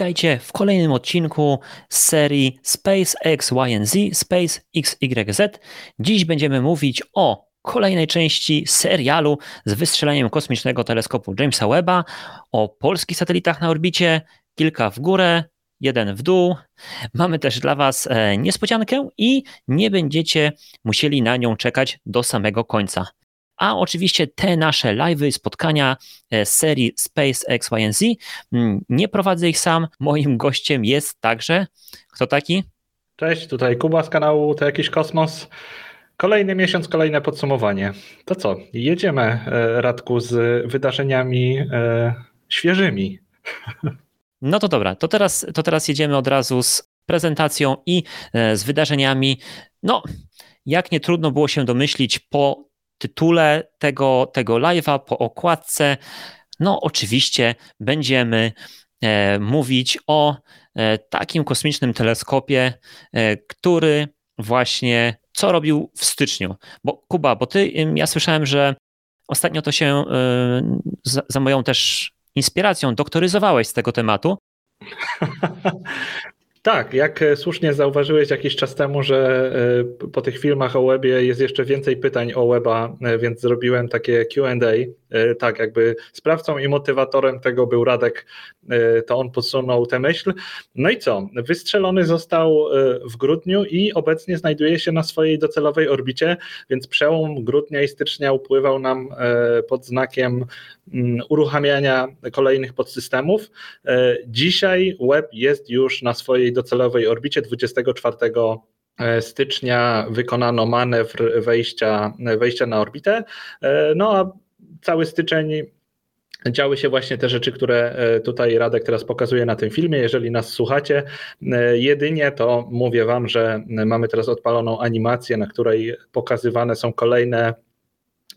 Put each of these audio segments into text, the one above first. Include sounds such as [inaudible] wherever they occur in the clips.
Witajcie w kolejnym odcinku z serii Space X Z, Space XYZ. Dziś będziemy mówić o kolejnej części serialu z wystrzeleniem kosmicznego teleskopu Jamesa Webba, o polskich satelitach na orbicie, kilka w górę, jeden w dół. Mamy też dla Was e, niespodziankę i nie będziecie musieli na nią czekać do samego końca. A oczywiście te nasze live'y, spotkania e, z serii Space X Z, mm, nie prowadzę ich sam. Moim gościem jest także, kto taki? Cześć, tutaj Kuba z kanału To Jakiś Kosmos. Kolejny miesiąc, kolejne podsumowanie. To co, jedziemy e, Radku z wydarzeniami e, świeżymi. [laughs] No to dobra, to teraz, to teraz jedziemy od razu z prezentacją i z wydarzeniami. No, jak nie trudno było się domyślić po tytule tego, tego live'a, po okładce, no oczywiście będziemy e, mówić o e, takim kosmicznym teleskopie, e, który właśnie co robił w styczniu. Bo Kuba, bo ty, ja słyszałem, że ostatnio to się za, za moją też inspiracją doktoryzowałeś z tego tematu. [laughs] Tak, jak e, słusznie zauważyłeś jakiś czas temu, że e, po tych filmach o webie jest jeszcze więcej pytań o weba, e, więc zrobiłem takie QA. Tak, jakby sprawcą i motywatorem tego był Radek, to on podsunął tę myśl. No i co? Wystrzelony został w grudniu i obecnie znajduje się na swojej docelowej orbicie, więc przełom grudnia i stycznia upływał nam pod znakiem mm, uruchamiania kolejnych podsystemów. Dzisiaj web jest już na swojej docelowej orbicie 24 e, stycznia wykonano manewr wejścia, wejścia na orbitę. E, no a cały styczeń działy się właśnie te rzeczy, które e, tutaj Radek teraz pokazuje na tym filmie. Jeżeli nas słuchacie, jedynie to mówię Wam, że mamy teraz odpaloną animację, na której pokazywane są kolejne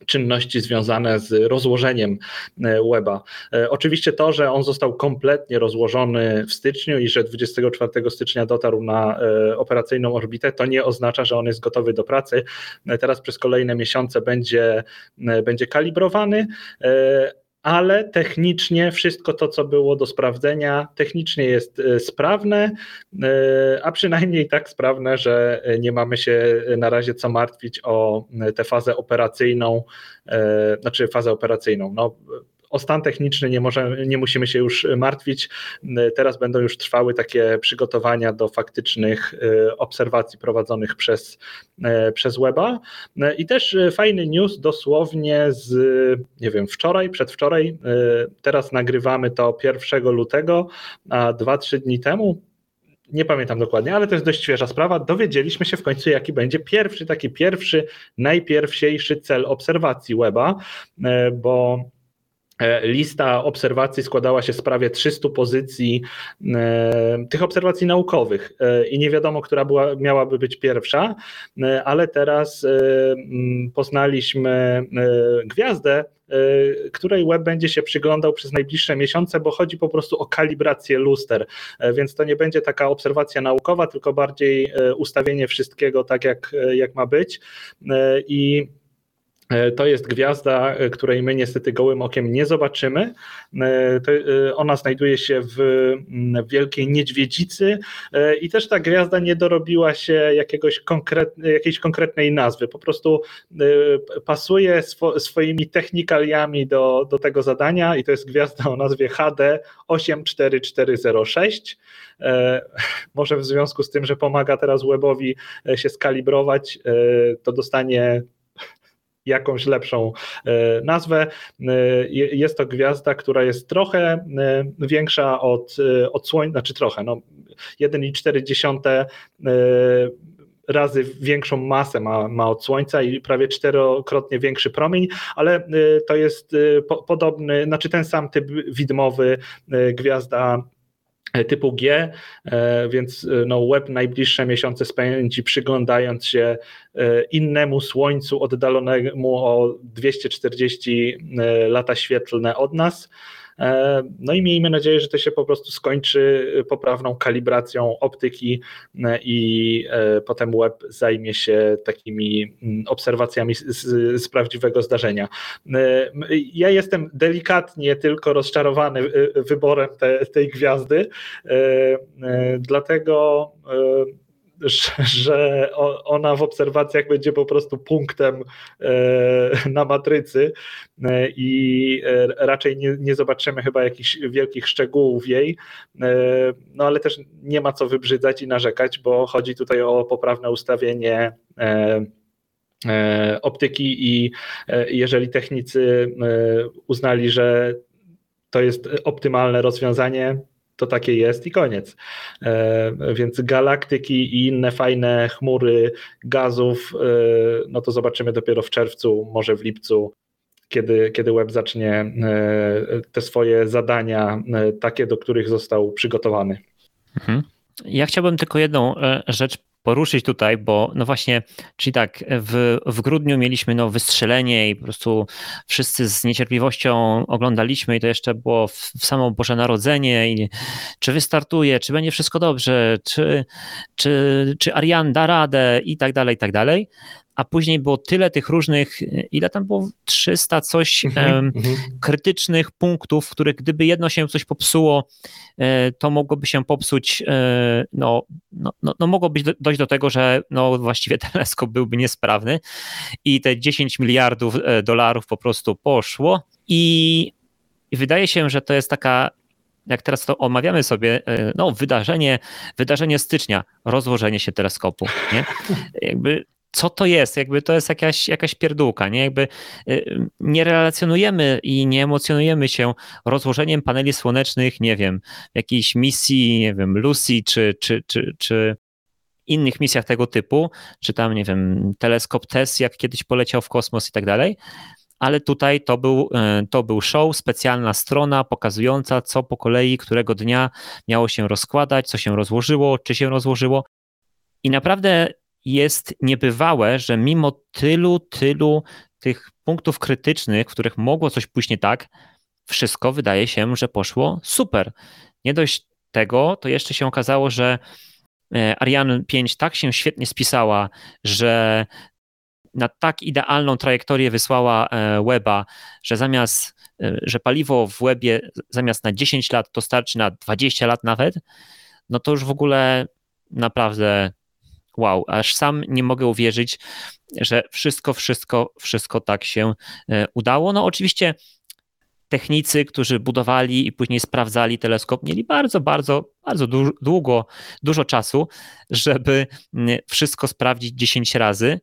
czynności związane z rozłożeniem e, weba. E, oczywiście to, że on został kompletnie rozłożony w styczniu i że 24 stycznia dotarł na e, operacyjną orbitę, to nie oznacza, że on jest gotowy do pracy. Teraz przez kolejne miesiące będzie, będzie kalibrowany ale technicznie wszystko to, co było do sprawdzenia, technicznie jest e, sprawne, e, a przynajmniej tak sprawne, że nie mamy się na razie co martwić o tę fazę operacyjną, e, znaczy fazę operacyjną. No, o stan techniczny nie, może, nie musimy się już martwić. Teraz będą już trwały takie przygotowania do faktycznych e, obserwacji prowadzonych przez, przez weba. I też fajny news dosłownie z, nie wiem, wczoraj, przedwczoraj, teraz nagrywamy to 1 lutego, a 2-3 dni temu, nie pamiętam dokładnie, ale to jest dość świeża sprawa. Dowiedzieliśmy się w końcu, jaki będzie pierwszy, taki pierwszy, najpierwsiejszy cel obserwacji weba, bo lista obserwacji składała się z prawie 300 pozycji e, tych obserwacji naukowych. E, i nie wiadomo, która była, miałaby być pierwsza, ale teraz poznaliśmy gwiazdę, której web będzie się przyglądał przez najbliższe miesiące, bo chodzi po prostu o kalibrację luster, więc to nie będzie taka obserwacja naukowa, tylko bardziej ustawienie wszystkiego tak, jak, jak ma być. I E, to jest gwiazda, e, której my niestety gołym okiem nie zobaczymy. E, ona znajduje się w mm, Wielkiej Niedźwiedzicy i też ta gwiazda nie dorobiła się jakiegoś konkret, jakiejś konkretnej nazwy. Po prostu pasuje swo, swoimi technikaliami do, do tego zadania i to jest gwiazda o nazwie HD 84406. [laughs] Może w związku z tym, że pomaga teraz webowi się skalibrować, to dostanie jakąś lepszą e, nazwę. E, jest to gwiazda, która jest trochę e, większa od, od Słońca, znaczy trochę, no 1,4 razy większą masę ma, ma od Słońca i prawie czterokrotnie większy promień, ale to jest podobny, znaczy ten sam typ widmowy gwiazda typu G, e, więc e, no web najbliższe miesiące spędzi przyglądając się e, innemu Słońcu oddalonemu o 240 lata świetlne od nas. No i miejmy nadzieję, że to się po prostu skończy poprawną kalibracją optyki i potem web zajmie się takimi mm, obserwacjami z, z prawdziwego zdarzenia. Ja jestem delikatnie tylko rozczarowany wyborem te, tej gwiazdy, dlatego że ona w obserwacjach będzie po prostu punktem e, na matrycy e, i e, raczej nie, nie zobaczymy chyba jakichś wielkich szczegółów jej, no ale też nie ma co wybrzydzać i narzekać, bo chodzi tutaj o poprawne ustawienie optyki i jeżeli technicy uznali, że to jest optymalne rozwiązanie, to takie jest i koniec. E, więc galaktyki i inne fajne chmury gazów, e, no to zobaczymy dopiero w czerwcu, może w lipcu, kiedy, kiedy web zacznie e, te swoje zadania, takie, do których został przygotowany. Mhm. Ja chciałbym tylko jedną rzecz poruszyć tutaj, bo no właśnie, czyli tak, w, w grudniu mieliśmy no wystrzelenie i po prostu wszyscy z niecierpliwością oglądaliśmy i to jeszcze było w, w samo Boże Narodzenie i czy wystartuje, czy będzie wszystko dobrze, czy, czy, czy Ariane da radę i tak dalej, i tak dalej a później było tyle tych różnych, ile tam było 300 coś -hmm. krytycznych punktów, w których gdyby jedno się coś popsuło, e, to mogłoby się popsuć, e, no, no, no, no mogłoby dojść do tego, że no właściwie [laughs] teleskop byłby niesprawny i te 10 miliardów e, dolarów po prostu poszło i wydaje się, że to jest taka jak teraz to omawiamy sobie, no wydarzenie, wydarzenie stycznia, rozłożenie się teleskopu, nie? [laughs] Jakby co to jest? Jakby to jest jakaś, jakaś pierdółka, nie? Jakby y, nie relacjonujemy i nie emocjonujemy się rozłożeniem paneli słonecznych, nie wiem, jakiejś misji, nie wiem, Lucy czy, czy, czy, czy innych misjach tego typu, czy tam, nie wiem, teleskop TESS, jak kiedyś poleciał w kosmos i tak dalej, ale tutaj to był, y, to był show, specjalna strona pokazująca, co po kolei, którego dnia miało się rozkładać, co się rozłożyło, czy się rozłożyło. I naprawdę jest niebywałe, że mimo tylu, tylu tych punktów krytycznych, w których mogło coś pójść nie tak, wszystko wydaje się, że poszło super. Nie dość tego, to jeszcze się okazało, że e, Ariane 5 tak się świetnie spisała, że na tak idealną trajektorię wysłała e, Weba, że zamiast, e, że paliwo w Webie zamiast na 10 lat to starczy na 20 lat nawet, no to już w ogóle naprawdę wow, aż sam nie mogę uwierzyć, że wszystko, wszystko, wszystko tak się e, udało. No oczywiście technicy, którzy budowali i później sprawdzali teleskop, mieli bardzo, bardzo, bardzo długo, dużo czasu, żeby wszystko sprawdzić 10 razy.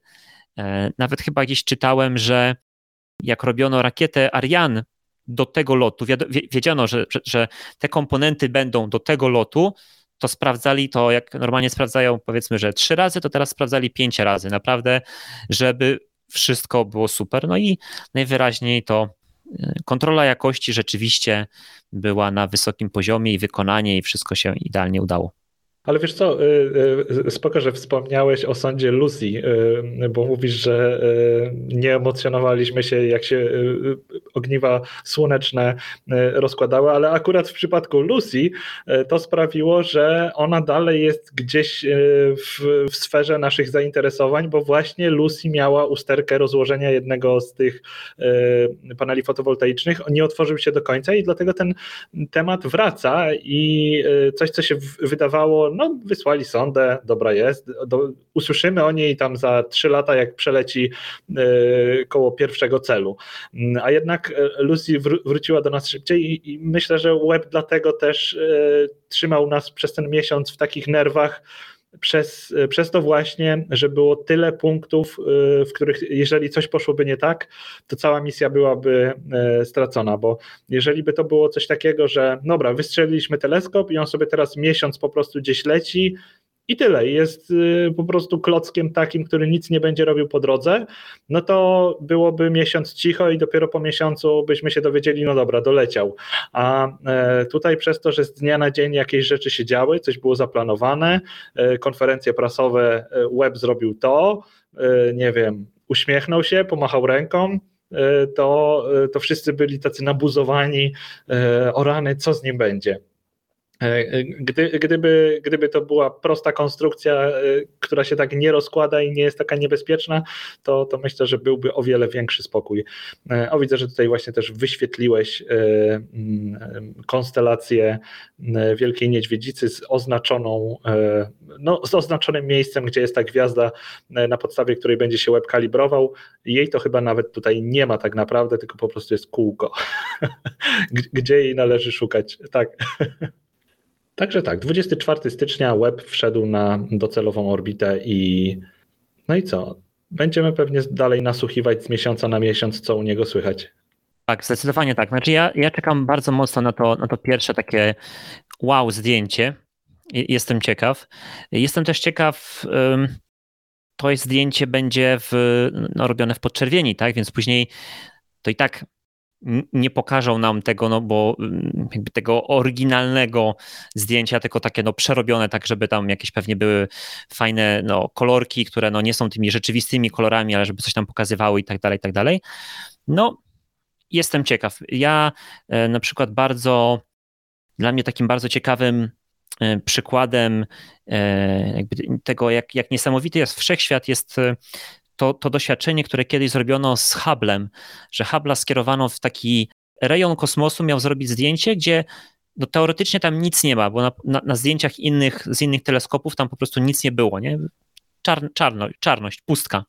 E, nawet chyba gdzieś czytałem, że jak robiono rakietę Ariane do tego lotu, wiedziano, że, że, że te komponenty będą do tego lotu, to sprawdzali to, jak normalnie sprawdzają, powiedzmy, że trzy razy, to teraz sprawdzali pięć razy, naprawdę, żeby wszystko było super. No i najwyraźniej to e, kontrola jakości rzeczywiście była na wysokim poziomie i wykonanie i wszystko się idealnie udało. Ale wiesz co, y, y, spoko, że wspomniałeś o sądzie Lucy, y, bo mówisz, że nie emocjonowaliśmy się, jak się ogniwa słoneczne rozkładały, ale akurat w przypadku Lucy to sprawiło, że ona dalej jest gdzieś w, w sferze naszych zainteresowań, bo właśnie Lucy miała usterkę rozłożenia jednego z tych paneli fotowoltaicznych. Nie otworzył się do końca i dlatego ten temat wraca i coś, co się wydawało no wysłali sondę, dobra jest, do, usłyszymy o niej tam za trzy lata, jak przeleci y, koło pierwszego celu. Mm, a jednak e, Lucy wr wróciła do nas szybciej i, i, myślę, że web dlatego też y, trzymał nas przez ten miesiąc w takich nerwach, przez, przez to właśnie, że było tyle punktów, y, w których jeżeli coś poszłoby nie tak, to cała misja byłaby y, stracona, bo jeżeli by to było coś takiego, że dobra, wystrzeliliśmy teleskop i on sobie teraz miesiąc po prostu gdzieś leci, i tyle. Jest y, po prostu klockiem takim, który nic nie będzie robił po drodze, no to byłoby miesiąc cicho i dopiero po miesiącu byśmy się dowiedzieli, no dobra, doleciał. A e, tutaj przez to, że z dnia na dzień jakieś rzeczy się działy, coś było zaplanowane, e, konferencje prasowe, e, web zrobił to, nie wiem, uśmiechnął się, pomachał ręką, to, to wszyscy byli tacy nabuzowani, o rany, co z nim będzie. E, gdy, gdyby, gdyby to była prosta konstrukcja, e, która się tak nie rozkłada i nie jest taka niebezpieczna, to, to myślę, że byłby o wiele większy spokój. E, o, widzę, że tutaj właśnie też wyświetliłeś mm, konstelację Wielkiej Niedźwiedzicy z oznaczoną, no, z oznaczonym miejscem, gdzie jest ta gwiazda, na podstawie której będzie się web kalibrował. Jej to chyba nawet tutaj nie ma tak naprawdę, tylko po prostu jest kółko. [laughs] Gdzie jej należy szukać? Tak. [laughs] Także tak, 24 stycznia web wszedł na docelową orbitę i no i co? Będziemy pewnie dalej nasłuchiwać z miesiąca na miesiąc, co u niego słychać. Tak, zdecydowanie tak. Znaczy ja, ja czekam bardzo mocno na to, na to pierwsze takie wow zdjęcie. Jestem ciekaw. Jestem też ciekaw, to zdjęcie będzie w, no, robione w podczerwieni, tak? Więc później to i tak nie pokażą nam tego, no bo mm, jakby tego oryginalnego zdjęcia, tylko takie no przerobione, tak żeby tam jakieś pewnie były fajne no, kolorki, które no nie są tymi rzeczywistymi kolorami, ale żeby coś tam pokazywały i tak dalej, i tak dalej. No, jestem ciekaw. Ja e, na przykład bardzo, dla mnie takim bardzo ciekawym e, przykładem e, tego, jak, jak niesamowity jest wszechświat, jest to, to doświadczenie, które kiedyś zrobiono z Hubble'em, że Hubble'a skierowano w taki rejon kosmosu, miał zrobić zdjęcie, gdzie no, teoretycznie tam nic nie ma, bo na, na, na zdjęciach innych, z innych teleskopów tam po prostu nic nie było, nie? Czar, czarno, czarność, pustka.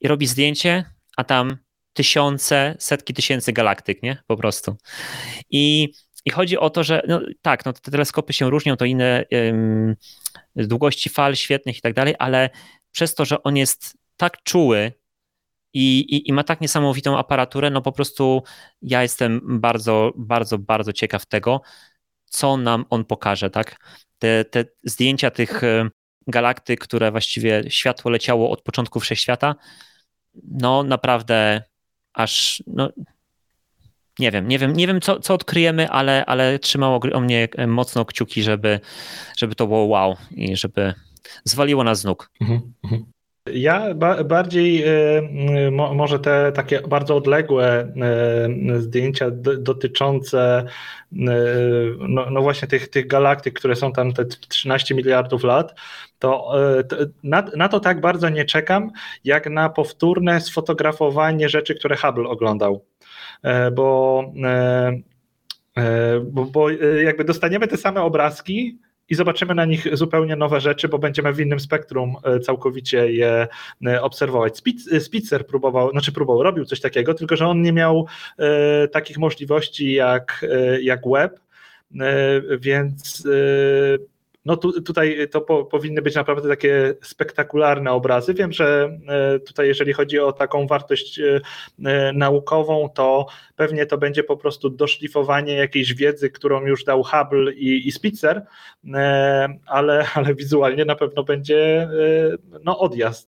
I robi zdjęcie, a tam tysiące, setki tysięcy galaktyk, nie? Po prostu. I, i chodzi o to, że no, tak, no, te teleskopy się różnią, to inne ym, długości fal świetnych i tak dalej, ale przez to, że on jest tak czuły i, i, i, ma tak niesamowitą aparaturę, no po prostu ja jestem bardzo, bardzo, bardzo ciekaw tego, co nam on pokaże, tak? Te, te zdjęcia tych e, galaktyk, które właściwie światło leciało od początku wszechświata, no naprawdę aż, no, nie wiem, nie wiem, nie wiem co, co odkryjemy, ale, ale trzymało o mnie mocno kciuki, żeby, żeby to było wow i żeby zwaliło nas z nóg. Mhm, mhm. Ja ba bardziej y, mo może te takie bardzo odległe y, zdjęcia dotyczące y, no, no, właśnie tych, tych galaktyk, które są tam te 13 miliardów lat, to, na, na, to tak bardzo nie czekam, jak na powtórne sfotografowanie rzeczy, które Hubble oglądał. Bo, bo, bo jakby dostaniemy te same obrazki, i zobaczymy na nich zupełnie nowe rzeczy, bo będziemy w innym spektrum e, całkowicie je e, obserwować. E, Spitzer próbował, znaczy próbował, robił coś takiego, tylko że on nie miał takich możliwości jak, jak web, więc no tu, tutaj to po, powinny być naprawdę takie spektakularne obrazy. Wiem, że e, tutaj jeżeli chodzi o taką wartość e, e, naukową, to pewnie to będzie po prostu doszlifowanie jakiejś wiedzy, którą już dał Hubble i, i Spitzer, ale, ale wizualnie na pewno będzie no, odjazd.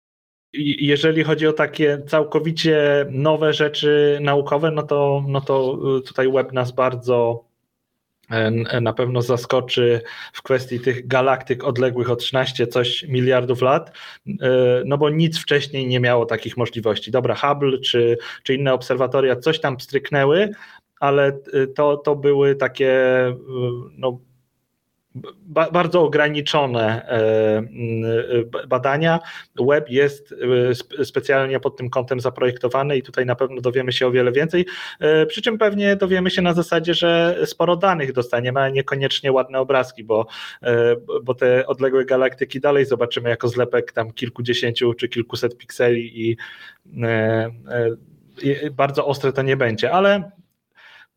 Jeżeli chodzi o takie całkowicie nowe rzeczy naukowe, no to, no to tutaj web nas bardzo na pewno zaskoczy w kwestii tych galaktyk odległych o 13 coś miliardów lat, e, no bo nic wcześniej nie miało takich możliwości. Dobra, Hubble czy, czy inne obserwatoria coś tam stryknęły, ale to, to były takie e, no, bardzo ograniczone e, e, badania. Web jest e, specjalnie pod tym kątem zaprojektowany i tutaj na pewno dowiemy się o wiele więcej. Przy czym pewnie dowiemy się na zasadzie, że sporo danych dostaniemy, a niekoniecznie ładne obrazki, bo, bo te odległe galaktyki dalej zobaczymy jako zlepek tam kilkudziesięciu czy kilkuset pikseli i bardzo ostre to nie będzie, ale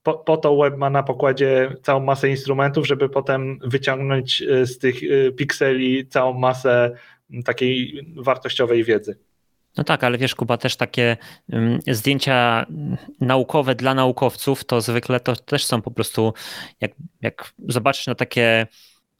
po, po, to web ma na pokładzie całą masę instrumentów, żeby potem wyciągnąć e, z tych e, pikseli całą masę takiej wartościowej wiedzy. No tak, ale wiesz, Kuba, też takie zdjęcia naukowe dla naukowców, to zwykle to też są po prostu, jak, jak zobaczysz na takie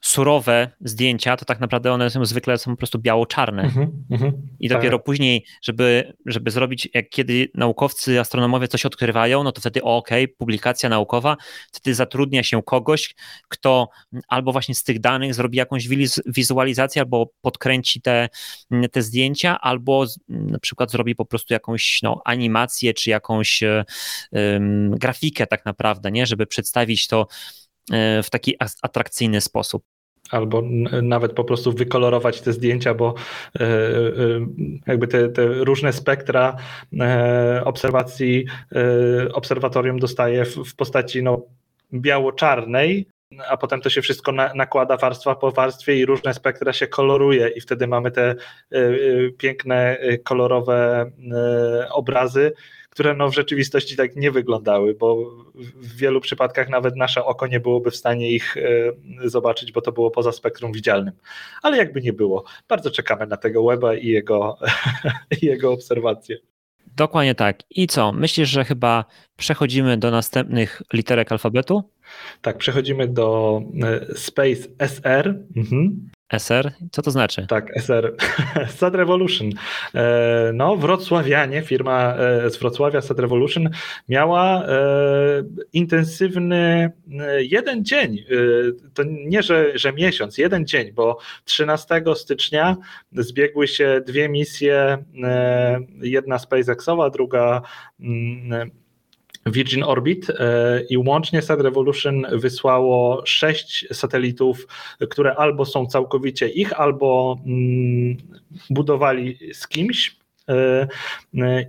surowe zdjęcia, to tak naprawdę one są zwykle są po prostu biało-czarne. Mm -hmm, I dopiero tak. później, żeby, żeby zrobić, jak kiedy naukowcy, astronomowie coś odkrywają, no to wtedy ok, publikacja naukowa, wtedy zatrudnia się kogoś, kto albo właśnie z tych danych zrobi jakąś wizualizację, albo podkręci te, te zdjęcia, albo na przykład zrobi po prostu jakąś no, animację, czy jakąś um, grafikę tak naprawdę, nie, żeby przedstawić to w taki atrakcyjny sposób. Albo nawet po prostu wykolorować te zdjęcia, bo e, e, jakby te, te różne spektra obserwacji obserwatorium dostaje w, postaci no, biało-czarnej, a potem to się wszystko nakłada warstwa po warstwie i różne spektra się koloruje i wtedy mamy te piękne, kolorowe obrazy, które no w rzeczywistości tak nie wyglądały, bo w wielu przypadkach nawet nasze oko nie byłoby w stanie ich e, zobaczyć, bo to było poza spektrum widzialnym. Ale jakby nie było, bardzo czekamy na tego weba i jego, [laughs] i jego obserwacje. Dokładnie tak. I co? Myślisz, że chyba przechodzimy do następnych literek alfabetu? Tak, przechodzimy do e, Space SR. Mhm. SR? Co to znaczy? Tak, SR. [laughs] Sad Revolution. E, no, wrocławianie, firma e, z Wrocławia Sad Revolution miała e, intensywny jeden dzień. To nie, że, że miesiąc, jeden dzień, bo 13 stycznia zbiegły się dwie misje, jedna SpaceXowa, druga mm, Virgin Orbit e, i łącznie Sad Revolution wysłało sześć satelitów, które albo są całkowicie ich, albo mm, budowali z kimś. E,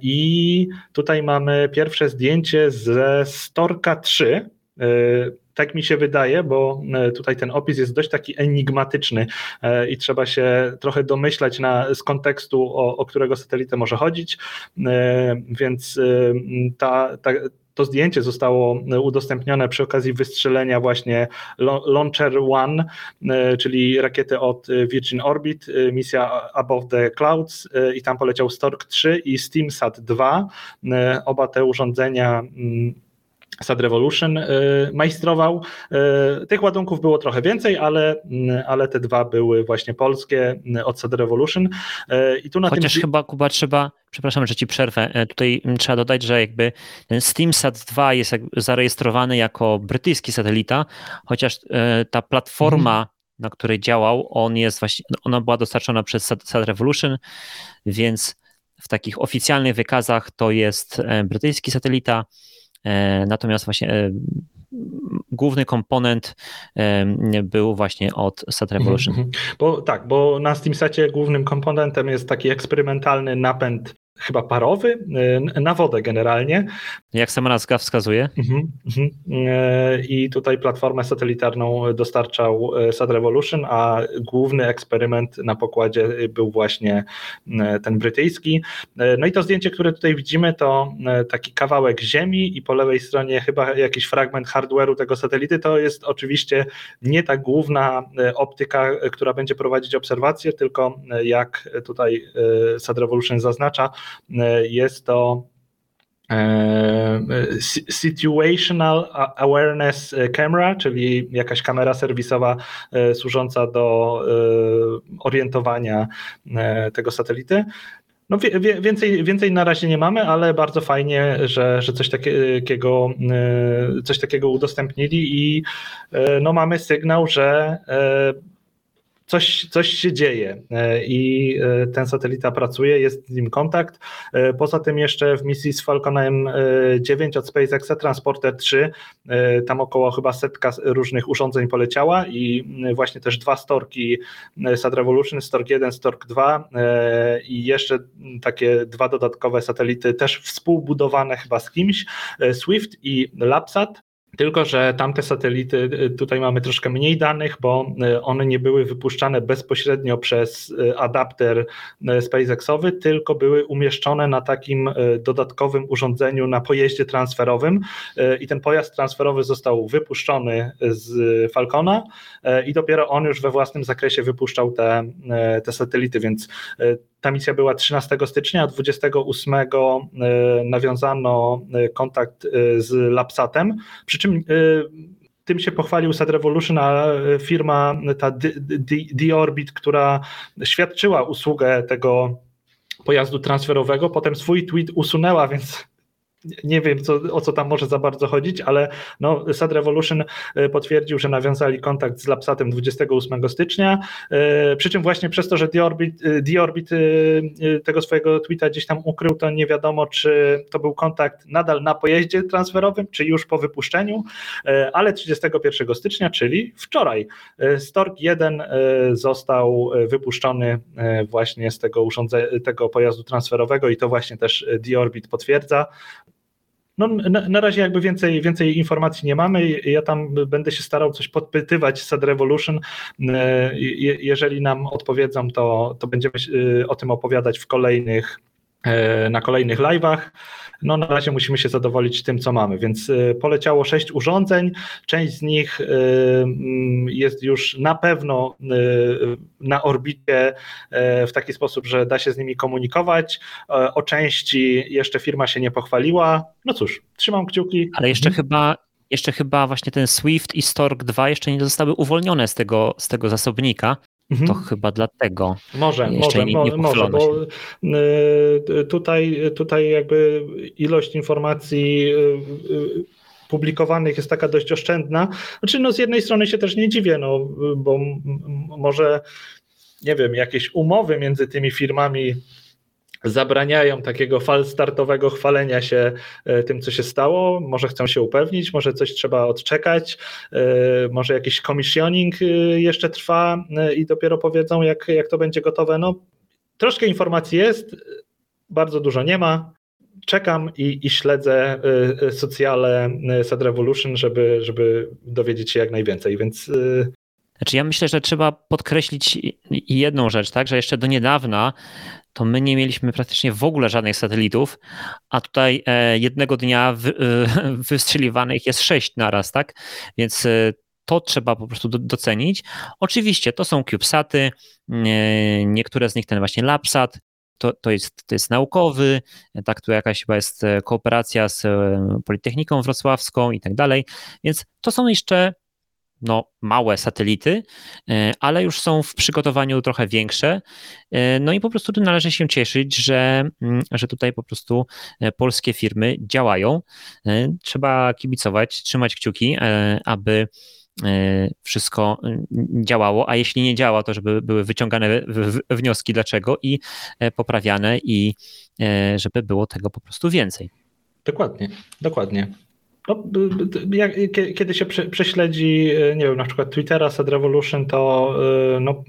I tutaj mamy pierwsze zdjęcie ze Storka 3. E, tak mi się wydaje, bo tutaj ten opis jest dość taki enigmatyczny i trzeba się trochę domyślać na, z kontekstu, o, o którego satelitę może chodzić. Więc ta, ta to zdjęcie zostało e, udostępnione przy okazji wystrzelenia właśnie Launcher One, e, czyli rakiety od e, Virgin Orbit, misja Above the Clouds i tam poleciał Stork 3 i SteamSat 2. Oba te urządzenia mm, Sad Revolution y, majstrował. Y, tych ładunków było trochę więcej, ale, y, ale te dwa były właśnie polskie od Sad Revolution. I tu na Chociaż tym... chyba, Kuba, trzeba, przepraszam, że ci przerwę, e, tutaj trzeba dodać, że jakby ten SteamSat 2 jest zarejestrowany jako brytyjski satelita, chociaż e, ta platforma mhm na której działał, on jest właśnie, ona była dostarczona przez Sad Revolution, więc w takich oficjalnych wykazach to jest e, brytyjski satelita, natomiast właśnie e, główny komponent e, był właśnie od Sat Revolution. Mhm, mhm. Bo tak, bo na SteamSacie głównym komponentem jest taki eksperymentalny napęd chyba parowy, y, na wodę generalnie. Jak sama nazwa wskazuje. Mhm, mhm. Y, I tutaj platformę satelitarną dostarczał y, Sad Revolution, a główny eksperyment na pokładzie był właśnie ten brytyjski. No i to zdjęcie, które tutaj widzimy, to taki kawałek ziemi i po lewej stronie chyba jakiś fragment hardware'u tego satelity. To jest oczywiście nie ta główna optyka, która będzie prowadzić obserwacje, tylko jak tutaj Sad Revolution zaznacza, jest to e, Situational Awareness Camera, czyli jakaś kamera serwisowa e, służąca do orientowania tego satelity. No, więcej, więcej na razie nie mamy, ale bardzo fajnie, że, że coś, takiego, coś takiego udostępnili i no, mamy sygnał, że coś, coś się dzieje e, i e, ten satelita pracuje, jest z nim kontakt. E, poza tym jeszcze w misji z Falconem 9 od SpaceXa Transporter 3 tam około chyba setka różnych urządzeń poleciała i właśnie też dwa storki Sad Revolution, Stork 1, Stork 2 i jeszcze takie dwa dodatkowe satelity też współbudowane chyba z kimś, Swift i Labsat tylko, że tamte satelity, y, tutaj mamy troszkę mniej danych, bo y, one nie były wypuszczane bezpośrednio przez y, adapter SpaceXowy, tylko były umieszczone na takim dodatkowym urządzeniu na pojeździe transferowym i ten pojazd transferowy został wypuszczony z Falcona i dopiero on już we własnym zakresie wypuszczał te, te satelity, więc ta misja była 13 stycznia, 28 nawiązano kontakt z Lapsatem, przy czym tym się pochwalił Sad Revolution, a firma ta D-Orbit, która świadczyła usługę tego pojazdu transferowego, potem swój tweet usunęła, więc nie wiem, co, o co tam może za bardzo chodzić, ale no, Sad Revolution e, potwierdził, że nawiązali kontakt z Lapsatem 28 stycznia, e, przy czym właśnie przez to, że Diorbit, e, tego swojego tweeta gdzieś tam ukrył, to nie wiadomo, czy to był kontakt nadal na pojeździe transferowym, czy już po wypuszczeniu, ale 31 stycznia, czyli wczoraj, Stork 1 został wypuszczony właśnie z tego, urządzenia, tego pojazdu transferowego i to właśnie też Diorbit potwierdza. No, na, na, razie jakby więcej, więcej informacji nie mamy. Ja tam będę się starał coś podpytywać Sad Revolution. E, jeżeli nam odpowiedzą, to, to będziemy e, o tym opowiadać w kolejnych, e, na kolejnych live'ach no na razie musimy się zadowolić tym, co mamy. Więc y, poleciało sześć urządzeń, część z nich y, mm, jest już na pewno y, na orbicie w taki sposób, że da się z nimi komunikować. O części jeszcze firma się nie pochwaliła. No cóż, trzymam kciuki. Ale jeszcze chyba jeszcze chyba właśnie ten Swift i Stork 2 jeszcze nie zostały uwolnione z tego, z tego zasobnika. Mhm. To chyba dlatego. Może, może, nie, nie może, bo y, tutaj, tutaj jakby ilość informacji y, y, publikowanych jest taka dość oszczędna. Znaczy, no z jednej strony się też nie dziwię, no, bo może nie wiem, jakieś umowy między tymi firmami zabraniają takiego fal startowego chwalenia się e, tym, co się stało. Może chcą się upewnić, może coś trzeba odczekać, e, może jakiś commissioning e, jeszcze trwa i dopiero powiedzą, jak, jak to będzie gotowe. No, troszkę informacji jest, bardzo dużo nie ma. Czekam i, i śledzę socjale Sad Revolution, żeby, żeby dowiedzieć się jak najwięcej, więc znaczy ja myślę, że trzeba podkreślić jedną rzecz, tak, że jeszcze do niedawna to my nie mieliśmy praktycznie w ogóle żadnych satelitów, a tutaj e, jednego dnia e, [laughs] wystrzeliwanych jest sześć naraz, tak? Więc e, to trzeba po prostu docenić. Oczywiście to są CubeSaty, niektóre z nich ten właśnie LabSat, to, to, jest, to jest naukowy, tak, tu jakaś chyba jest kooperacja z Politechniką Wrocławską i tak dalej, więc to są jeszcze no, małe satelity, e, ale już są w przygotowaniu trochę większe. E, no i po prostu tu należy się cieszyć, że, mm, że tutaj po prostu e, polskie firmy działają. Trzeba kibicować, trzymać kciuki, aby wszystko działało, a jeśli nie działa, to żeby były wyciągane wnioski dlaczego i poprawiane i żeby było tego po prostu więcej. Dokładnie, dokładnie. No, kiedy się prześledzi, e, nie wiem, na przykład Twittera, Sad Revolution, to e, no,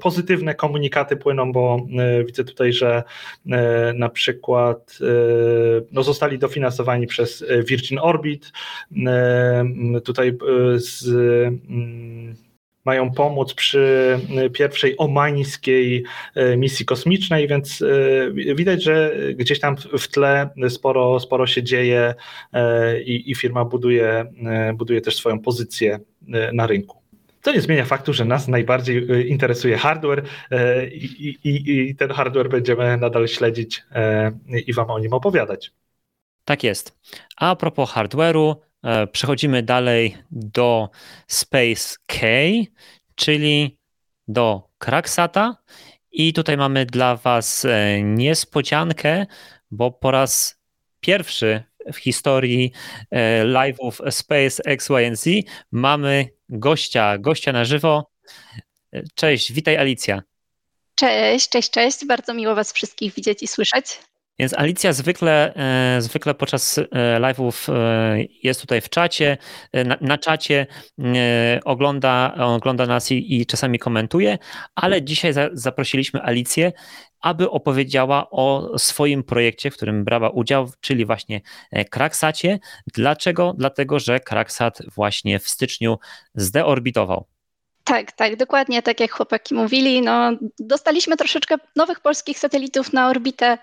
pozytywne komunikaty płyną, bo e, widzę tutaj, że na przykład no, zostali dofinansowani przez Virgin Orbit. Tutaj z mają pomóc przy y, pierwszej omańskiej y, misji kosmicznej, więc y, widać, że gdzieś tam w tle sporo, sporo się dzieje i, i firma buduje, buduje też swoją pozycję na rynku. To nie zmienia faktu, że nas najbardziej interesuje hardware i, i, i, ten hardware będziemy nadal śledzić i Wam o nim opowiadać. Tak jest. A propos hardware'u, przechodzimy dalej do Space K, czyli do Kraksata. I tutaj mamy dla Was e, niespodziankę, bo po raz pierwszy w historii e, live'ów Space X, Y mamy gościa, gościa na żywo. Cześć, witaj Alicja. Cześć, cześć, cześć. Bardzo miło Was wszystkich widzieć i słyszeć. Więc Alicja zwykle, e, zwykle podczas e, live'ów e, jest tutaj w czacie, na, na czacie ogląda, ogląda nas i, i, czasami komentuje, ale dzisiaj za, zaprosiliśmy Alicję, aby opowiedziała o swoim projekcie, w którym brała udział, czyli właśnie Kraksacie. Dlaczego? Dlatego, że Kraksat właśnie w styczniu zdeorbitował. Tak, tak, dokładnie tak jak chłopaki mówili. No, dostaliśmy troszeczkę nowych polskich satelitów na orbitę,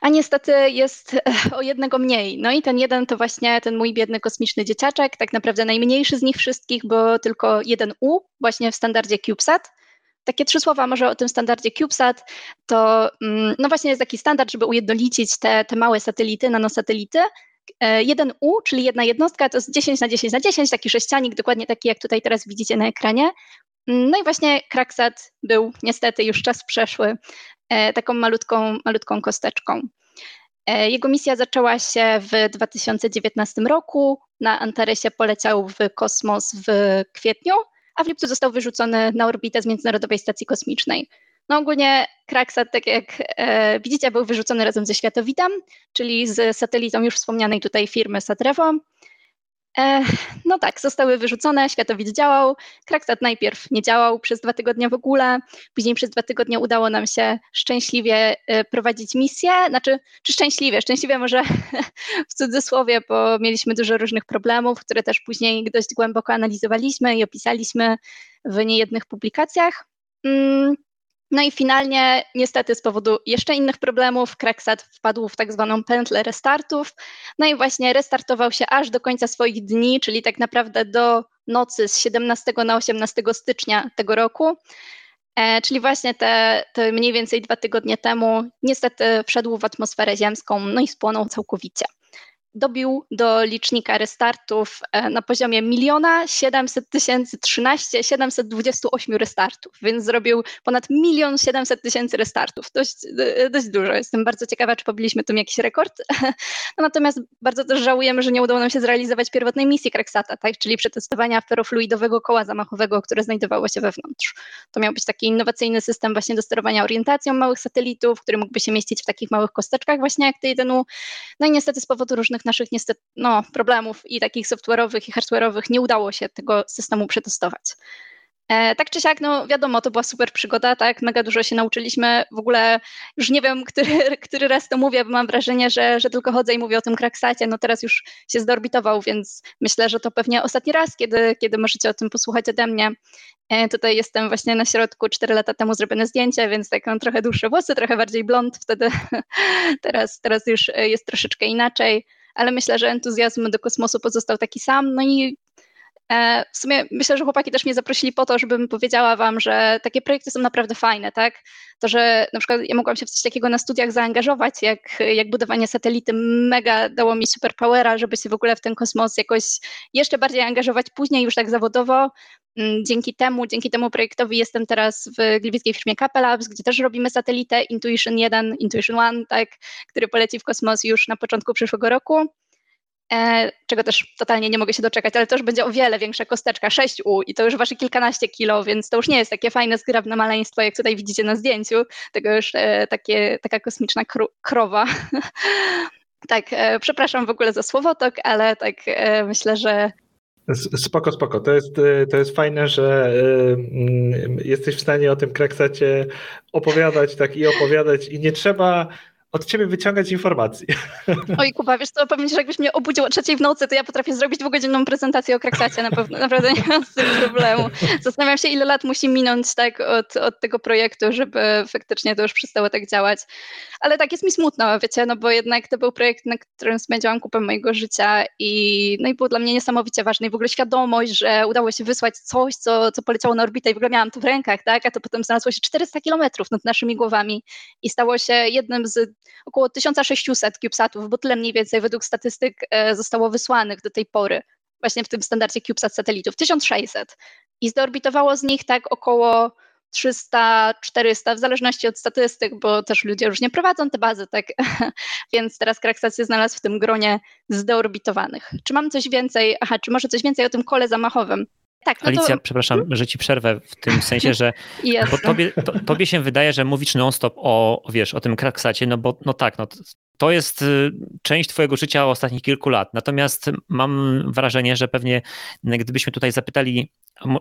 a niestety jest e, o jednego mniej. No i ten jeden to właśnie ten mój biedny kosmiczny dzieciaczek, tak naprawdę najmniejszy z nich wszystkich, bo tylko jeden U, właśnie w standardzie CubeSat. Takie trzy słowa może o tym standardzie CubeSat. To mm, no właśnie jest taki standard, żeby ujednolicić te, te małe satelity, nanosatelity, 1U, czyli jedna jednostka, to jest 10 na 10 na 10, taki sześcianik, dokładnie taki jak tutaj teraz widzicie na ekranie. No i właśnie Kraksat był niestety już czas przeszły taką malutką, malutką kosteczką. Jego misja zaczęła się w 2019 roku. Na Antaresie poleciał w kosmos w kwietniu, a w lipcu został wyrzucony na orbitę z Międzynarodowej Stacji Kosmicznej. No ogólnie Kraksat, tak jak e, widzicie, był wyrzucony razem ze Światowitem, czyli z satelitą już wspomnianej tutaj firmy Satrevo. E, no tak, zostały wyrzucone, światowid działał. Kraksat najpierw nie działał przez dwa tygodnie w ogóle, później przez dwa tygodnie udało nam się szczęśliwie e, prowadzić misję. Znaczy, czy szczęśliwie? Szczęśliwie może [laughs] w cudzysłowie, bo mieliśmy dużo różnych problemów, które też później dość głęboko analizowaliśmy i opisaliśmy w niejednych publikacjach. Mm, no i finalnie, niestety z powodu jeszcze innych problemów, Kraksat wpadł w tak zwaną pętlę restartów. No i właśnie restartował się aż do końca swoich dni, czyli tak naprawdę do nocy z 17 na 18 stycznia tego roku. E, czyli właśnie te, te mniej więcej dwa tygodnie temu niestety wszedł w atmosferę ziemską, no i spłonął całkowicie dobił do licznika restartów e, na poziomie miliona 700 tysięcy 13 728 restartów, więc zrobił ponad milion 700 tysięcy restartów. Dość, e, dość dużo. Jestem bardzo ciekawa, czy pobiliśmy tu jakiś rekord. No [laughs] natomiast bardzo też żałujemy, że nie udało nam się zrealizować pierwotnej misji Kraksata, tak? czyli przetestowania ferofluidowego koła zamachowego, które znajdowało się wewnątrz. To miał być taki innowacyjny system właśnie do sterowania orientacją małych satelitów, który mógłby się mieścić w takich małych kosteczkach właśnie jak T1. No i niestety z powodu różnych różnych naszych niestety no, problemów i takich software'owych i hardware'owych nie udało się tego systemu przetestować. E, tak czy siak, no wiadomo, to była super przygoda, tak, mega dużo się nauczyliśmy, w ogóle już nie wiem, który, [laughs] który raz to mówię, bo mam wrażenie, że, że tylko chodzę i mówię o tym Kraksacie, no teraz już się zdorbitował, więc myślę, że to pewnie ostatni raz, kiedy, kiedy możecie o tym posłuchać ode mnie. E, tutaj jestem właśnie na środku, 4 lata temu zrobione zdjęcie, więc tak mam trochę dłuższe włosy, trochę bardziej blond, wtedy. [laughs] Teraz, teraz już jest troszeczkę inaczej ale myślę, że entuzjazm do kosmosu pozostał taki sam. No i w sumie myślę, że chłopaki też mnie zaprosili po to, żebym powiedziała wam, że takie projekty są naprawdę fajne, tak? To, że na przykład ja mogłam się w coś takiego na studiach zaangażować, jak, jak budowanie satelity, mega dało mi superpowera, żeby się w ogóle w ten kosmos jakoś jeszcze bardziej angażować później już tak zawodowo. Mm, dzięki temu, dzięki temu projektowi jestem teraz w gliwickiej firmie Kappa Labs, gdzie też robimy satelitę Intuition 1, Intuition 1, tak, który poleci w kosmos już na początku przyszłego roku. E, czego też totalnie nie mogę się doczekać, ale to już będzie o wiele większa kosteczka, 6U i to już waży kilkanaście kilo, więc to już nie jest takie fajne, zgrabne maleństwo, jak tutaj widzicie na zdjęciu, tego już e, takie, taka kosmiczna krowa. [laughs] tak, e, przepraszam w ogóle za słowotok, ale tak myślę, że Spoko, spoko. To jest, y, to jest fajne, że y, jesteś w stanie o tym kraksacie opowiadać tak i opowiadać i nie trzeba od ciebie wyciągać informacji. Oj, Kuba, wiesz co, powiem ci, że jakbyś mnie obudził o trzeciej w nocy, to ja potrafię zrobić dwugodzinną prezentację o Kraksacie, na pewno, naprawdę nie mam z tym problemu. Zastanawiam się, ile lat musi minąć tak od, od tego projektu, żeby faktycznie to już przestało tak działać. Ale tak jest mi smutno, wiecie, no bo jednak to był projekt, na którym spędziłam kupę mojego życia i, no i był dla mnie niesamowicie ważny i w ogóle świadomość, że udało się wysłać coś, co, co poleciało na orbitę i w ogóle miałam to w rękach, tak, a to potem znalazło się 400 kilometrów nad naszymi głowami i stało się jednym z około 1600 CubeSatów, bo tyle mniej więcej według statystyk e, zostało wysłanych do tej pory, właśnie w tym standardzie CubeSat satelitów, 1600. I zorbitowało z nich tak około 300, 400, w zależności od statystyk, bo też ludzie różnie prowadzą te bazy, tak? [laughs] Więc teraz Kraksat się znalazł w tym gronie zdeorbitowanych. Czy mam coś więcej, aha, czy może coś więcej o tym kole zamachowym? Tak, no Alicja, to... przepraszam, hmm? że ci przerwę w tym sensie, że [laughs] bo tobie, to, tobie się wydaje, że mówisz non-stop o, wiesz, o tym kraksacie, no bo no tak, no to jest y, część twojego życia ostatnich kilku lat. Natomiast mam wrażenie, że pewnie gdybyśmy tutaj zapytali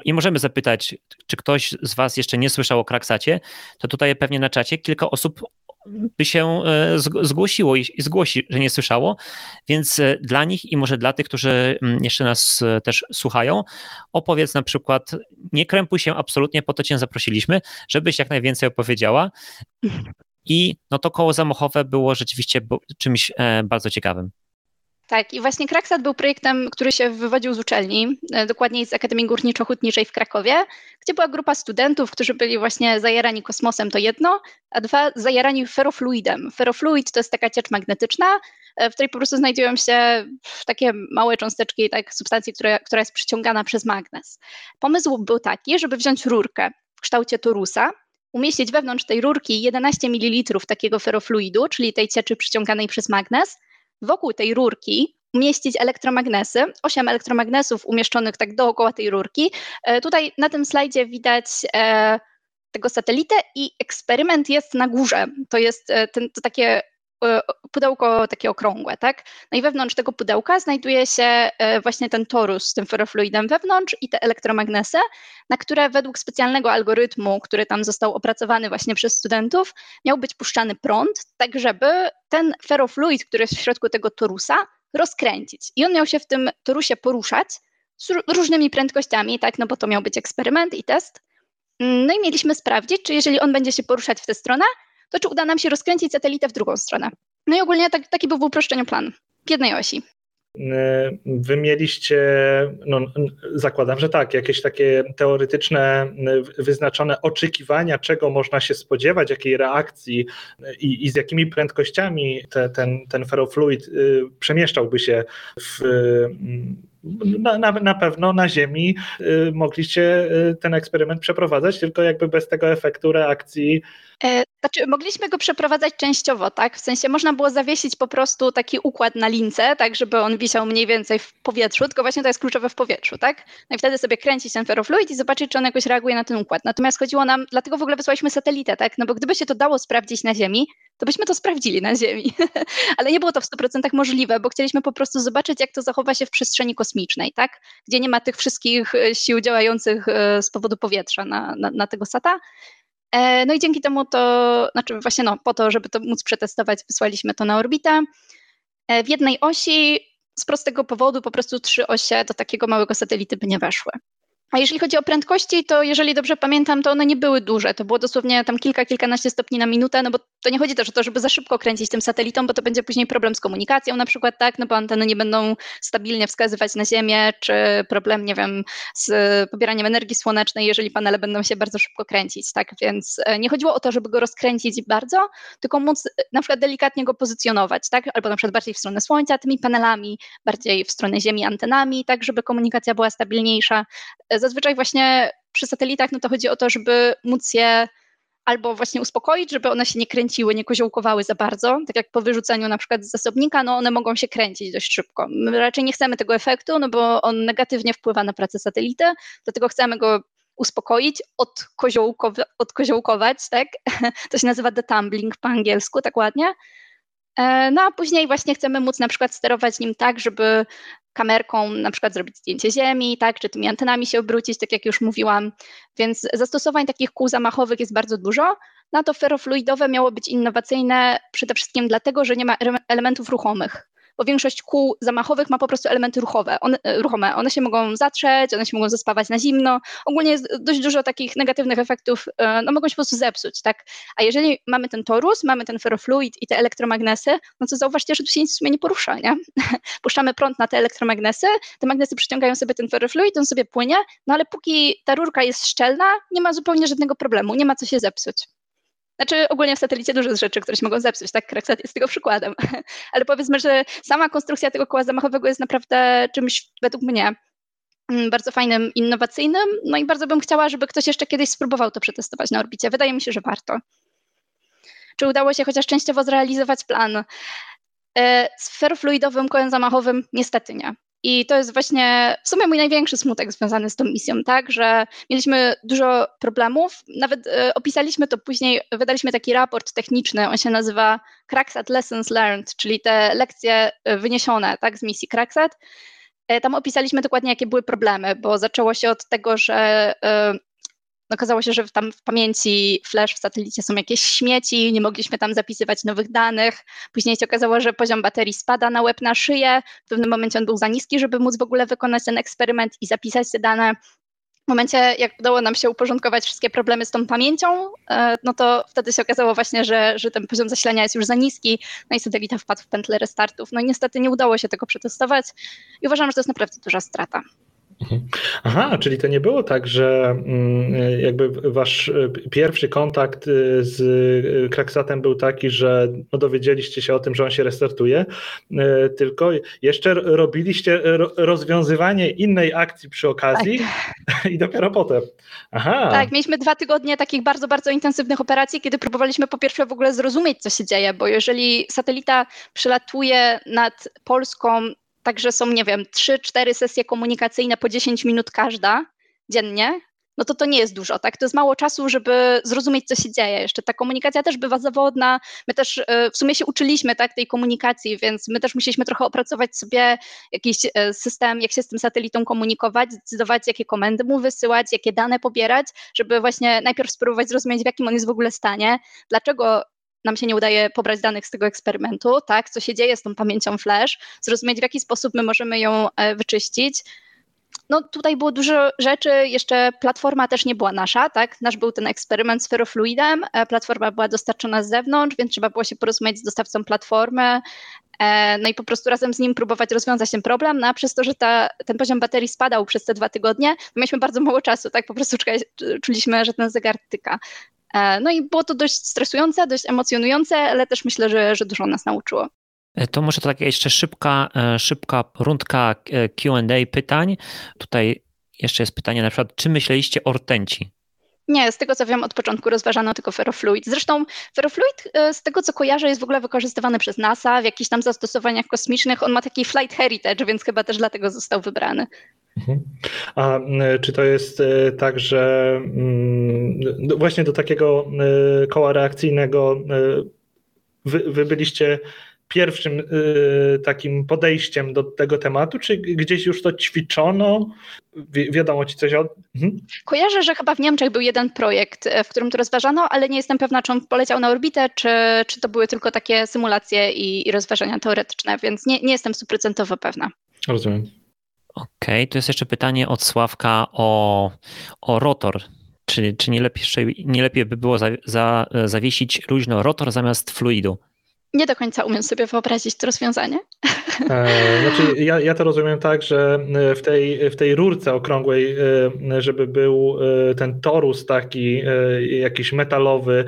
i możemy zapytać, czy ktoś z Was jeszcze nie słyszał o Kraksacie, to tutaj pewnie na czacie kilka osób by się e, zgłosiło i zgłosi, że nie słyszało, więc e, dla nich i może dla tych, którzy mm, jeszcze nas e, też słuchają, opowiedz na przykład, nie krępuj się absolutnie, po to cię zaprosiliśmy, żebyś jak najwięcej opowiedziała i no to koło zamachowe było rzeczywiście czymś bardzo ciekawym. Tak, i właśnie Kraksat był projektem, który się wywodził z uczelni, e, dokładniej z Akademii Górniczo-Hutniczej w Krakowie, gdzie była grupa studentów, którzy byli właśnie zajarani kosmosem, to jedno, a dwa zajarani ferofluidem. Ferofluid to jest taka ciecz magnetyczna, w której po prostu znajdują się takie małe cząsteczki tak, substancji, która, która jest przyciągana przez magnes. Pomysł był taki, żeby wziąć rurkę w kształcie torusa, umieścić wewnątrz tej rurki 11 ml takiego ferofluidu, czyli tej cieczy przyciąganej przez magnes, wokół tej rurki umieścić elektromagnesy, 8 elektromagnesów umieszczonych tak dookoła tej rurki. E, tutaj na tym slajdzie widać e, tego satelitę i eksperyment jest na górze. To jest e, ten, to takie pudełko takie okrągłe, tak? No i wewnątrz tego pudełka znajduje się właśnie ten torus z tym ferofluidem wewnątrz i te elektromagnesy, na które według specjalnego algorytmu, który tam został opracowany właśnie przez studentów, miał być puszczany prąd, tak żeby ten ferofluid, który jest w środku tego torusa, rozkręcić. I on miał się w tym torusie poruszać z różnymi prędkościami, tak, no bo to miał być eksperyment i test. Mm, no i mieliśmy sprawdzić, czy jeżeli on będzie się poruszać w tę stronę, to czy uda nam się rozkręcić satelitę w drugą stronę. No i ogólnie tak, taki był w uproszczeniu plan w jednej osi. Wy mieliście, no, zakładam, że tak, jakieś takie teoretyczne, wyznaczone oczekiwania, czego można się spodziewać, jakiej reakcji i, i z jakimi prędkościami te, ten, ten ferrofluid przemieszczałby się w, na, na, na, pewno na Ziemi mogliście ten eksperyment przeprowadzać, tylko jakby bez tego efektu reakcji znaczy, mogliśmy go przeprowadzać częściowo, tak? W sensie można było zawiesić po prostu taki układ na lince, tak, żeby on wisiał mniej więcej w powietrzu, tylko właśnie to jest kluczowe w powietrzu, tak? No i wtedy sobie kręcić ten ferrofluid i zobaczyć, czy on jakoś reaguje na ten układ. Natomiast chodziło nam, dlatego w ogóle wysłaliśmy satelitę, tak? No bo gdyby się to dało sprawdzić na Ziemi, to byśmy to sprawdzili na Ziemi. [laughs] Ale nie było to w 100% możliwe, bo chcieliśmy po prostu zobaczyć, jak to zachowa się w przestrzeni kosmicznej, tak? Gdzie nie ma tych wszystkich e, sił działających e, z powodu powietrza na, na, na tego sata. E, no i dzięki temu to, znaczy właśnie no, po to, żeby to móc przetestować, wysłaliśmy to na orbitę. E, w jednej osi z prostego powodu po prostu trzy osie do takiego małego satelity by nie weszły. A jeżeli chodzi o prędkości, to jeżeli dobrze pamiętam, to one nie były duże. To było dosłownie tam kilka, kilkanaście stopni na minutę, no bo to nie chodzi też o to, żeby za szybko kręcić tym satelitą, bo to będzie później problem z komunikacją na przykład, tak, no bo anteny nie będą stabilnie wskazywać na Ziemię, czy problem, nie wiem, z pobieraniem energii słonecznej, jeżeli panele będą się bardzo szybko kręcić, tak, więc e, nie chodziło o to, żeby go rozkręcić bardzo, tylko móc e, na przykład delikatnie go pozycjonować, tak, albo na przykład bardziej w stronę Słońca tymi panelami, bardziej w stronę Ziemi antenami, tak, żeby komunikacja była stabilniejsza. E, zazwyczaj właśnie przy satelitach, no to chodzi o to, żeby móc je albo właśnie uspokoić, żeby one się nie kręciły, nie koziołkowały za bardzo, tak jak po wyrzuceniu na przykład z zasobnika, no one mogą się kręcić dość szybko. My raczej nie chcemy tego efektu, no bo on negatywnie wpływa na pracę satelity, dlatego chcemy go uspokoić, odkoziołkować, tak? [laughs] To się nazywa detumbling po angielsku, tak ładnie. E, no a później właśnie chcemy móc na przykład sterować nim tak, żeby kamerką na przykład zrobić zdjęcie ziemi, tak, czy tymi antenami się obrócić, tak jak już mówiłam. Więc zastosowań takich kół zamachowych jest bardzo dużo. Na to ferrofluidowe miało być innowacyjne przede wszystkim dlatego, że nie ma elementów ruchomych bo większość kół zamachowych ma po prostu elementy ruchowe, one, e, ruchome. One się mogą zatrzeć, one się mogą zaspawać na zimno. Ogólnie jest dość dużo takich negatywnych efektów, e, no mogą się po prostu zepsuć, tak? A jeżeli mamy ten torus, mamy ten ferrofluid i te elektromagnesy, no to zauważcie, że tu się nic w sumie nie porusza, nie? [laughs] Puszczamy prąd na te elektromagnesy, te magnesy przyciągają sobie ten ferrofluid, on sobie płynie, no ale póki ta rurka jest szczelna, nie ma zupełnie żadnego problemu, nie ma co się zepsuć. Znaczy ogólnie w satelicie dużo rzeczy, które się mogą zepsuć, tak? Kraksat jest tego przykładem. [laughs] Ale powiedzmy, że sama konstrukcja tego koła zamachowego jest naprawdę czymś według mnie mm, bardzo fajnym, innowacyjnym. No i bardzo bym chciała, żeby ktoś jeszcze kiedyś spróbował to przetestować na orbicie. Wydaje mi się, że warto. Czy udało się chociaż częściowo zrealizować plan? E, z ferrofluidowym kołem zamachowym niestety nie. I to jest właśnie w sumie mój największy smutek związany z tą misją, tak, że mieliśmy dużo problemów. Nawet e, opisaliśmy to później, wydaliśmy taki raport techniczny, on się nazywa Cracksat Lessons Learned, czyli te lekcje e, wyniesione tak, z misji Cracksat. E, tam opisaliśmy dokładnie, jakie były problemy, bo zaczęło się od tego, że okazało się, że tam w pamięci flash w satelicie są jakieś śmieci, nie mogliśmy tam zapisywać nowych danych. Później się okazało, że poziom baterii spada na łeb na szyję. W pewnym momencie on był za niski, żeby móc w ogóle wykonać ten eksperyment i zapisać te dane. W momencie, jak udało nam się uporządkować wszystkie problemy z tą pamięcią, e, no to wtedy się okazało właśnie, że, że ten poziom zasilania jest już za niski, no i satelita wpadł w pętlę restartów. No i niestety nie udało się tego przetestować i uważam, że to jest naprawdę duża strata. Mhm. Aha, czyli to nie było tak, że mm, jakby wasz e, pierwszy kontakt e, z e, Kraksatem był taki, że no dowiedzieliście się o tym, że on się restartuje, tylko jeszcze robiliście rozwiązywanie innej akcji przy okazji tak. [laughs] i dopiero potem. Aha. Tak, mieliśmy dwa tygodnie takich bardzo, bardzo intensywnych operacji, kiedy próbowaliśmy po pierwsze w ogóle zrozumieć, co się dzieje, bo jeżeli satelita przelatuje nad Polską Także są, nie wiem, 3-4 sesje komunikacyjne po 10 minut każda dziennie, no to to nie jest dużo, tak? To jest mało czasu, żeby zrozumieć, co się dzieje. Jeszcze ta komunikacja też bywa zawodna. My też e, w sumie się uczyliśmy tak, tej komunikacji, więc my też musieliśmy trochę opracować sobie jakiś e, system, jak się z tym satelitą komunikować, zdecydować, jakie komendy mu wysyłać, jakie dane pobierać, żeby właśnie najpierw spróbować zrozumieć, w jakim on jest w ogóle stanie, dlaczego nam się nie udaje pobrać danych z tego eksperymentu, tak, co się dzieje z tą pamięcią flash, zrozumieć w jaki sposób my możemy ją e, wyczyścić. No tutaj było dużo rzeczy, jeszcze platforma też nie była nasza, tak, nasz był ten eksperyment z ferrofluidem, e, platforma była dostarczona z zewnątrz, więc trzeba było się porozumieć z dostawcą platformy, e, no i po prostu razem z nim próbować rozwiązać ten problem, no a przez to, że ta, ten poziom baterii spadał przez te dwa tygodnie, mieliśmy bardzo mało czasu, tak, po prostu czuliśmy, że ten zegar tyka. E, no i było to dość stresujące, dość emocjonujące, ale też myślę, że, że dużo nas nauczyło. E, to może to taka jeszcze szybka, e, szybka rundka QA pytań. Tutaj jeszcze jest pytanie na przykład, czy myśleliście o rtęci? Nie, z tego co wiem, od początku rozważano tylko ferrofluid. Zresztą ferrofluid, z tego co kojarzę, jest w ogóle wykorzystywany przez NASA w jakichś tam zastosowaniach kosmicznych. On ma taki flight heritage, więc chyba też dlatego został wybrany. Mhm. A czy to jest e, tak, że mm, właśnie do takiego e, koła reakcyjnego e, wy, wy byliście pierwszym takim podejściem do tego tematu, czy gdzieś już to ćwiczono? Wi wiadomo ci coś o. Mhm. Kojarzę, że chyba w Niemczech był jeden projekt, w którym to rozważano, ale nie jestem pewna, czy on poleciał na orbitę, czy, czy to były tylko takie symulacje i, i rozważania teoretyczne, więc nie, nie jestem stuprocentowo pewna. Rozumiem. Okej, okay, to jest jeszcze pytanie od Sławka o, o rotor. Czy, czy nie, lepiej, nie lepiej by było za, za, zawiesić luźno rotor zamiast fluidu? Nie do końca umiem sobie wyobrazić to rozwiązanie. E, znaczy, ja, ja to rozumiem tak, że e, w tej, w tej rurce okrągłej, e, żeby był ten torus taki jakiś metalowy,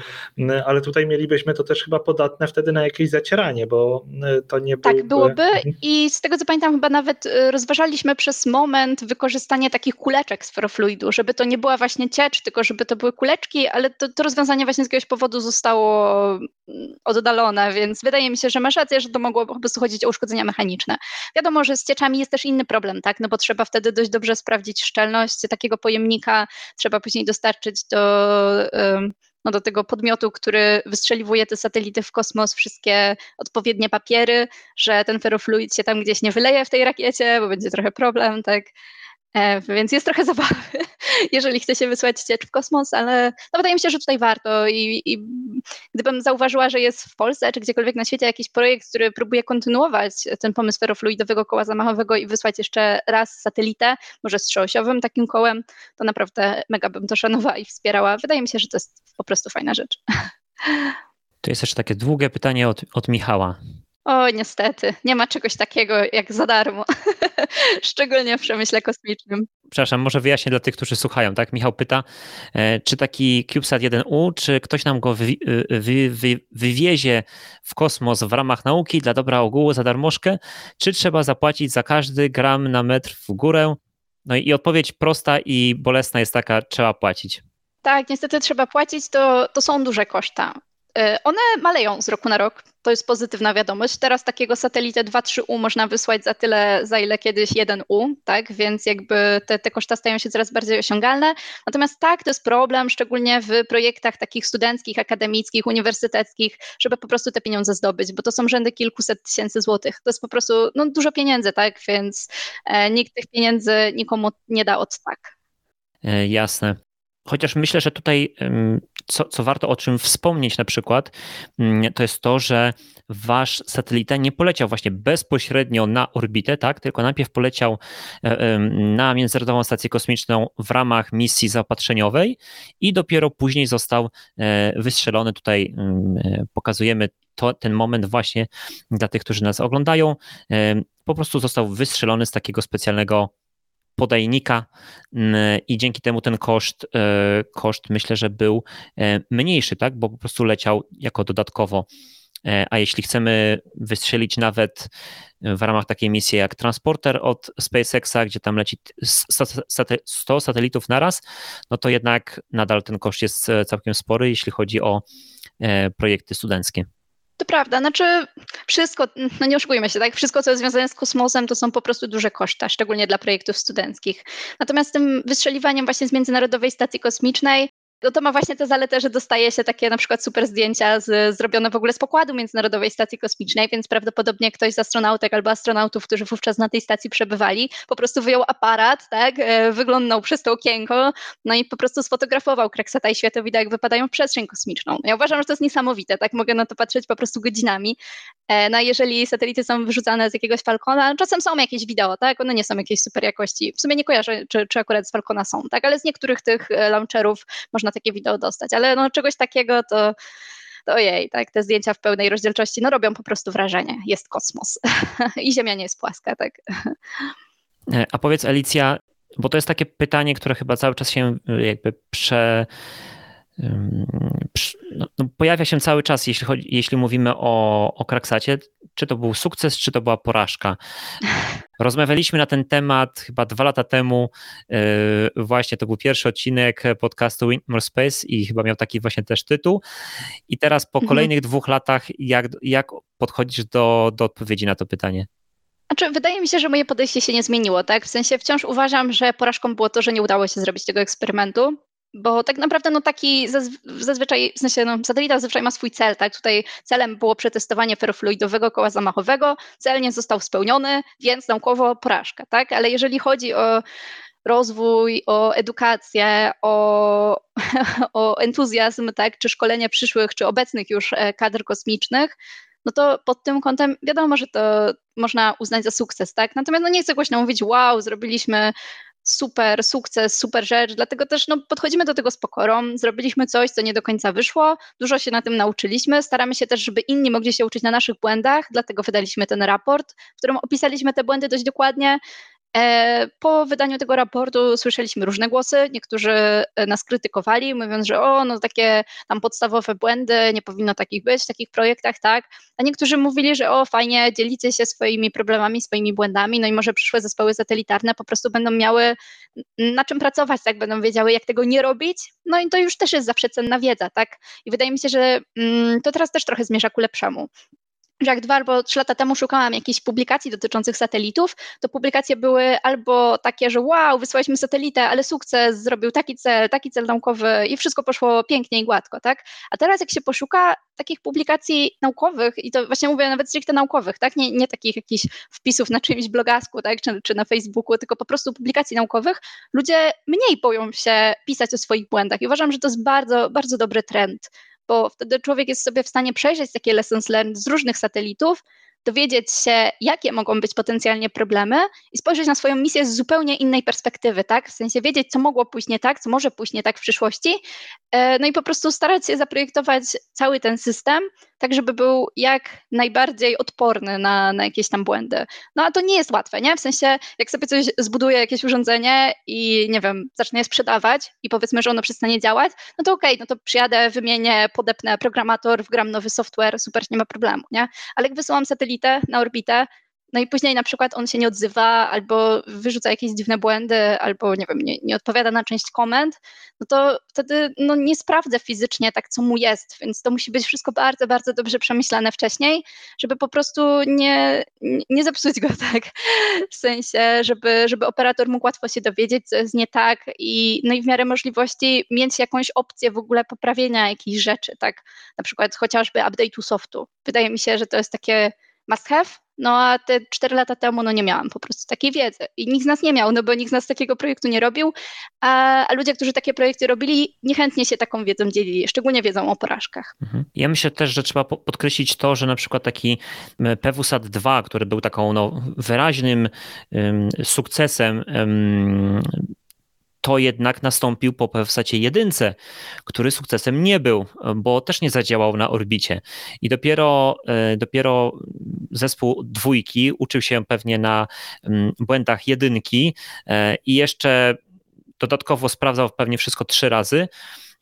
ale tutaj mielibyśmy to też chyba podatne wtedy na jakieś zacieranie, bo to nie byłoby... Tak, byłoby. I z tego co pamiętam chyba nawet rozważaliśmy przez moment wykorzystanie takich kuleczek z ferrofluidu, żeby to nie była właśnie ciecz, tylko żeby to były kuleczki, ale to, to rozwiązanie właśnie z jakiegoś powodu zostało mm, oddalone, więc wydaje mi się, że masz rację, że to mogło po prostu chodzić o uszkodzenia mechaniczne mechaniczne. Wiadomo, że z cieczami jest też inny problem, tak? No bo trzeba wtedy dość dobrze sprawdzić szczelność takiego pojemnika, trzeba później dostarczyć do no, do tego podmiotu, który wystrzeliwuje te satelity w kosmos, wszystkie odpowiednie papiery, że ten ferrofluid się tam gdzieś nie wyleje w tej rakiecie, bo będzie trochę problem, tak. E, więc jest trochę [laughs] zabawy, jeżeli chce się wysłać ciecz w kosmos, ale no wydaje mi się, że tutaj warto i, i, gdybym zauważyła, że jest w Polsce czy gdziekolwiek na świecie jakiś projekt, który próbuje kontynuować ten pomysł ferrofluidowego koła zamachowego i wysłać jeszcze raz satelitę, może z trzyosiowym takim kołem, to naprawdę mega bym to szanowała i wspierała. Wydaje mi się, że to jest po prostu fajna rzecz. To jest jeszcze takie długie pytanie od, od Michała. O, niestety, nie ma czegoś takiego jak za darmo, [laughs] szczególnie w przemyśle kosmicznym. Przepraszam, może wyjaśnię dla tych, którzy słuchają, tak? Michał pyta, e, czy taki CubeSat 1U, czy ktoś nam go wy, e, wy, wy, wywiezie w kosmos w ramach nauki dla dobra ogółu za darmożkę, czy trzeba zapłacić za każdy gram na metr w górę? No i odpowiedź prosta i bolesna jest taka, trzeba płacić. Tak, niestety trzeba płacić, to, to są duże koszta. E, one maleją z roku na rok. To jest pozytywna wiadomość. Teraz takiego satelitę 2-3U można wysłać za tyle, za ile kiedyś 1U, tak? Więc jakby te, te koszta stają się coraz bardziej osiągalne. Natomiast tak, to jest problem, szczególnie w projektach takich studenckich, akademickich, uniwersyteckich, żeby po prostu te pieniądze zdobyć, bo to są rzędy kilkuset tysięcy złotych. To jest po prostu no, dużo pieniędzy, tak? Więc e, nikt tych pieniędzy nikomu nie da od tak. E, jasne. Chociaż myślę, że tutaj co, co warto o czym wspomnieć na przykład, mm, to jest to, że wasz satelita nie poleciał właśnie bezpośrednio na orbitę, tak, tylko najpierw poleciał e, na Międzynarodową Stację Kosmiczną w ramach misji zaopatrzeniowej i dopiero później został e, wystrzelony. Tutaj mm, e, pokazujemy to, ten moment właśnie dla tych, którzy nas oglądają. Po prostu został wystrzelony z takiego specjalnego podajnika i dzięki temu ten koszt, koszt myślę, że był mniejszy, tak? bo po prostu leciał jako dodatkowo E, a jeśli chcemy wystrzelić nawet w ramach takiej misji jak transporter od SpaceXa, gdzie tam leci 100 satelitów naraz, no to jednak nadal ten koszt jest e, całkiem spory, jeśli chodzi o e, projekty studenckie. To prawda, znaczy wszystko, no nie oszukujmy się, tak? Wszystko, co jest związane z kosmosem, to są po prostu duże koszta, szczególnie dla projektów studenckich. Natomiast tym wystrzeliwaniem właśnie z Międzynarodowej Stacji Kosmicznej no to ma właśnie tę zaletę, że dostaje się takie na przykład super zdjęcia z, zrobione w ogóle z pokładu Międzynarodowej Stacji Kosmicznej, więc prawdopodobnie ktoś z astronautek albo astronautów, którzy wówczas na tej stacji przebywali, po prostu wyjął aparat, tak, e, wyglądał przez to okienko, no i po prostu sfotografował Kreksata i Światowida, jak wypadają w przestrzeń kosmiczną. Ja uważam, że to jest niesamowite, tak, mogę na to patrzeć po prostu godzinami. E, no jeżeli satelity są wyrzucane z jakiegoś Falcona, czasem są jakieś wideo, tak, one nie są jakiejś super jakości. W sumie nie kojarzę, czy, czy akurat z Falcona są, tak, ale z niektórych tych e, launcherów można takie wideo dostać, ale no czegoś takiego to to ojej, tak, te zdjęcia w pełnej rozdzielczości, no robią po prostu wrażenie. Jest kosmos [laughs] i Ziemia nie jest płaska, tak. E, a powiedz Alicja, bo to jest takie pytanie, które chyba cały czas się jakby prze, no, no, pojawia się cały czas, jeśli, chodzi, jeśli mówimy o, o Kraksacie, czy to był sukces, czy to była porażka. [laughs] Rozmawialiśmy na ten temat chyba dwa lata temu, yy, właśnie to był pierwszy odcinek podcastu More Space i chyba miał taki właśnie też tytuł. I teraz po mhm. kolejnych dwóch latach, jak, jak podchodzisz do, do odpowiedzi na to pytanie? Znaczy, wydaje mi się, że moje podejście się nie zmieniło, tak? W sensie wciąż uważam, że porażką było to, że nie udało się zrobić tego eksperymentu, bo tak naprawdę no taki zazwyczaj, w sensie no, satelita zazwyczaj ma swój cel, tak? Tutaj celem było przetestowanie ferofluidowego koła zamachowego, cel nie został spełniony, więc naukowo porażka, tak? Ale jeżeli chodzi o rozwój, o edukację, o, [laughs] o entuzjazm, tak? Czy szkolenie przyszłych, czy obecnych już e, kadr kosmicznych, no to pod tym kątem wiadomo, że to można uznać za sukces, tak? Natomiast no nie chcę głośno mówić, wow, zrobiliśmy super sukces, super rzecz, dlatego też no, podchodzimy do tego z pokorą, zrobiliśmy coś, co nie do końca wyszło, dużo się na tym nauczyliśmy, staramy się też, żeby inni mogli się uczyć na naszych błędach, dlatego wydaliśmy ten raport, w którym opisaliśmy te błędy dość dokładnie, po wydaniu tego raportu słyszeliśmy różne głosy. Niektórzy e, nas krytykowali, mówiąc, że o, no takie tam podstawowe błędy, nie powinno takich być w takich projektach, tak. A niektórzy mówili, że o, fajnie, dzielicie się swoimi problemami, swoimi błędami, no i może przyszłe zespoły satelitarne po prostu będą miały na czym pracować, tak, będą wiedziały, jak tego nie robić. No i to już też jest zawsze cenna wiedza, tak. I wydaje mi się, że mm, to teraz też trochę zmierza ku lepszemu że jak dwa albo trzy lata temu szukałam jakichś publikacji dotyczących satelitów, to publikacje były albo takie, że wow, wysłaliśmy satelitę, ale sukces, zrobił taki cel, taki cel naukowy i wszystko poszło pięknie i gładko, tak? A teraz jak się poszuka takich publikacji naukowych, i to właśnie mówię nawet stricte naukowych, tak? Nie, nie takich jakichś wpisów na czymś blogasku, tak? Czy, czy na Facebooku, tylko po prostu publikacji naukowych, ludzie mniej boją się pisać o swoich błędach i uważam, że to jest bardzo, bardzo dobry trend bo wtedy człowiek jest sobie w stanie przejrzeć takie lessons learned z różnych satelitów, dowiedzieć się, jakie mogą być potencjalnie problemy i spojrzeć na swoją misję z zupełnie innej perspektywy, tak? W sensie wiedzieć, co mogło pójść nie tak, co może pójść nie tak w przyszłości, e, no i po prostu starać się zaprojektować cały ten system, tak żeby był jak najbardziej odporny na, na jakieś tam błędy. No a to nie jest łatwe, nie? W sensie, jak sobie coś zbuduje, jakieś urządzenie i nie wiem, zacznę je sprzedawać i powiedzmy, że ono przestanie działać, no to okej, okay, no to przyjadę, wymienię, podepnę programator, wgram nowy software, super, nie ma problemu, nie? Ale jak wysyłam satelitę na orbitę, no i później na przykład on się nie odzywa, albo wyrzuca jakieś dziwne błędy, albo nie wiem, nie, nie odpowiada na część komend, no to wtedy no, nie sprawdzę fizycznie tak, co mu jest, więc to musi być wszystko bardzo, bardzo dobrze przemyślane wcześniej, żeby po prostu nie, nie zepsuć go [laughs] tak, w sensie, żeby, żeby operator mógł łatwo się dowiedzieć, co jest nie tak i no i w miarę możliwości mieć jakąś opcję w ogóle poprawienia jakichś rzeczy, tak, na przykład chociażby update'u softu. Wydaje mi się, że to jest takie must have, no a te cztery lata temu no nie miałam po prostu takiej wiedzy i nikt z nas nie miał, no bo nikt z nas takiego projektu nie robił, a, a ludzie, którzy takie projekty robili, niechętnie się taką wiedzą dzielili, szczególnie wiedzą o porażkach. Mhm. Ja myślę też, że trzeba podkreślić to, że na przykład taki PWSAT 2, który był taką no, wyraźnym um, sukcesem um, to jednak nastąpił po Pewsacie jedynce, który sukcesem nie był, bo też nie zadziałał na orbicie. I dopiero, e, dopiero zespół dwójki uczył się pewnie na mm, błędach jedynki e, i jeszcze dodatkowo sprawdzał pewnie wszystko trzy razy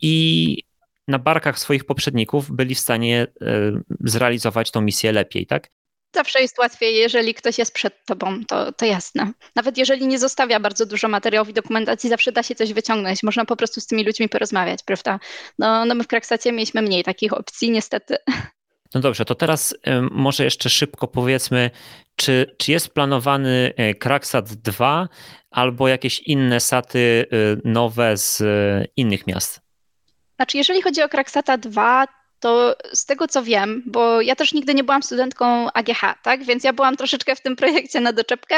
i na barkach swoich poprzedników byli w stanie e, zrealizować tą misję lepiej, tak? Zawsze jest łatwiej, jeżeli ktoś jest przed tobą, to, to jasne. Nawet jeżeli nie zostawia bardzo dużo materiałów i dokumentacji, zawsze da się coś wyciągnąć. Można po prostu z tymi ludźmi porozmawiać, prawda? No, no my w Kraksacie mieliśmy mniej takich opcji, niestety. No dobrze, to teraz może jeszcze szybko powiedzmy, czy, czy jest planowany e, Kraksat 2 albo jakieś inne saty e, nowe z innych miast? Znaczy, jeżeli chodzi o Kraksata 2, to z tego co wiem, bo ja też nigdy nie byłam studentką AGH, tak? Więc ja byłam troszeczkę w tym projekcie na doczepkę.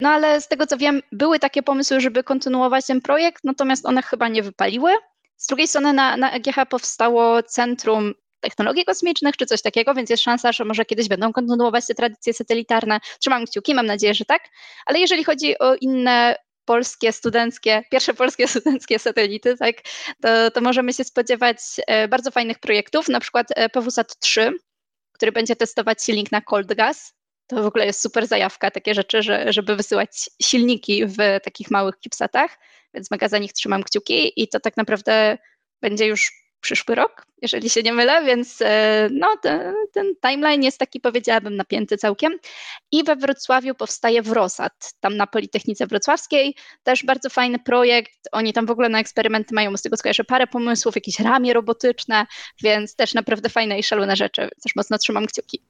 No ale z tego co wiem, były takie pomysły, żeby kontynuować ten projekt, natomiast one chyba nie wypaliły. Z drugiej strony na, na AGH powstało Centrum Technologii Kosmicznych czy coś takiego, więc jest szansa, że może kiedyś będą kontynuować te tradycje satelitarne. Trzymam kciuki, mam nadzieję, że tak. Ale jeżeli chodzi o inne polskie studenckie, pierwsze polskie [laughs] studenckie satelity, tak, to, to możemy się spodziewać e, bardzo fajnych projektów, na przykład e, PWSAT 3, który będzie testować silnik na cold gas. To w ogóle jest super zajawka, takie rzeczy, że, żeby wysyłać silniki w takich małych CubeSatach, więc mega za nich trzymam kciuki i to tak naprawdę będzie już przyszły rok, jeżeli się nie mylę, więc e, no, ten, ten timeline jest taki, powiedziałabym, napięty całkiem. I we Wrocławiu powstaje WROSAT, tam na Politechnice Wrocławskiej, też bardzo fajny projekt. Oni tam w ogóle na eksperymenty mają, z tego co kojarzę, parę pomysłów, jakieś ramię robotyczne, więc też naprawdę fajne i szalone rzeczy. Też mocno trzymam kciuki.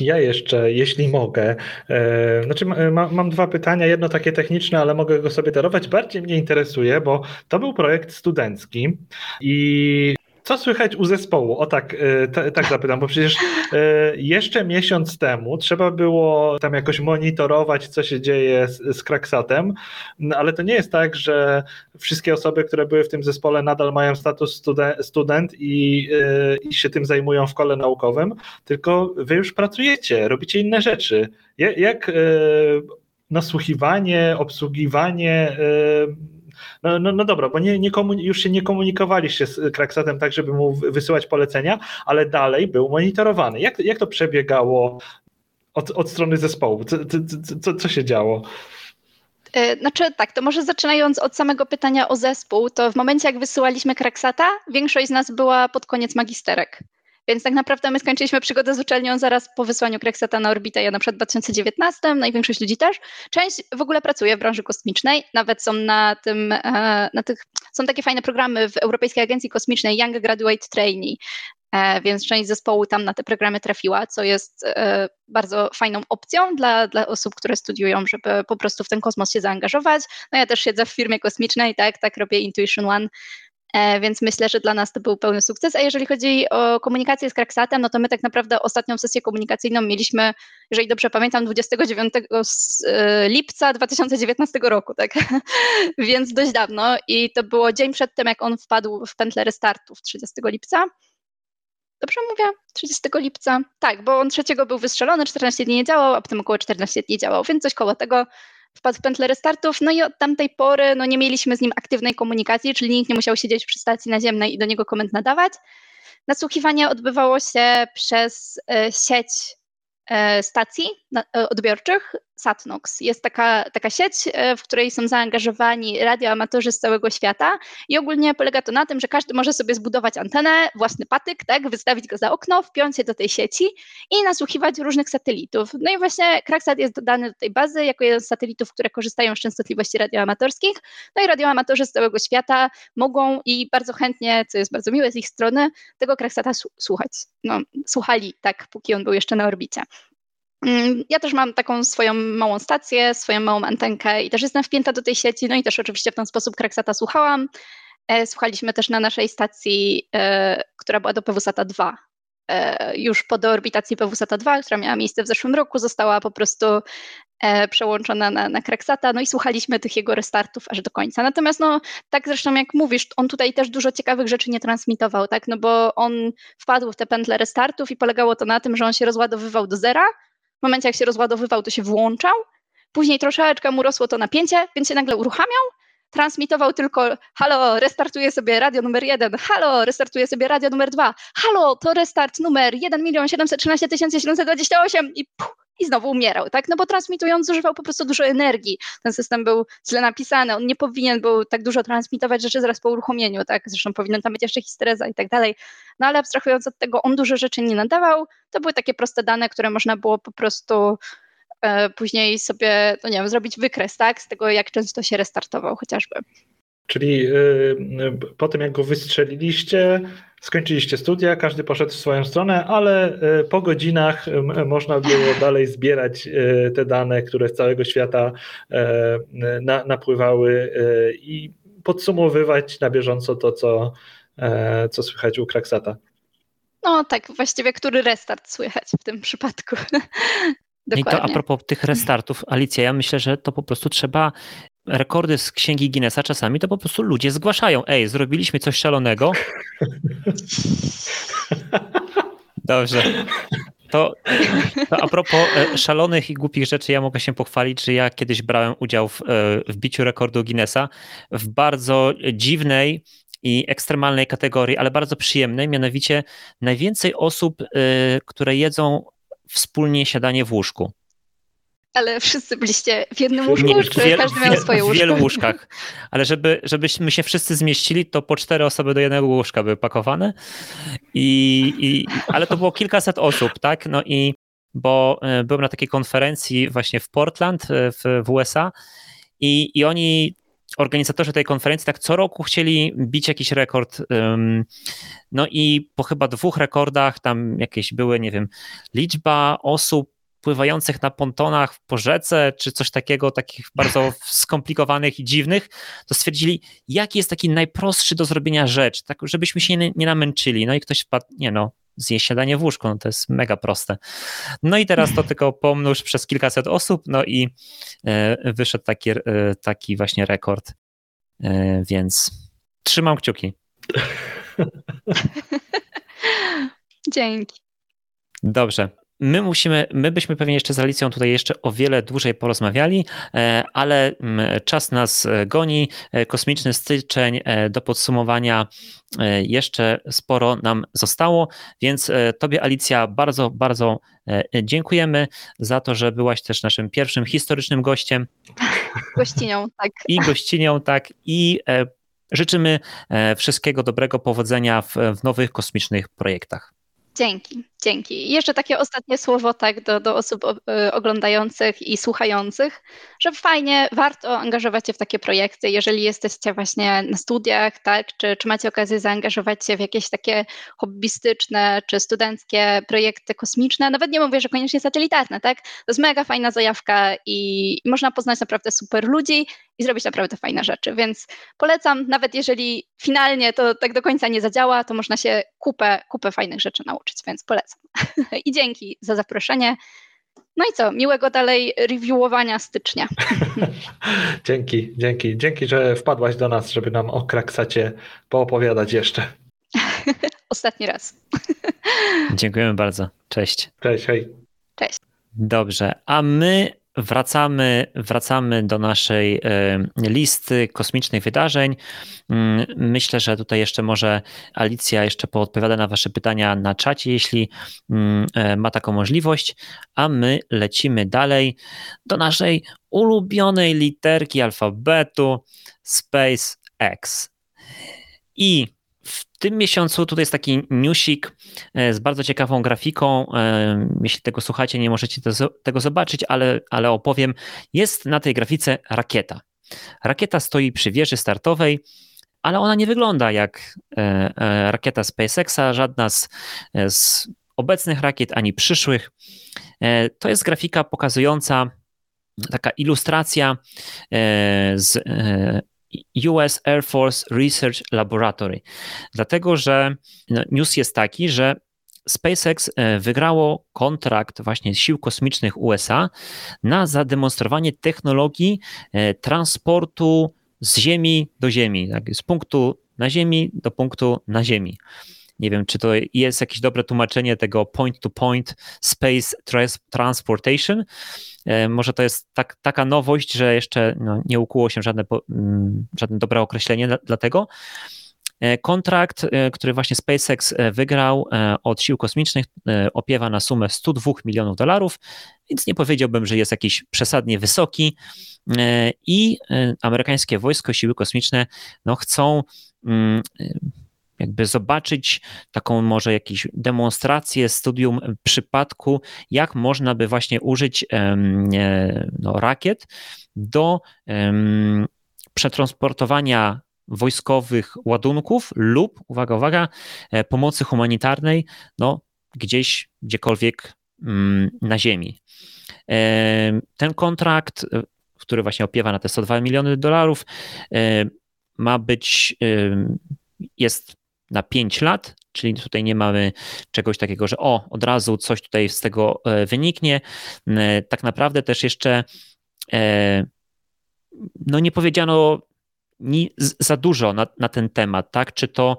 Ja jeszcze, jeśli mogę, e, znaczy ma, mam dwa pytania, jedno takie techniczne, ale mogę go sobie darować. Bardziej mnie interesuje, bo to był projekt studencki i co słychać u zespołu? O tak, e, tak zapytam, bo przecież e, jeszcze miesiąc temu trzeba było tam jakoś monitorować, co się dzieje z, z Kraksatem, no, ale to nie jest tak, że wszystkie osoby, które były w tym zespole nadal mają status student, student i, e, i się tym zajmują w kole naukowym, tylko wy już pracujecie, robicie inne rzeczy. Jak, jak nasłuchiwanie, obsługiwanie no, no, no dobra, bo nie, nie już się nie komunikowaliście z Kraksatem tak, żeby mu wysyłać polecenia, ale dalej był monitorowany. Jak, jak to przebiegało od, od strony zespołu? Co, co, co, się działo? E, znaczy tak, to może zaczynając od samego pytania o zespół, to w momencie jak wysyłaliśmy Kraksata, większość z nas była pod koniec magisterek. Więc tak naprawdę my skończyliśmy przygodę z uczelnią zaraz po wysłaniu Krekseta na orbitę, ja na przykład w 2019, największość ludzi też. Część w ogóle pracuje w branży kosmicznej, nawet są na tym, e, na tych, są takie fajne programy w Europejskiej Agencji Kosmicznej Young Graduate Trainee, e, więc część zespołu tam na te programy trafiła, co jest e, bardzo fajną opcją dla, dla osób, które studiują, żeby po prostu w ten kosmos się zaangażować. No ja też siedzę w firmie kosmicznej, tak, tak robię Intuition One, więc myślę, że dla nas to był pełny sukces. A jeżeli chodzi o komunikację z Kraksatem, no to my tak naprawdę ostatnią sesję komunikacyjną mieliśmy, jeżeli dobrze pamiętam, 29 e, lipca 2019 roku, tak? [laughs] więc dość dawno i to było dzień przed tym, jak on wpadł w pętlę restartów 30 lipca. Dobrze mówię? 30 lipca? Tak, bo on trzeciego był wystrzelony, 14 dni nie działał, a potem około 14 dni działał, więc coś koło tego wpadł w pętlę restartów, no i od tamtej pory no, nie mieliśmy z nim aktywnej komunikacji, czyli nikt nie musiał siedzieć przy stacji naziemnej i do niego komend nadawać. Nasłuchiwanie odbywało się przez e, sieć e, stacji e, odbiorczych, Satnox. Jest taka, taka sieć, e, w której są zaangażowani radioamatorzy z całego świata i ogólnie polega to na tym, że każdy może sobie zbudować antenę, własny patyk, tak, wystawić go za okno, wpiąć się do tej sieci i nasłuchiwać różnych satelitów. No i właśnie Kraksat jest dodany do tej bazy jako jeden z satelitów, które korzystają z częstotliwości radioamatorskich. No i radioamatorzy z całego świata mogą i bardzo chętnie, co jest bardzo miłe z ich strony, tego Kraksata słuchać. No, słuchali tak, póki on był jeszcze na orbicie. Mm, ja też mam taką swoją małą stację, swoją małą antenkę i też jestem wpięta do tej sieci, no i też oczywiście w ten sposób Kraksata słuchałam. E, słuchaliśmy też na naszej stacji, e, która była do PWSATA 2. E, już po deorbitacji PWSATA 2, która miała miejsce w zeszłym roku, została po prostu przełączona na, na Kraksata, no i słuchaliśmy tych jego restartów aż do końca. Natomiast no, tak zresztą jak mówisz, on tutaj też dużo ciekawych rzeczy nie transmitował, tak, no bo on wpadł w te pętle restartów i polegało to na tym, że on się rozładowywał do zera, w momencie, jak się rozładowywał, to się włączał. Później troszeczkę mu rosło to napięcie, więc się nagle uruchamiał. transmitował tylko halo, restartuję sobie radio numer jeden, halo, restartuję sobie radio numer dwa, halo, to restart numer 1 milion 713 728 i puh, i znowu umierał, tak? No bo transmitując zużywał po prostu dużo energii. Ten system był źle napisany, on nie powinien był tak dużo transmitować rzeczy zaraz po uruchomieniu, tak? Zresztą powinien tam być jeszcze histereza i tak dalej. No ale abstrahując od tego, on dużo rzeczy nie nadawał. To były takie proste dane, które można było po prostu e, później sobie, no nie wiem, zrobić wykres, tak? Z tego, jak często się restartował chociażby. Czyli y, y, po tym, jak go wystrzeliliście, skończyliście studia, każdy poszedł w swoją stronę, ale y, po godzinach można było dalej zbierać te dane, które z całego świata napływały i podsumowywać na bieżąco to, co, co słychać u Kraksata. No tak, właściwie który restart słychać w tym przypadku. Dokładnie. [laughs] I to a propos tych restartów, Alicja, ja myślę, że to po prostu trzeba rekordy z księgi Guinnessa czasami to po prostu ludzie zgłaszają. Ej, zrobiliśmy coś szalonego. [laughs] Dobrze. To, to a propos e, szalonych i głupich rzeczy, ja mogę się pochwalić, że ja kiedyś brałem udział w, e, w biciu rekordu Guinnessa w bardzo dziwnej i ekstremalnej kategorii, ale bardzo przyjemnej, mianowicie najwięcej osób, e, które jedzą wspólnie siadanie w łóżku ale wszyscy byliście w jednym łóżku, nie, czy wiel, każdy miał swoje łóżko? W wielu łóżkach, [laughs] ale żeby, żebyśmy się wszyscy zmieścili, to po cztery osoby do jednego łóżka były pakowane, I, i, ale to było kilkaset osób, tak, no i bo e, byłem na takiej konferencji właśnie w Portland e, w, w USA i, i oni organizatorzy tej konferencji tak co roku chcieli bić jakiś rekord. No i po chyba dwóch rekordach tam jakieś były, nie wiem, liczba osób pływających na pontonach po rzece, czy coś takiego, takich bardzo [laughs] skomplikowanych i dziwnych, to stwierdzili, jaki jest taki najprostszy do zrobienia rzecz, tak żebyśmy się nie, nie namęczyli. No i ktoś wpadł, nie no, zjeść śniadanie w łóżku, no to jest mega proste. No i teraz to [laughs] tylko pomnóż przez kilkaset osób, no i e, wyszedł taki, e, taki właśnie rekord, e, więc trzymam kciuki. [laughs] Dzięki. Dobrze. My musimy, my byśmy pewnie jeszcze z Alicją tutaj jeszcze o wiele dłużej porozmawiali, e, ale mm, czas nas e, goni. E, kosmiczny styczeń do podsumowania jeszcze sporo nam zostało, więc Tobie, Alicja, bardzo, bardzo dziękujemy za to, że byłaś też naszym pierwszym historycznym gościem. [laughs] Gościnią, tak. I gościnią, tak. I życzymy wszystkiego dobrego, powodzenia w, w nowych kosmicznych projektach. Dzięki, dzięki. I jeszcze takie ostatnie słowo tak do, do osób y, oglądających i słuchających, że fajnie, warto angażować się w takie projekty, jeżeli jesteście właśnie na studiach, tak, czy, czy macie okazję zaangażować się w jakieś takie hobbystyczne czy studenckie projekty kosmiczne, nawet nie mówię, że koniecznie satelitarne, tak, to jest mega fajna zajawka i, i można poznać naprawdę super ludzi i zrobić naprawdę fajne rzeczy, więc polecam, nawet jeżeli finalnie to tak do końca nie zadziała, to można się kupę, kupę fajnych rzeczy nauczyć, więc polecam. [laughs] I dzięki za zaproszenie. No i co, miłego dalej reviewowania stycznia. [laughs] dzięki, dzięki. Dzięki, że wpadłaś do nas, żeby nam o Kraksacie poopowiadać jeszcze. [laughs] Ostatni raz. Dziękujemy bardzo. Cześć. Cześć, hej. Cześć. Dobrze, a my Wracamy, wracamy do naszej e, listy kosmicznych wydarzeń. Mm, myślę, że tutaj jeszcze może Alicja jeszcze poodpowiada na Wasze pytania na czacie, jeśli mm, e, ma taką możliwość, a my lecimy dalej do naszej ulubionej literki alfabetu SpaceX. I tym miesiącu tutaj jest taki newsik e, z bardzo ciekawą grafiką. E, jeśli tego słuchacie, nie możecie tego zobaczyć, ale, ale opowiem. Jest na tej grafice rakieta. Rakieta stoi przy wieży startowej, ale ona nie wygląda jak e, rakieta SpaceXa, żadna z, z obecnych rakiet ani przyszłych. To jest grafika pokazująca taka ilustracja z US Air Force Research Laboratory. Dlatego, że no, news jest taki, że SpaceX e, wygrało kontrakt właśnie sił kosmicznych USA na zademonstrowanie technologii e, transportu z Ziemi do Ziemi, tak, z punktu na Ziemi do punktu na Ziemi. Nie wiem, czy to jest jakieś dobre tłumaczenie tego point-to-point space transportation. Może to jest tak, taka nowość, że jeszcze no, nie ukuło się żadne, mm, żadne dobre określenie dla. E, kontrakt, e, który właśnie SpaceX e, wygrał od sił kosmicznych, opiewa na sumę 102 milionów dolarów, więc nie powiedziałbym, że jest jakiś przesadnie wysoki. I amerykańskie wojsko, siły kosmiczne no, chcą mm, jakby zobaczyć taką może jakąś demonstrację, studium przypadku, jak można by właśnie użyć no, rakiet do przetransportowania wojskowych ładunków lub, uwaga, uwaga, e, pomocy humanitarnej, no gdzieś, gdziekolwiek mm, na ziemi. E, ten kontrakt, e, który właśnie opiewa na te 102 miliony dolarów, ma być, jest na 5 lat, czyli tutaj nie mamy czegoś takiego, że o, od razu coś tutaj z tego wyniknie. Tak naprawdę też jeszcze no nie powiedziano za dużo na, na ten temat, tak? Czy to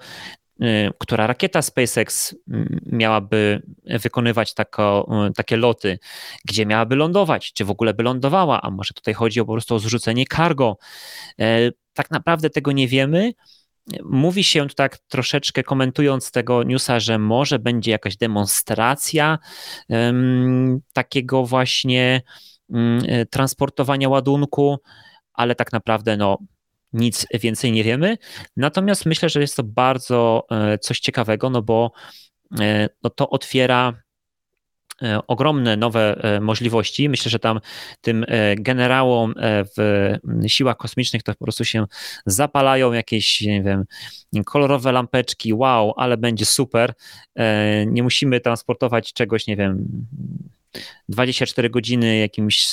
która rakieta SpaceX miałaby wykonywać tako, takie loty, gdzie miałaby lądować, czy w ogóle by lądowała, a może tutaj chodzi o po prostu o zrzucenie cargo. E, tak naprawdę tego nie wiemy. Mówi się tak troszeczkę komentując tego newsa, że może będzie jakaś demonstracja um, takiego właśnie um, transportowania ładunku, ale tak naprawdę no, nic więcej nie wiemy. Natomiast myślę, że jest to bardzo e, coś ciekawego, no bo e, no to otwiera ogromne nowe możliwości. Myślę, że tam tym generałom w siłach kosmicznych to po prostu się zapalają jakieś, nie wiem, kolorowe lampeczki. Wow, ale będzie super. Nie musimy transportować czegoś, nie wiem, 24 godziny jakimś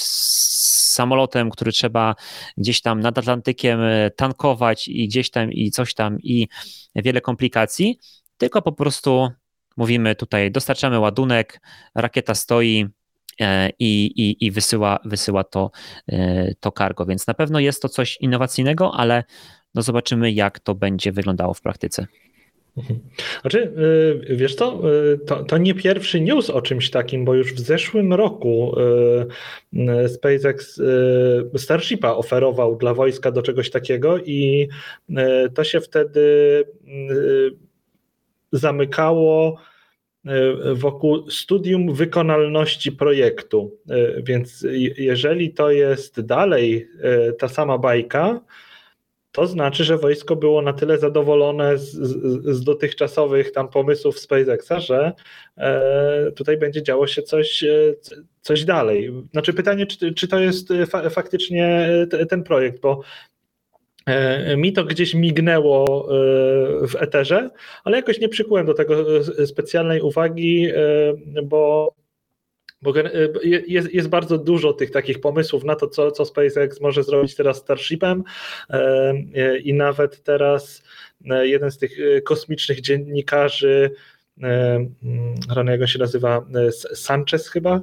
samolotem, który trzeba gdzieś tam nad Atlantykiem e, tankować i gdzieś tam i coś tam i wiele komplikacji, tylko po prostu mówimy tutaj, dostarczamy ładunek, rakieta stoi, e, i, i, i wysyła, wysyła to, e, to cargo. Więc na pewno jest to coś innowacyjnego, ale no zobaczymy, jak to będzie wyglądało w praktyce. Mhm. Znaczy, y, wiesz y, to, to nie pierwszy news o czymś takim, bo już w zeszłym roku SpaceX Starshipa oferował dla wojska do czegoś takiego i to się wtedy zamykało wokół studium wykonalności projektu. Więc jeżeli to jest dalej ta sama bajka, to znaczy, że wojsko było na tyle zadowolone z, z, z dotychczasowych tam pomysłów SpaceXa, że e, tutaj będzie działo się coś, e, coś dalej. Znaczy pytanie, czy, czy to jest fa faktycznie ten projekt, bo e, mi to gdzieś mignęło e, w eterze, ale jakoś nie przykułem do tego specjalnej uwagi, bo bo jest, jest bardzo dużo tych takich pomysłów na to, co, co SpaceX może zrobić teraz Starshipem. E, i nawet teraz e, jeden z tych e, kosmicznych dziennikarzy, rany jak on się nazywa, Sanchez chyba,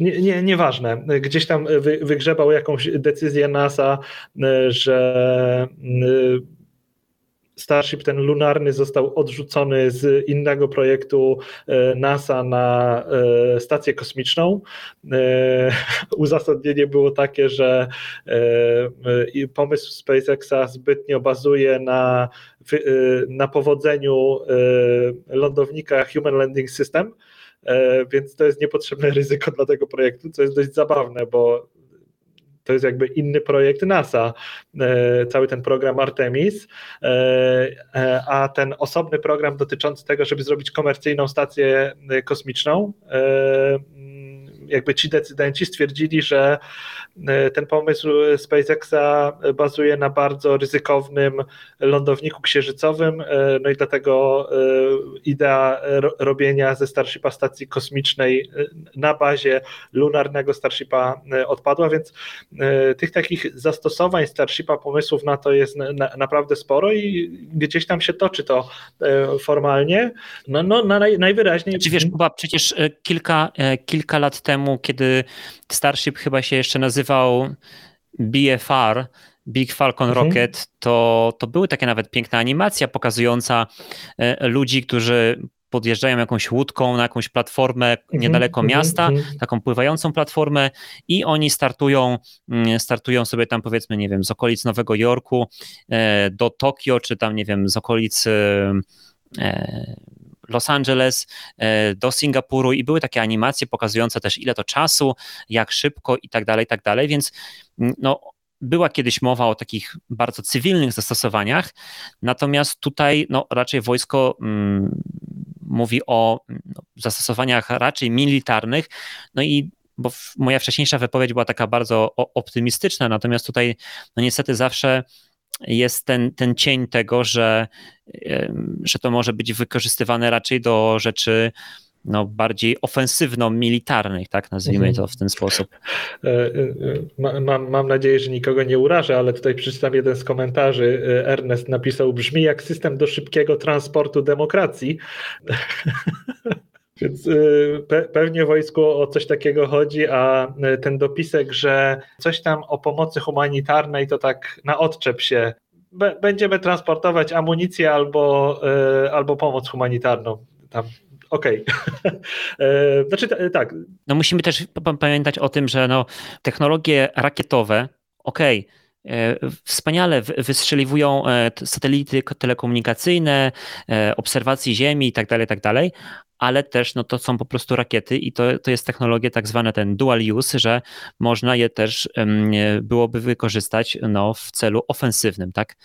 nie, nie, nieważne. Gdzieś tam wygrzebał jakąś decyzję NASA, że Starship ten lunarny został odrzucony z innego projektu e, NASA na e, stację kosmiczną. E, [laughs] uzasadnienie było takie, że pomysł SpaceXa zbytnio bazuje na, na powodzeniu lądownika Human Landing System, więc to jest niepotrzebne [laughs] ryzyko dla tego projektu, co jest dość zabawne, bo to jest jakby inny projekt NASA, e, cały ten program Artemis, e, e, a ten osobny program dotyczący tego, żeby zrobić komercyjną stację kosmiczną, jakby ci decydenci stwierdzili, że e, ten pomysł SpaceXa bazuje na bardzo ryzykownym lądowniku księżycowym, e, no i dlatego e, idea robienia ze Starshipa stacji kosmicznej na bazie lunarnego Starshipa odpadła, więc tych takich zastosowań Starshipa, pomysłów na to jest naprawdę sporo i gdzieś tam się toczy to formalnie. No, no najwyraźniej. Czy wiesz, Kuba, przecież kilka, kilka lat temu, kiedy Starship chyba się jeszcze nazywał BFR, Big Falcon mhm. Rocket, to, to były takie nawet piękna animacja pokazująca e, ludzi, którzy podjeżdżają jakąś łódką na jakąś platformę mhm, niedaleko mhm, miasta, taką pływającą platformę i oni startują, mm, startują sobie tam powiedzmy, nie wiem, z okolic Nowego Jorku e, do Tokio, czy tam, nie wiem, z okolic Los Angeles, do Singapuru i były takie animacje pokazujące też ile to czasu, jak szybko i tak dalej, i tak dalej, więc mm, no była kiedyś mowa o takich bardzo cywilnych zastosowaniach, natomiast tutaj no, raczej wojsko mm, mówi o no, zastosowaniach raczej militarnych, no i bo moja wcześniejsza wypowiedź była taka bardzo optymistyczna, natomiast tutaj no niestety zawsze jest ten, ten cień tego, że, że to może być wykorzystywane raczej do rzeczy no, bardziej ofensywno-militarnych, tak nazwijmy mhm. to w ten sposób. E, e, mam, mam nadzieję, że nikogo nie urażę, ale tutaj przeczytam jeden z komentarzy. E, Ernest napisał, brzmi jak system do szybkiego transportu demokracji. [laughs] Więc pe pewnie wojsku o coś takiego chodzi, a ten dopisek, że coś tam o pomocy humanitarnej, to tak na odczep się. będziemy transportować amunicję albo, albo pomoc humanitarną. Tam okej. Okay. [laughs] Znaczy tak. No musimy też pamiętać o tym, że no, technologie rakietowe, okej, okay, wspaniale wystrzeliwują e, satelity telekomunikacyjne, obserwacji Ziemi i tak dalej, tak ale też no, to są po prostu rakiety i to, to jest technologia tak zwana ten dual use, że można je też byłoby wykorzystać no, w celu ofensywnym, tak?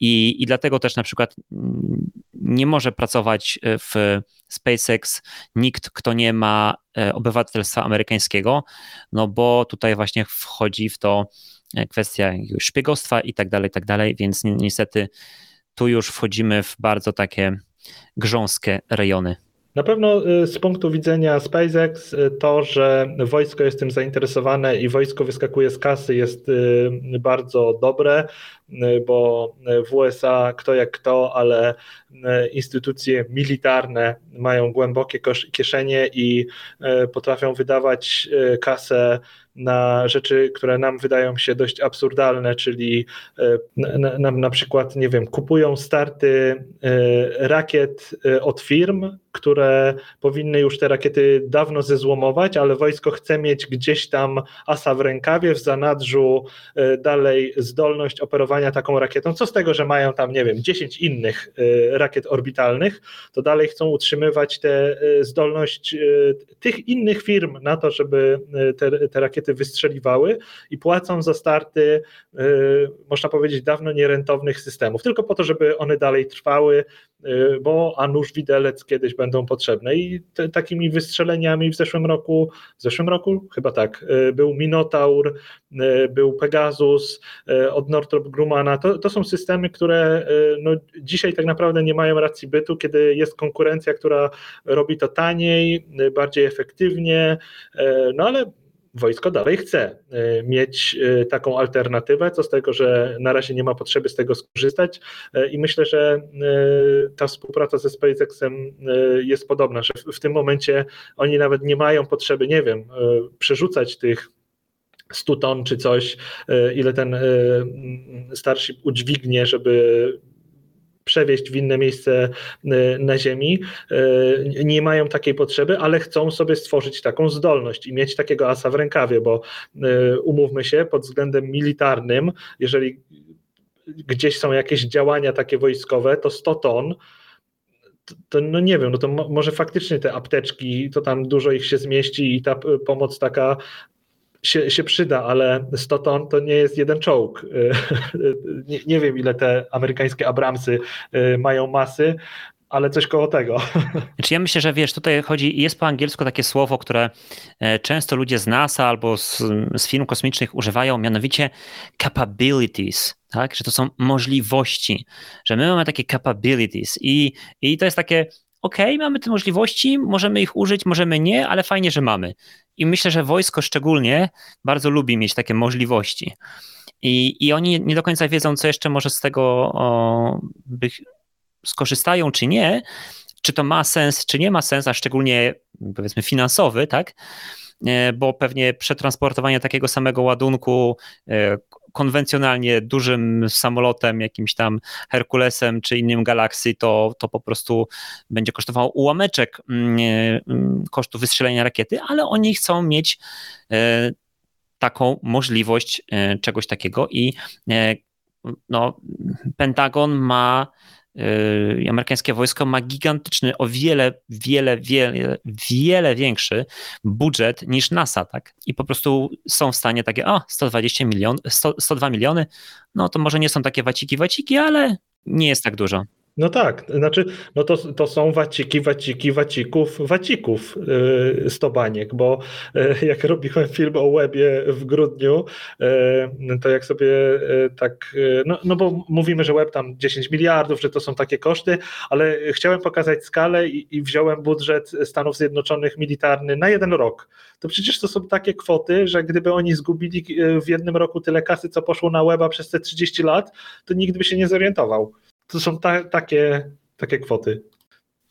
I, I dlatego też na przykład mm, nie może pracować w SpaceX nikt, kto nie ma e, obywatelstwa amerykańskiego, no bo tutaj właśnie wchodzi w to e, kwestia szpiegostwa i tak dalej, tak dalej, więc niestety tu już wchodzimy w bardzo takie grząskie rejony. Na pewno y, z punktu widzenia SpaceX y, to, że wojsko jest tym zainteresowane i wojsko wyskakuje z kasy jest y, bardzo dobre, bo w USA kto jak kto, ale instytucje militarne mają głębokie kieszenie i potrafią wydawać kasę na rzeczy, które nam wydają się dość absurdalne, czyli na, na, na przykład, nie wiem, kupują starty rakiet od firm, które powinny już te rakiety dawno zezłomować, ale wojsko chce mieć gdzieś tam asa w rękawie, w zanadrzu e, dalej zdolność operowania taką rakietą. Co z tego, że mają tam, nie wiem, 10 innych e, rakiet orbitalnych, to dalej chcą utrzymywać tę e, zdolność tych innych firm na to, żeby te, te rakiety wystrzeliwały i płacą za starty, można powiedzieć, dawno nierentownych systemów, tylko po to, żeby one dalej trwały, bo a nóż widelec kiedyś będą potrzebne. I te, takimi wystrzeleniami w zeszłym roku, w zeszłym roku chyba tak, e, był Minotaur, był Pegasus od Northrop Grumana. To, to są systemy, które no, dzisiaj tak naprawdę nie mają racji bytu, kiedy jest konkurencja, która robi to taniej, bardziej efektywnie, no ale wojsko dalej chce e, mieć e, taką alternatywę, co z tego, że na razie nie ma potrzeby z tego skorzystać. E, i myślę, że ta współpraca ze SpaceXem jest podobna, że w tym momencie oni nawet nie mają potrzeby, nie wiem, przerzucać tych 100 ton czy coś, ile ten Starship udźwignie, żeby przewieźć w inne miejsce e, na Ziemi, e, nie mają takiej potrzeby, ale chcą sobie stworzyć taką zdolność i mieć takiego asa w rękawie, bo e, umówmy się, pod względem militarnym, jeżeli gdzieś są jakieś działania takie wojskowe, to 100 ton to, to, no nie wiem, no to mo, może faktycznie te apteczki, to tam dużo ich się zmieści i ta pomoc taka się, się przyda, ale 100 ton to nie jest jeden czołg. [laughs] Nie, nie wiem, ile te amerykańskie Abramsy y, mają masy, ale coś koło tego. [laughs] Znaczy ja myślę, że wiesz, tutaj chodzi, jest po angielsku takie słowo, które e, często ludzie z NASA albo z, z firm kosmicznych używają, mianowicie capabilities, tak? Że to są możliwości, że my mamy takie capabilities i, i to jest takie, ok, mamy te możliwości, możemy ich użyć, możemy nie, ale fajnie, że mamy. I myślę, że wojsko szczególnie bardzo lubi mieć takie możliwości. I, i oni nie do końca wiedzą, co jeszcze może z tego o, by skorzystają, czy nie, czy to ma sens, czy nie ma sens, a szczególnie powiedzmy finansowy, tak? Bo pewnie przetransportowanie takiego samego ładunku konwencjonalnie dużym samolotem, jakimś tam Herkulesem czy innym Galaxy, to, to po prostu będzie kosztowało ułameczek mm, mm, kosztu wystrzelenia rakiety, ale oni chcą mieć e, taką możliwość e, czegoś takiego i e, no, Pentagon ma Yy, amerykańskie wojsko ma gigantyczny, o wiele, wiele, wiele, wiele większy budżet niż NASA, tak? I po prostu są w stanie takie, o, 120 milionów, 102 miliony, no to może nie są takie waciki, waciki, ale nie jest tak dużo. No tak, znaczy, no to, to są waciki, waciki, wacików, wacików yy, stobaniek, bo yy, jak robiłem film o webie w grudniu, yy, to jak sobie yy, tak, yy, no, no bo mówimy, że web tam 10 miliardów, że to są takie koszty, ale chciałem pokazać skalę i, i wziąłem budżet Stanów Zjednoczonych militarny na jeden rok. To przecież to są takie kwoty, że gdyby oni zgubili yy, w jednym roku tyle kasy, co poszło na weba przez te 30 lat, to nikt by się nie zorientował. To są ta, takie, takie kwoty.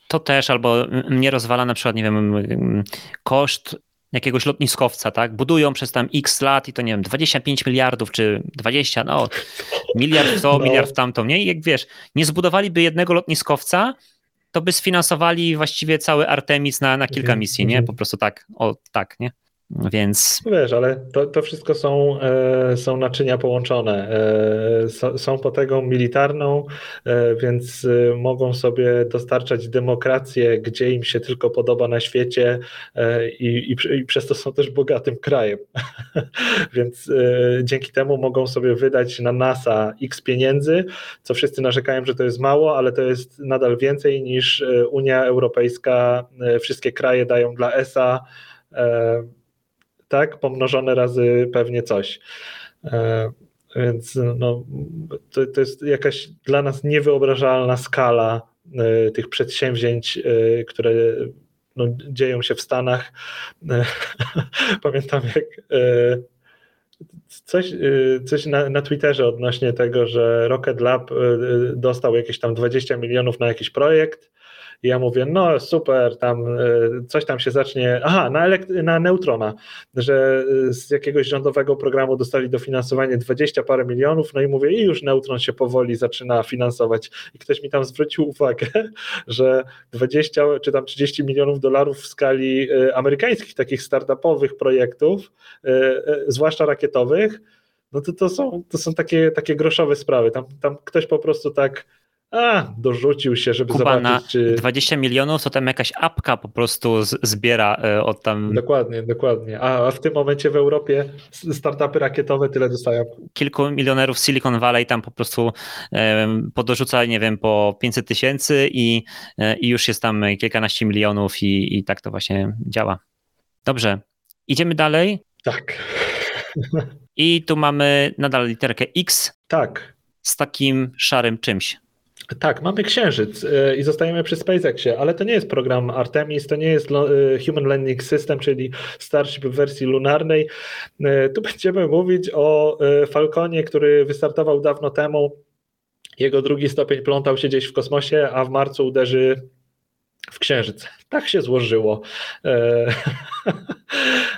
To też, albo mnie rozwala na przykład, nie wiem, koszt jakiegoś lotniskowca, tak? Budują przez tam x lat i to nie wiem, 25 miliardów czy 20, no miliard w to, no. miliard w tamto, nie? I jak wiesz, nie zbudowaliby jednego lotniskowca, to by sfinansowali właściwie cały Artemis na, na kilka misji, nie? Po prostu tak, o tak, nie? Więc. Wiesz, ale to, to wszystko są, e, są naczynia połączone. E, są potęgą militarną, e, więc e, mogą sobie dostarczać demokrację, gdzie im się tylko podoba na świecie e, i, i, i, przez to są też bogatym krajem. [laughs] więc e, dzięki temu mogą sobie wydać na NASA x pieniędzy, co wszyscy narzekają, że to jest mało, ale to jest nadal więcej niż Unia Europejska, wszystkie kraje dają dla ESA tak? Pomnożone razy pewnie coś. E, więc no, to, to jest jakaś dla nas niewyobrażalna skala e, tych przedsięwzięć, e, które no, dzieją się w Stanach. [laughs] Pamiętam, jak coś, coś na, na Twitterze odnośnie tego, że Rocket Lab dostał jakieś tam 20 milionów na jakiś projekt i ja mówię, no super, tam e, coś tam się zacznie, aha, na, na Neutrona, że e, z jakiegoś rządowego programu dostali dofinansowanie 20 parę milionów, no i mówię, i już Neutron się powoli zaczyna finansować i ktoś mi tam zwrócił uwagę, [laughs] że 20 czy tam 30 milionów dolarów w skali e, amerykańskich takich startupowych projektów, zwłaszcza rakietowych, no to, to, są, to są takie, takie groszowe sprawy. Tam, tam ktoś po prostu tak a, dorzucił się, żeby Kuba zobaczyć, na czy... 20 milionów to tam jakaś apka po prostu zbiera e, od tam... Dokładnie, dokładnie. A w tym momencie w Europie startupy rakietowe tyle dostają. Kilku milionerów Silicon Valley tam po prostu podorzuca, nie wiem, po 500 tysięcy i, e, i już jest tam kilkanaście milionów i, i tak to właśnie działa. Dobrze, idziemy dalej. Tak. I tu mamy nadal literkę X. Tak. Z takim szarym czymś. Tak, mamy Księżyc e, i zostajemy przy SpaceXie, ale to nie jest program Artemis, to nie jest e, Human Landing System, czyli Starship w wersji lunarnej. E, tu [laughs] będziemy mówić o Falconie, który wystartował dawno temu. Jego drugi stopień plątał się gdzieś w kosmosie, a w marcu uderzy w Księżyc. Tak się złożyło.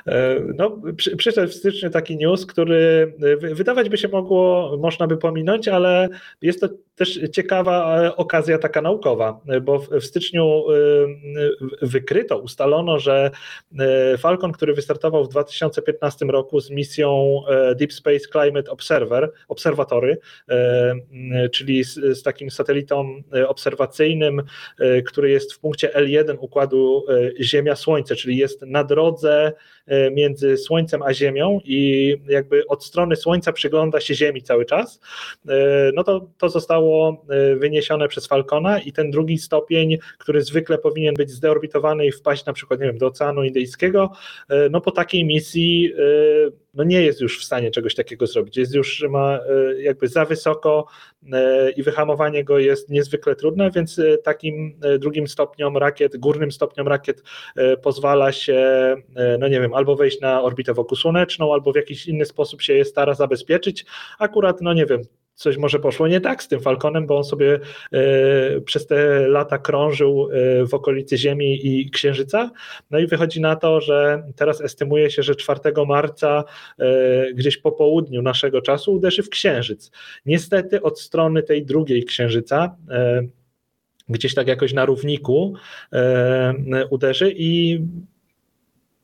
E, no, przyszedł w styczniu taki news, który e, wydawać by się mogło, można by pominąć, ale jest to też ciekawa e, okazja taka naukowa, bo w styczniu wykryto, ustalono, że Falcon, który wystartował w 2015 roku z misją Deep Space Climate Observer, obserwatory, czyli z, z takim satelitą obserwacyjnym, który jest w punkcie L1 układu Ziemia-Słońce, czyli jest na drodze E, między Słońcem a Ziemią i jakby od strony Słońca przygląda się Ziemi cały czas, e, no to to zostało e, wyniesione przez Falcona i ten drugi stopień, który zwykle powinien być zdeorbitowany i wpaść na przykład, nie wiem, do Oceanu Indyjskiego, no po takiej misji no nie jest już w stanie czegoś takiego zrobić. Jest już ma e, jakby za wysoko e, i wyhamowanie go jest niezwykle trudne, więc e, takim drugim stopniom rakiet, górnym stopniom rakiet pozwala się, no nie wiem, albo wejść na orbitę wokół słoneczną, albo w jakiś inny sposób się je stara zabezpieczyć. Akurat, no nie wiem, coś może poszło nie tak z tym Falconem, bo on sobie e, przez te lata krążył e, w okolicy Ziemi i Księżyca. No i wychodzi na to, że teraz estymuje się, że 4 marca e, gdzieś po południu naszego czasu uderzy w Księżyc. Niestety od strony tej drugiej Księżyca gdzieś tak jakoś na równiku uderzy i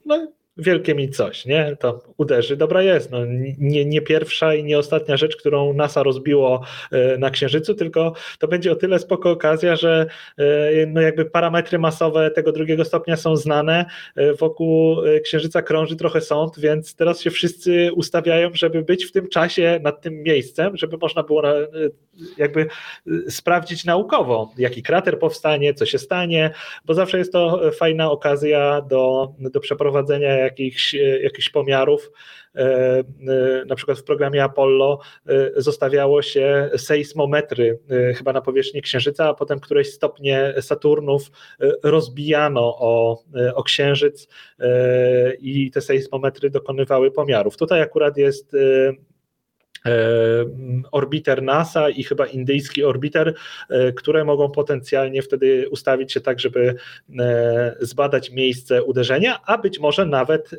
no, wielkie mi coś, nie? To uderzy, dobra jest. No, nie, nie pierwsza i nie ostatnia rzecz, którą NASA rozbiło e, na Księżycu, tylko to będzie o tyle spoko okazja, że e, no jakby parametry masowe tego drugiego stopnia są znane, e, wokół Księżyca krąży trochę sąd, więc teraz się wszyscy ustawiają, żeby być w tym czasie nad tym miejscem, żeby można było jakby sprawdzić naukowo, jaki krater powstanie, co się stanie, bo zawsze jest to fajna okazja do, do przeprowadzenia jakichś, jakichś pomiarów. E, e, na przykład w programie Apollo e, zostawiało się sejsmometry chyba na powierzchni Księżyca, a potem któreś stopnie Saturnów rozbijano o, o Księżyc i te sejsmometry dokonywały pomiarów. Tutaj akurat jest E, orbiter NASA i chyba indyjski orbiter, e, które mogą potencjalnie wtedy ustawić się tak, żeby e, zbadać miejsce uderzenia, a być może nawet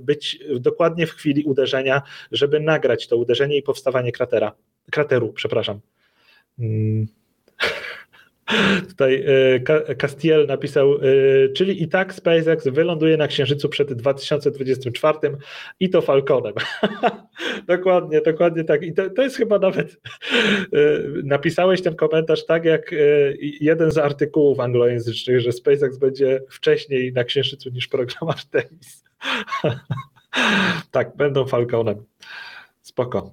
być dokładnie w chwili uderzenia, żeby nagrać to uderzenie i powstawanie kratera, krateru, przepraszam. Tutaj e, Castiel napisał, e, czyli i tak SpaceX wyląduje na Księżycu przed 2024 i to Falconem. [laughs] dokładnie, dokładnie tak. I to, to jest chyba nawet, e, napisałeś ten komentarz tak jak jeden z artykułów anglojęzycznych, że SpaceX będzie wcześniej na Księżycu niż program Artemis. [laughs] tak, będą Falconem. Spoko.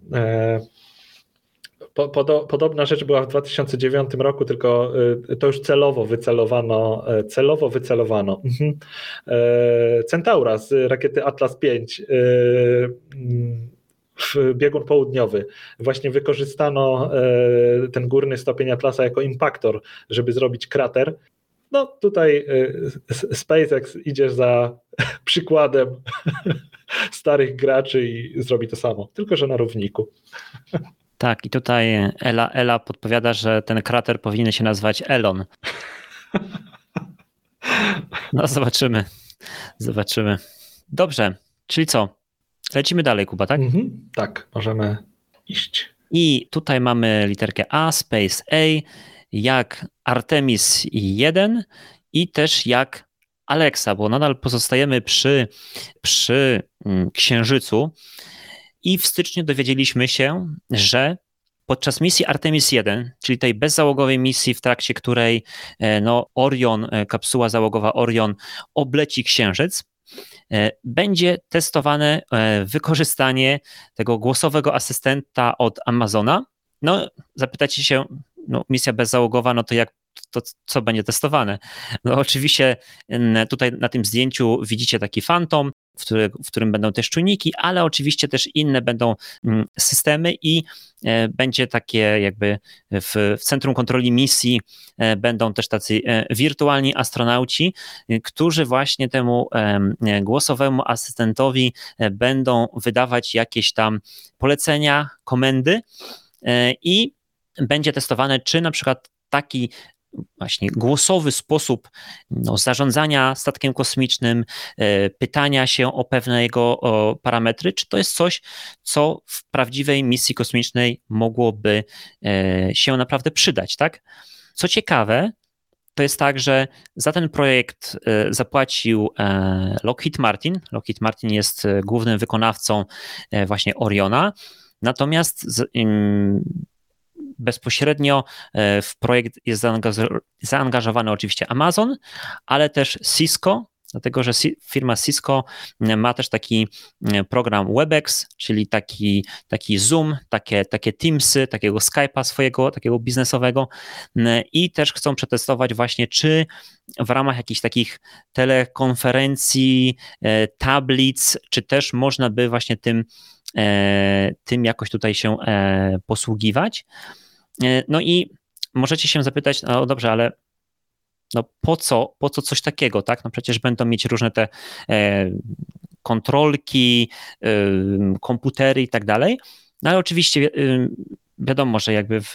Po, podobna rzecz była w 2009 roku, tylko y, to już celowo wycelowano, e, celowo wycelowano. Mhm. E, Centaura z rakiety Atlas V y, w biegun południowy. Właśnie wykorzystano ten górny stopień Atlasa jako impaktor, żeby zrobić krater. No tutaj SpaceX idzie za [laughs] przykładem [laughs] starych graczy i zrobi to samo, tylko że na równiku. [laughs] Tak, i tutaj Ela, Ela podpowiada, że ten krater powinien się nazywać Elon. No, zobaczymy. Zobaczymy. Dobrze, czyli co? Lecimy dalej, Kuba, tak? Mhm, tak, możemy iść. I tutaj mamy literkę A, space A, jak Artemis 1 i też jak Alexa, bo nadal pozostajemy przy, przy mm, Księżycu. I w styczniu dowiedzieliśmy się, że podczas misji Artemis 1, czyli tej bezzałogowej misji, w trakcie której e, no, Orion, e, kapsuła załogowa Orion obleci Księżyc, e, będzie testowane wykorzystanie tego głosowego asystenta od Amazona. No, zapytacie się, no, misja bezzałogowa, no to jak to co będzie testowane? No oczywiście tutaj na tym zdjęciu widzicie taki fantom, w, który, w którym będą też czujniki, ale oczywiście też inne będą mm, systemy i e, będzie takie jakby w, w centrum kontroli misji e, będą też tacy e, wirtualni astronauci, którzy właśnie temu głosowemu asystentowi będą wydawać jakieś tam polecenia, komendy i będzie testowane, czy na przykład taki właśnie głosowy sposób no, zarządzania statkiem kosmicznym, e, pytania się o pewne jego parametry, czy to jest coś, co w prawdziwej misji kosmicznej mogłoby e, się naprawdę przydać, tak? Co ciekawe, to jest tak, że za ten projekt e, zapłacił Lockheed Martin. Lockheed Martin jest głównym wykonawcą właśnie Oriona. Natomiast bezpośrednio e, w projekt jest zaangażowany oczywiście Amazon, ale też Cisco, dlatego że firma Cisco ma też taki e, program WebEx, czyli taki, taki Zoom, takie, takie Teamsy, takiego Skype'a swojego, takiego biznesowego i też chcą przetestować właśnie, czy w ramach jakichś takich telekonferencji, e, tablic, czy też można by właśnie tym, tym jakoś tutaj się posługiwać. E, no i możecie się zapytać, no dobrze, ale no po co, po co coś takiego, tak? No przecież będą mieć różne te e, kontrolki, e, komputery i tak dalej. No ale oczywiście wiadomo, że jakby w,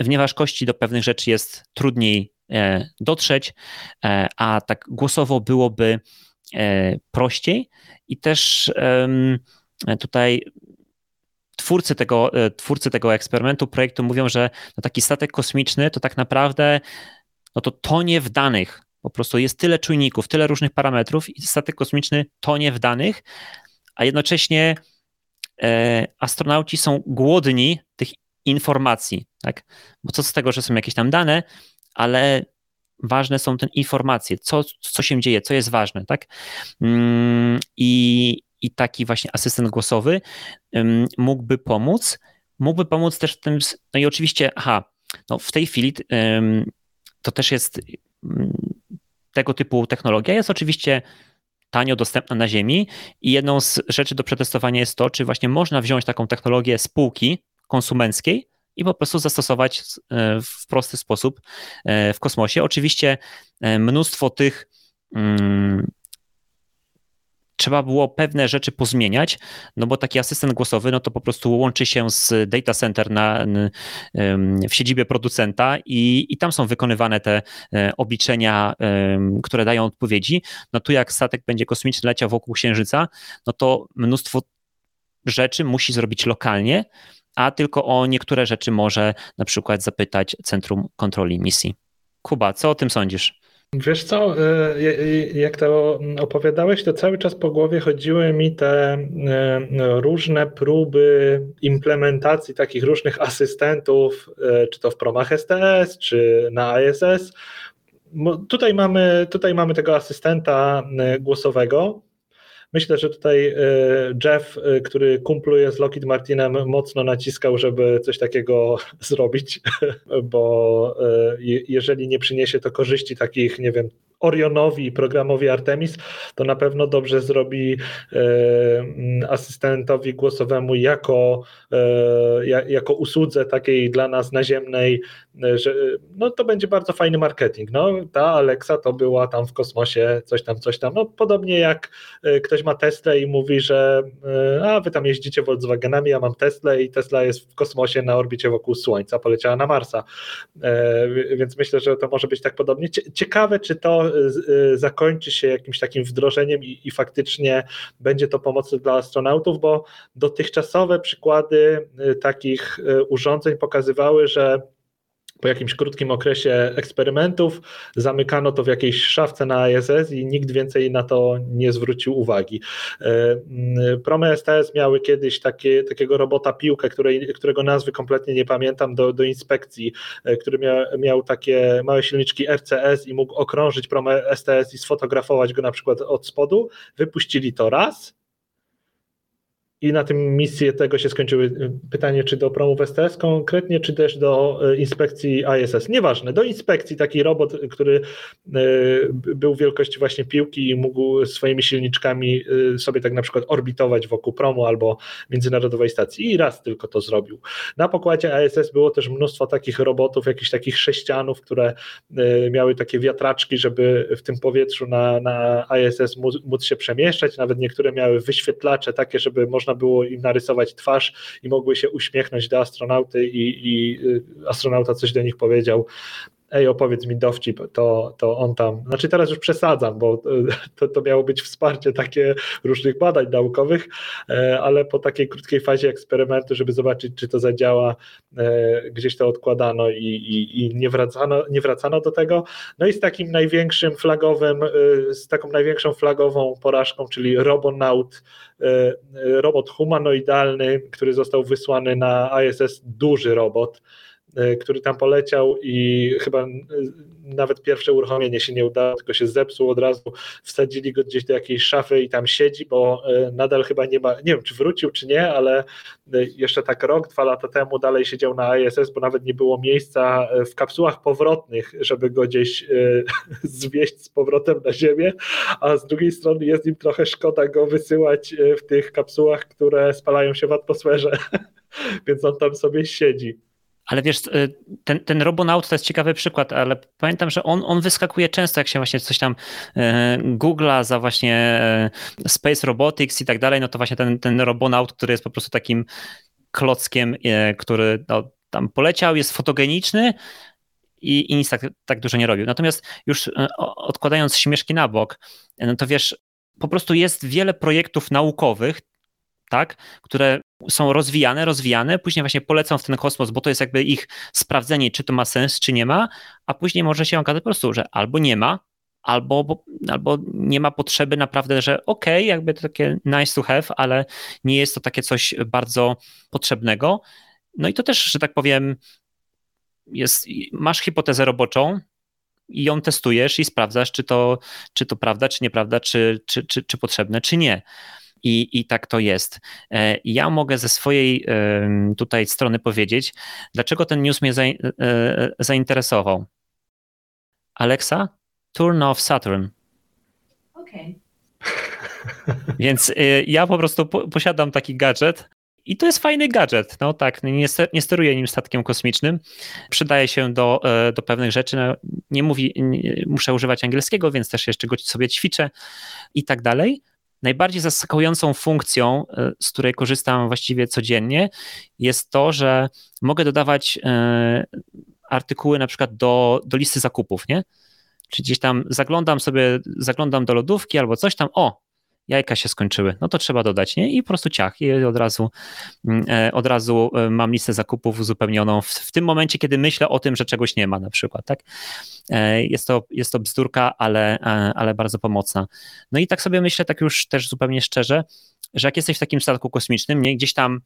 w nieważkości do pewnych rzeczy jest trudniej dotrzeć, a tak głosowo byłoby prościej i też tutaj twórcy tego, twórcy tego eksperymentu, projektu mówią, że no taki statek kosmiczny to tak naprawdę no to tonie w danych. Po prostu jest tyle czujników, tyle różnych parametrów i statek kosmiczny tonie w danych, a jednocześnie e, astronauci są głodni tych informacji, tak? Bo co z tego, że są jakieś tam dane, ale ważne są te informacje, co, co się dzieje, co jest ważne, tak? Mm, I, i taki właśnie asystent głosowy mógłby pomóc. Mógłby pomóc też w tym, no i oczywiście, aha, no w tej chwili to też jest tego typu technologia, jest oczywiście tanio dostępna na Ziemi i jedną z rzeczy do przetestowania jest to, czy właśnie można wziąć taką technologię spółki konsumenckiej i po prostu zastosować e, w prosty sposób e, w kosmosie. Oczywiście e, mnóstwo tych trzeba było pewne rzeczy pozmieniać, no bo taki asystent głosowy, no to po prostu łączy się z data center na, w siedzibie producenta i, i tam są wykonywane te e, obliczenia, które dają odpowiedzi. No tu jak statek będzie kosmiczny leciał wokół Księżyca, no to mnóstwo rzeczy musi zrobić lokalnie, a tylko o niektóre rzeczy może na przykład zapytać Centrum Kontroli Misji. Kuba, co o tym sądzisz? Wiesz co, e, jak to opowiadałeś, to cały czas po głowie chodziły mi te różne próby implementacji takich różnych asystentów, czy to w promach STS, czy na ISS. Tutaj mamy, tutaj mamy tego asystenta głosowego, Myślę, że tutaj e, Jeff, e, który kumpluje z Lockheed Martinem, mocno naciskał, żeby coś takiego [laughs] zrobić, [laughs] bo e, jeżeli nie przyniesie to korzyści takich, nie wiem, Orionowi i programowi Artemis, to na pewno dobrze zrobi asystentowi głosowemu jako, jako usłudze takiej dla nas naziemnej, że no to będzie bardzo fajny marketing. No, ta Alexa to była tam w kosmosie, coś tam, coś tam. No, podobnie jak ktoś ma Tesla i mówi, że e, a wy tam jeździcie Volkswagenami, ja mam Tesla i Tesla jest w kosmosie na orbicie wokół Słońca, poleciała na Marsa. E, więc myślę, że to może być tak podobnie. Ciekawe, czy to e, zakończy się jakimś takim wdrożeniem i, i faktycznie będzie to pomocne dla astronautów, bo dotychczasowe przykłady takich urządzeń pokazywały, że po jakimś krótkim okresie eksperymentów zamykano to w jakiejś szafce na ISS i nikt więcej na to nie zwrócił uwagi. E, Promy STS miały kiedyś takie, takiego robota piłkę, której, którego nazwy kompletnie nie pamiętam, do, do inspekcji, e, który miał, miał takie małe silniczki RCS i mógł okrążyć promę STS i sfotografować go na przykład od spodu. Wypuścili to raz, i na tym misje tego się skończyły. Pytanie, czy do promów STS konkretnie, czy też do e, inspekcji ISS. Nieważne, do inspekcji taki robot, który e, był wielkości właśnie piłki i mógł swoimi silniczkami sobie tak na przykład orbitować wokół promu albo międzynarodowej stacji i raz tylko to zrobił. Na pokładzie ISS było też mnóstwo takich robotów, jakichś takich sześcianów, które miały takie wiatraczki, żeby w tym powietrzu na, na ISS móc, móc się przemieszczać, nawet niektóre miały wyświetlacze takie, żeby można było im narysować twarz i mogły się uśmiechnąć do astronauty i, i y, astronauta coś do nich powiedział ej, opowiedz mi dowcip, to, to on tam, znaczy teraz już przesadzam, bo to, to miało być wsparcie takie różnych badań naukowych, e, ale po takiej krótkiej fazie eksperymentu, żeby zobaczyć, czy to zadziała, e, gdzieś to odkładano i, i, i nie, wracano, nie wracano do tego. No i z takim największym flagowym, e, z taką największą flagową porażką, czyli Robonaut, robot humanoidalny, który został wysłany na ISS, duży robot, E, który tam poleciał i chyba e, nawet pierwsze uruchomienie się nie udało, tylko się zepsuł od razu, wsadzili go gdzieś do jakiejś szafy i tam siedzi, bo e, nadal chyba nie ma, nie wiem czy wrócił czy nie, ale jeszcze tak rok, dwa lata temu dalej siedział na ISS, bo nawet nie było miejsca w kapsułach powrotnych, żeby go gdzieś [laughs] zwieść z powrotem na Ziemię, a z drugiej strony jest im trochę szkoda go wysyłać w tych kapsułach, które spalają się w atmosferze, [laughs] więc on tam sobie siedzi. Ale wiesz, y, ten, ten Robonaut to jest ciekawy przykład, ale pamiętam, że on, on wyskakuje często, jak się właśnie coś tam e, googla za właśnie e, Space Robotics i tak dalej, no to właśnie ten, ten Robonaut, który jest po prostu takim klockiem, który no, tam poleciał, jest fotogeniczny, i, i nic tak, tak dużo nie robił. Natomiast już odkładając śmieszki na bok, no to wiesz, po prostu jest wiele projektów naukowych, tak, które są rozwijane, rozwijane, później właśnie polecą w ten kosmos, bo to jest jakby ich sprawdzenie, czy to ma sens, czy nie ma, a później może się okazać po prostu, że albo nie ma, albo, albo nie ma potrzeby naprawdę, że okej, okay, jakby to takie nice to have, ale nie jest to takie coś bardzo potrzebnego. No i to też, że tak powiem, jest, masz hipotezę roboczą, i ją testujesz i sprawdzasz, czy to, czy to prawda, czy nieprawda, czy, czy, czy, czy potrzebne, czy nie. I, I tak to jest. E, ja mogę ze swojej tutaj strony powiedzieć, dlaczego ten news mnie e, zainteresował. Alexa, turn off Saturn. Okej. Okay. [laughs] Więc e, ja po prostu posiadam taki gadżet, i to jest fajny gadżet. No tak, nie, nie steruję nim statkiem kosmicznym. Przydaje się do, e, do pewnych rzeczy. No, nie mówi, nie, muszę używać angielskiego, więc też jeszcze go sobie ćwiczę i tak dalej. Najbardziej zaskakującą funkcją, e, z której korzystam właściwie codziennie, jest to, że mogę dodawać e, artykuły na przykład do, do listy zakupów, nie? Czy gdzieś tam zaglądam sobie, zaglądam do lodówki albo coś tam, o, jajka się skończyły, no to trzeba dodać, nie? I po prostu ciach i od razu, mm, e, od razu e, mam listę zakupów uzupełnioną w, w tym momencie, kiedy myślę o tym, że czegoś nie ma na przykład, tak? E, jest to, jest to bzdurka, ale, ale bardzo pomocna. No i tak sobie myślę, tak już też zupełnie szczerze, że jak jesteś w takim statku kosmicznym, nie? Gdzieś tam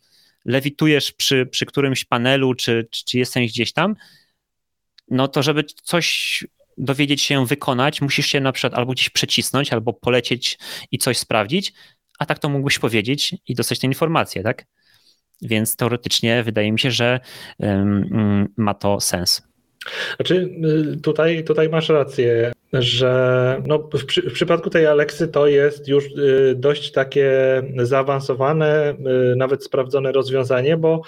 lewitujesz przy, przy którymś panelu, czy, czy, czy jesteś gdzieś tam, no to żeby coś dowiedzieć się wykonać, musisz się na przykład albo gdzieś przecisnąć, albo polecieć i coś sprawdzić, a tak to mógłbyś powiedzieć i dostać tę informację, tak? Więc teoretycznie wydaje mi się, że um, ma to sens. Znaczy, y, tutaj, tutaj masz rację, że no w, przy, w, przypadku tej Aleksy to jest już y, dość takie zaawansowane, y, nawet sprawdzone rozwiązanie, bo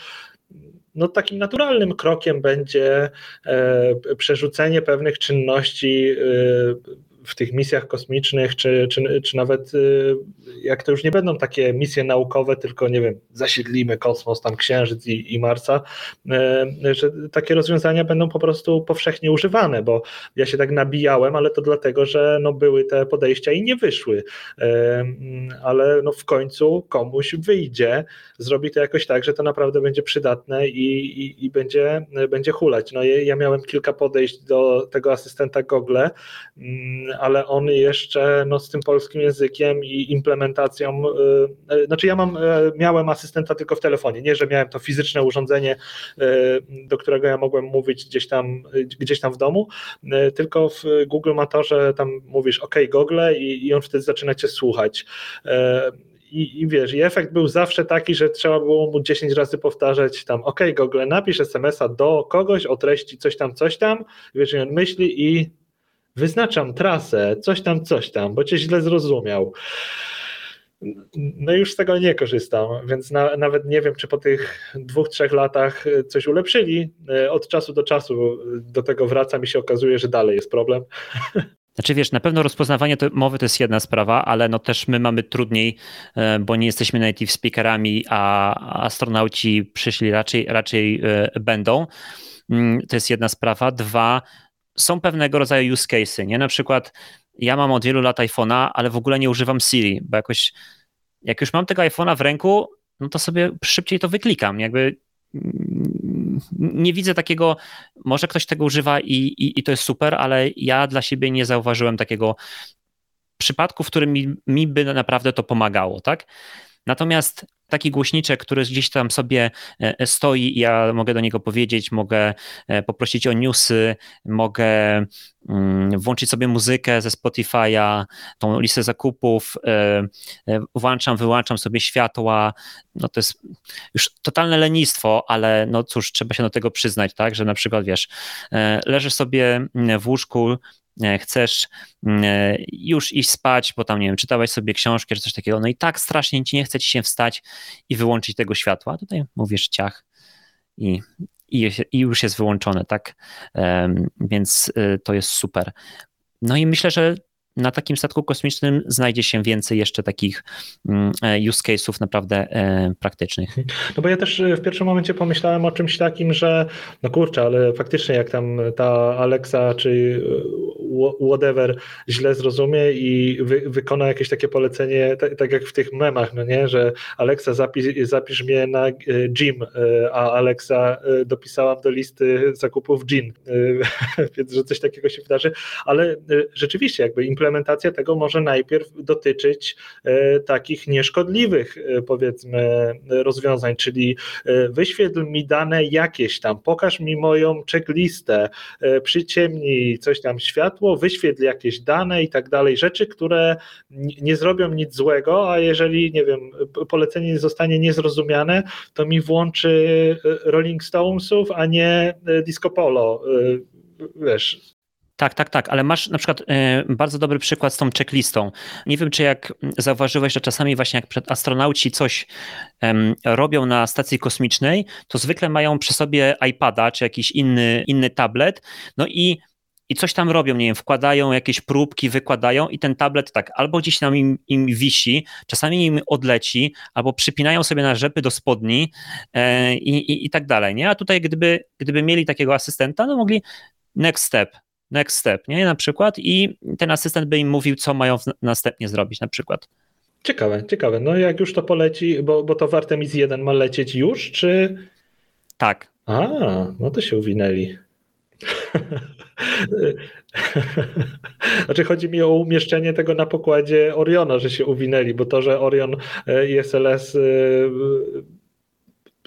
no, takim naturalnym krokiem będzie e, przerzucenie pewnych czynności e, w tych misjach kosmicznych, czy, czy, czy nawet y, jak to już nie będą takie misje naukowe, tylko nie wiem, zasiedlimy kosmos, tam Księżyc i, i Marsa, y, że takie rozwiązania będą po prostu powszechnie używane, bo ja się tak nabijałem, ale to dlatego, że no były te podejścia i nie wyszły, y, ale no w końcu komuś wyjdzie, zrobi to jakoś tak, że to naprawdę będzie przydatne i, i, i będzie, będzie hulać. No ja miałem kilka podejść do tego asystenta Google, ale on jeszcze no, z tym polskim językiem i implementacją, yy, znaczy ja mam, yy, miałem asystenta tylko w telefonie, nie, że miałem to fizyczne urządzenie, do którego ja mogłem mówić gdzieś tam, gdzieś tam w domu, tylko w Google ma to, że tam mówisz OK Google i, i on wtedy zaczyna cię słuchać. I, I, wiesz, i efekt był zawsze taki, że trzeba było mu 10 razy powtarzać tam, OK, Google, napisz SMS-a do kogoś o treści coś tam, coś tam, wiesz, i on myśli i wyznaczam trasę, coś tam, coś tam, bo cię źle zrozumiał. No już z tego nie korzystam, więc na, nawet nie wiem, czy po tych dwóch, trzech latach coś ulepszyli. Od czasu do czasu do tego wracam i się okazuje, że dalej jest problem. [laughs] Znaczy wiesz, na pewno rozpoznawanie to, mowy to jest jedna sprawa, ale no też my mamy trudniej, e, bo nie jesteśmy native speakerami, a astronauci przyszli raczej, raczej e, będą. Mm, to jest jedna sprawa. Dwa, są pewnego rodzaju use cases, nie? Na przykład ja mam od wielu lat iPhone'a, ale w ogóle nie używam Siri, bo jakoś jak już mam tego iPhone'a w ręku, no to sobie szybciej to wyklikam, jakby nie widzę takiego, może ktoś tego używa i, i, i to jest super, ale ja dla siebie nie zauważyłem takiego przypadku, w którym mi, mi by naprawdę to pomagało, tak? Natomiast taki głośniczek, który gdzieś tam sobie e, stoi i ja mogę do niego powiedzieć, mogę e, poprosić o newsy, mogę mm, włączyć sobie muzykę ze Spotify'a, tą listę zakupów, e, włączam, wyłączam sobie światła, no to jest już totalne lenistwo, ale no cóż, trzeba się do tego przyznać, tak, że na przykład wiesz, leżysz sobie w łóżku, E, chcesz mm, e, już iść spać, bo tam, nie wiem, czytałeś sobie książkę czy coś takiego, no i tak strasznie ci nie chce ci się wstać i wyłączyć tego światła. Tutaj mówisz ciach i, i, i już jest wyłączone, tak? Więc e, to jest super. No i myślę, że na takim statku kosmicznym znajdzie się więcej jeszcze takich mm, e, use case'ów naprawdę e, praktycznych. No bo ja też w pierwszym momencie pomyślałem o czymś takim, że no kurczę, ale faktycznie jak tam ta Alexa czy whatever źle zrozumie i wy, wykona jakieś takie polecenie, tak, tak, jak w tych memach, no nie, że Alexa zapisz, zapisz mnie na gym, a Alexa dopisałam do listy zakupów gin, [laughs] więc że coś takiego się wydarzy, ale rzeczywiście jakby implementacja tego może najpierw dotyczyć e, takich nieszkodliwych, e, powiedzmy, rozwiązań, czyli e, wyświetl mi dane jakieś tam, pokaż mi moją checklistę, przyciemnij coś tam światło, wyświetl jakieś dane i tak dalej, rzeczy, które nie zrobią nic złego, a jeżeli, nie wiem, polecenie zostanie niezrozumiane, to mi włączy Rolling Stonesów, a nie Disco Polo wiesz, tak, tak, tak, ale masz na przykład e, bardzo dobry przykład z tą checklistą. Nie wiem, czy jak zauważyłeś, że czasami właśnie jak przed astronauci coś robią na stacji kosmicznej, to zwykle mają przy sobie iPada czy jakiś inny, inny tablet, no i i coś tam robią, nie wiem, wkładają jakieś próbki, wykładają i ten tablet tak albo gdzieś tam im, im wisi, czasami im odleci, albo przypinają sobie na rzepy do spodni e, i, i, i tak dalej, nie? A tutaj gdyby, gdyby mieli takiego asystenta, no mogli next step, next step, nie? Na przykład i ten asystent by im mówił, co mają następnie zrobić na przykład. Ciekawe, ciekawe. No jak już to poleci, bo, bo to w Artemis 1 ma lecieć już, czy... Tak. A, no to się uwinęli. Znaczy chodzi mi o umieszczenie tego na pokładzie Oriona, że się uwinęli, bo to, że Orion i SLS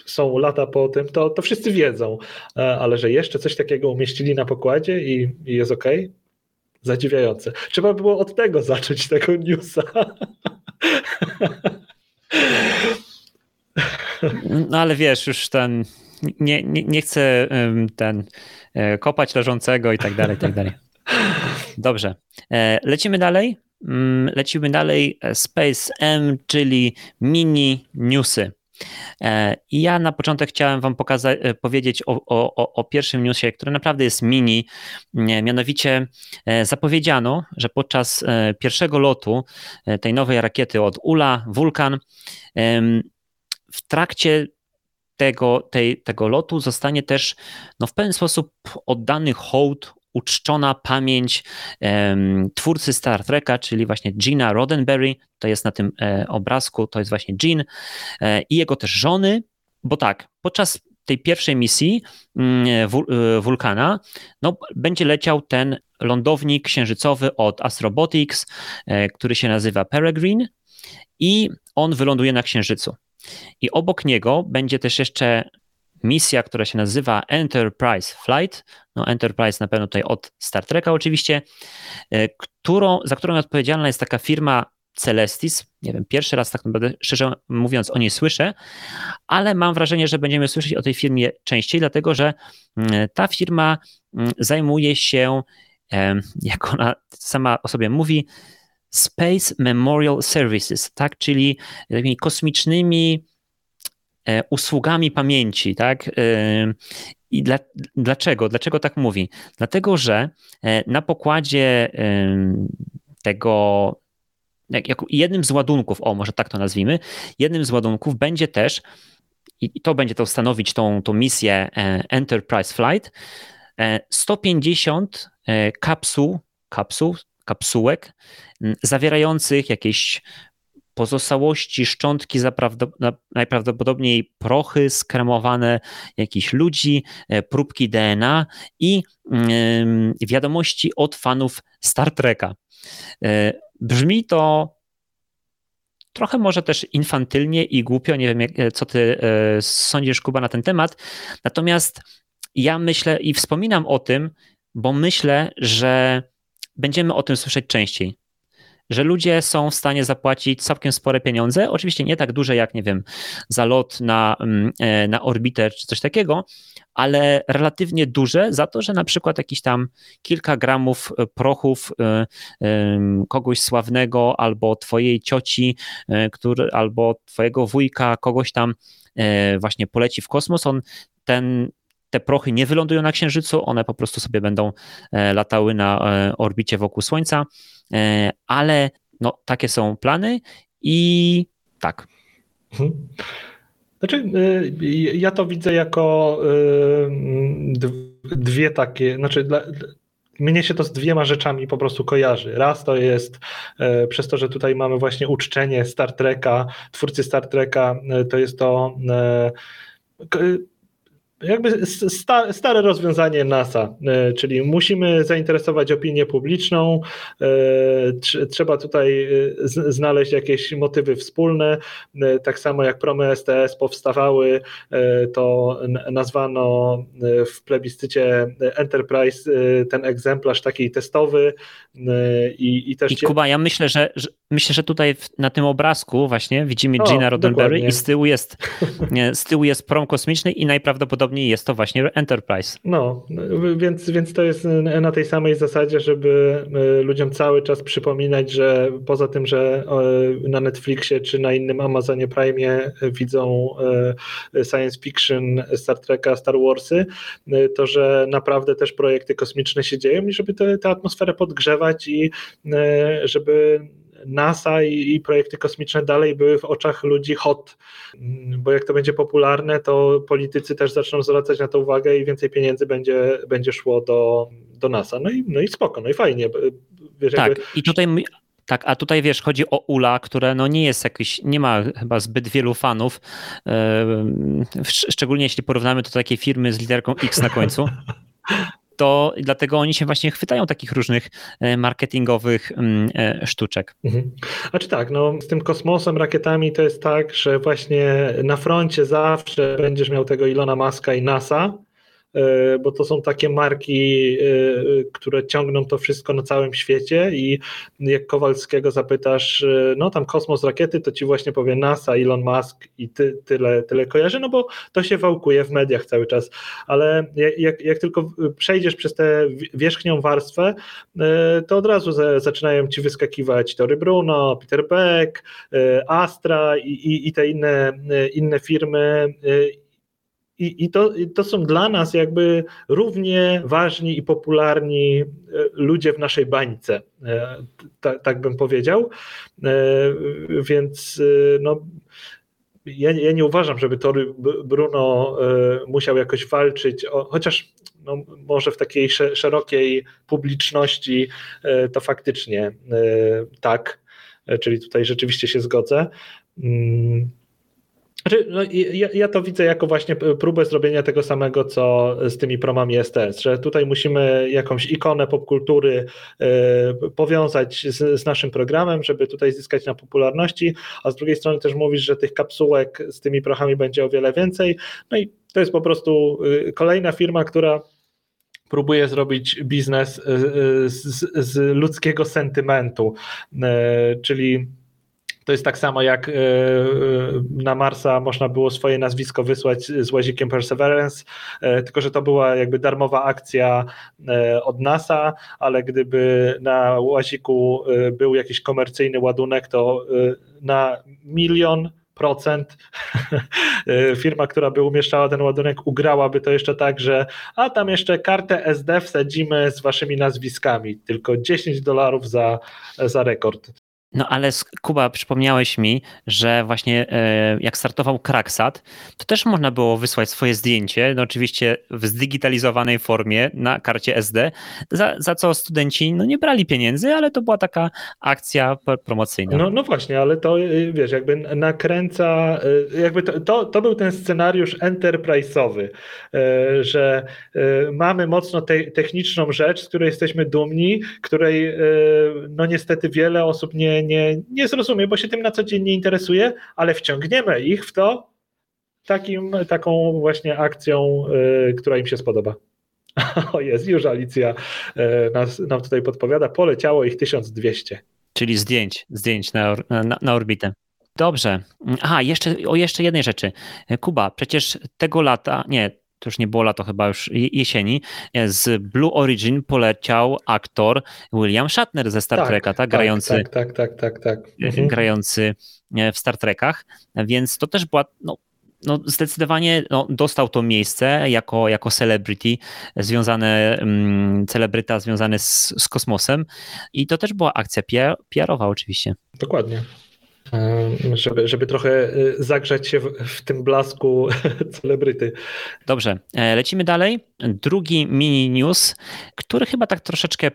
są lata po tym, to, to wszyscy wiedzą, e, ale że jeszcze coś takiego umieścili na pokładzie i, i jest ok, zadziwiające. Trzeba było od tego zacząć, tego newsa. No ale wiesz, już ten, nie, nie, nie chcę ten e, kopać leżącego i tak dalej, i tak dalej. Dobrze, e, lecimy dalej. Mm, lecimy dalej. Space M, czyli mini newsy. E, I ja na początek chciałem Wam pokazać, e, powiedzieć o, o, o pierwszym newsie, który naprawdę jest mini. Mianowicie e, zapowiedziano, że podczas pierwszego lotu tej nowej rakiety od ULA, Vulkan, w trakcie tego, tej, tego lotu zostanie też no, w pewien sposób oddany hołd uczczona pamięć um, twórcy Star Treka, czyli właśnie Gina Roddenberry, to jest na tym e, obrazku, to jest właśnie Jean e, i jego też żony, bo tak, podczas tej pierwszej misji mm, e, Wulkana no, będzie leciał ten lądownik księżycowy od Astrobotics, e, który się nazywa Peregrine i on wyląduje na Księżycu. I obok niego będzie też jeszcze misja, która się nazywa Enterprise Flight, no Enterprise na pewno tutaj od Star Treka oczywiście, e, którą, za którą odpowiedzialna jest taka firma Celestis. Nie wiem, pierwszy raz tak naprawdę, szczerze mówiąc, o niej słyszę, ale mam wrażenie, że będziemy słyszeć o tej firmie częściej, dlatego że mm, ta firma mm, zajmuje się, jak ona sama o sobie mówi, Space Memorial Services, tak, czyli takimi kosmicznymi usługami pamięci, tak? E, I dla, dlaczego? Dlaczego tak mówi? Dlatego, że e, na pokładzie tego, jak jednym z ładunków, o może tak to nazwijmy, jednym z ładunków będzie też, i to będzie to stanowić tą, tą misję Enterprise Flight, 150 kapsuł, kapsuł, kapsułek zawierających jakieś pozostałości, szczątki, najprawdopodobniej prochy skremowane jakichś ludzi, e, próbki DNA i wiadomości od fanów Star Treka. E, brzmi to trochę może też infantylnie i głupio, nie wiem e, co ty sądzisz Kuba na ten temat, natomiast ja myślę i wspominam o tym, bo myślę, że będziemy o tym słyszeć częściej że ludzie są w stanie zapłacić całkiem spore pieniądze, oczywiście nie tak duże jak, nie wiem, za lot na, mm, e, na orbitę czy coś takiego, ale relatywnie duże za to, że na przykład jakiś tam kilka gramów e, prochów e, kogoś sławnego albo twojej cioci, który, albo twojego wujka, kogoś tam właśnie poleci w kosmos, on ten te prochy nie wylądują na Księżycu, one po prostu sobie będą latały na orbicie wokół Słońca, ale no, takie są plany i tak. Mhm. Znaczy, ja to widzę jako dwie takie, znaczy dla, mnie się to z dwiema rzeczami po prostu kojarzy. Raz to jest e, przez to, że tutaj mamy właśnie uczczenie Star Treka, twórcy Star Treka, e, to jest to e, jakby stare rozwiązanie NASA, e, czyli musimy zainteresować opinię publiczną, e, trzeba tutaj e, znaleźć jakieś motywy wspólne, tak samo jak promy STS powstawały, to nazwano w plebiscycie Enterprise ten egzemplarz taki testowy i, i też... I Kuba, ja myślę, że, że myślę, że tutaj na tym obrazku właśnie widzimy Gina Roddenberry i z tyłu jest [laughs] z tyłu jest prom kosmiczny i najprawdopodobniej prawdopodobnie jest to właśnie Enterprise. No, więc, więc to jest na tej samej zasadzie, żeby e, ludziom cały czas przypominać, że poza tym, że e, na Netflixie czy na innym Amazonie Prime widzą e, science fiction, Star Treka, Star Warsy, to że naprawdę też projekty kosmiczne się dzieją i żeby tę atmosferę podgrzewać i żeby NASA i, i, projekty kosmiczne dalej były w oczach ludzi hot, bo jak to będzie popularne, to politycy też zaczną zwracać na to uwagę i więcej pieniędzy będzie, będzie szło do, do NASA. No i, no i spoko, no i fajnie. Wiesz, tak, jakby... i tutaj tak, a tutaj wiesz, chodzi o Ula, które no nie jest jakiś, nie ma chyba zbyt wielu fanów, szczególnie jeśli porównamy to do takiej firmy z literką X na końcu. [laughs] to dlatego oni się właśnie chwytają takich różnych e, marketingowych mm, e, sztuczek. Mhm. Znaczy tak, no z tym kosmosem, rakietami to jest tak, że właśnie na froncie zawsze będziesz miał tego Ilona Maska i NASA, bo to są takie marki, e, które ciągną to wszystko na całym świecie i jak Kowalskiego zapytasz, e, no tam kosmos, rakiety, to ci właśnie powie NASA, Elon Musk i ty, tyle, tyle kojarzy, no bo to się wałkuje w mediach cały czas, ale jak, jak tylko przejdziesz przez tę wierzchnią warstwę, to od razu zaczynają ci wyskakiwać Tory Bruno, Peter Beck, Astra i, i, i te inne, inne firmy i, i, to, I to są dla nas jakby równie ważni i popularni e, ludzie w naszej bańce, e, tak, tak bym powiedział. E, więc no, ja, ja, nie uważam, żeby Tory Bruno musiał jakoś walczyć, o, chociaż no, może w takiej szerokiej publiczności to faktycznie tak, czyli tutaj rzeczywiście się zgodzę. Znaczy, no, ja, ja, to widzę jako właśnie próbę zrobienia tego samego, co z tymi promami STS, że tutaj musimy jakąś ikonę popkultury y, powiązać z, z, naszym programem, żeby tutaj zyskać na popularności, a z drugiej strony też mówisz, że tych kapsułek z tymi prochami będzie o wiele więcej. No i to jest po prostu y, kolejna firma, która próbuje zrobić biznes y, z, z ludzkiego sentymentu, czyli to jest tak samo jak e, e, na Marsa można było swoje nazwisko wysłać z łazikiem Perseverance, e, tylko że to była jakby darmowa akcja od NASA, ale gdyby na łaziku był jakiś komercyjny ładunek, to na milion procent [laughs] firma, która by umieszczała ten ładunek, ugrałaby to jeszcze tak, że a tam jeszcze kartę SD wsadzimy z waszymi nazwiskami, tylko 10 dolarów za, za rekord. No ale Kuba, przypomniałeś mi, że właśnie e, jak startował Kraksat, to też można było wysłać swoje zdjęcie, no oczywiście w zdigitalizowanej formie na karcie SD, za, za co studenci no nie brali pieniędzy, ale to była taka akcja promocyjna. No, no właśnie, ale to y, wiesz, jakby nakręca, y, jakby to, to, to był ten scenariusz enterprise'owy, y, że mamy mocno te, techniczną rzecz, z której jesteśmy dumni, której no niestety wiele osób nie, nie, nie zrozumie, bo się tym na co dzień nie interesuje, ale wciągniemy ich w to takim, taką właśnie akcją, y, która im się spodoba. [laughs] O jest, już Alicja y, nas, nam tutaj podpowiada, poleciało ich 1200. Czyli zdjęć, zdjęć na, na, na orbitę. Dobrze. Aha, jeszcze, o jeszcze jednej rzeczy. Kuba, przecież tego lata, nie, to już nie było lato, chyba już jesieni, z Blue Origin poleciał aktor William Shatner ze Star tak, Treka, tak? tak grający, tak, tak, tak, tak, tak. Mhm. grający e, w Star Trekach, więc to też była no, no, zdecydowanie no, dostał to miejsce jako, jako celebrity związane, um, celebryta związany z, z kosmosem i to też była akcja PR-owa oczywiście. Dokładnie. Żeby, żeby trochę y, zagrzać się w, w tym blasku [laughs] celebryty. Dobrze, e, lecimy dalej. Drugi mini news, który chyba tak troszeczkę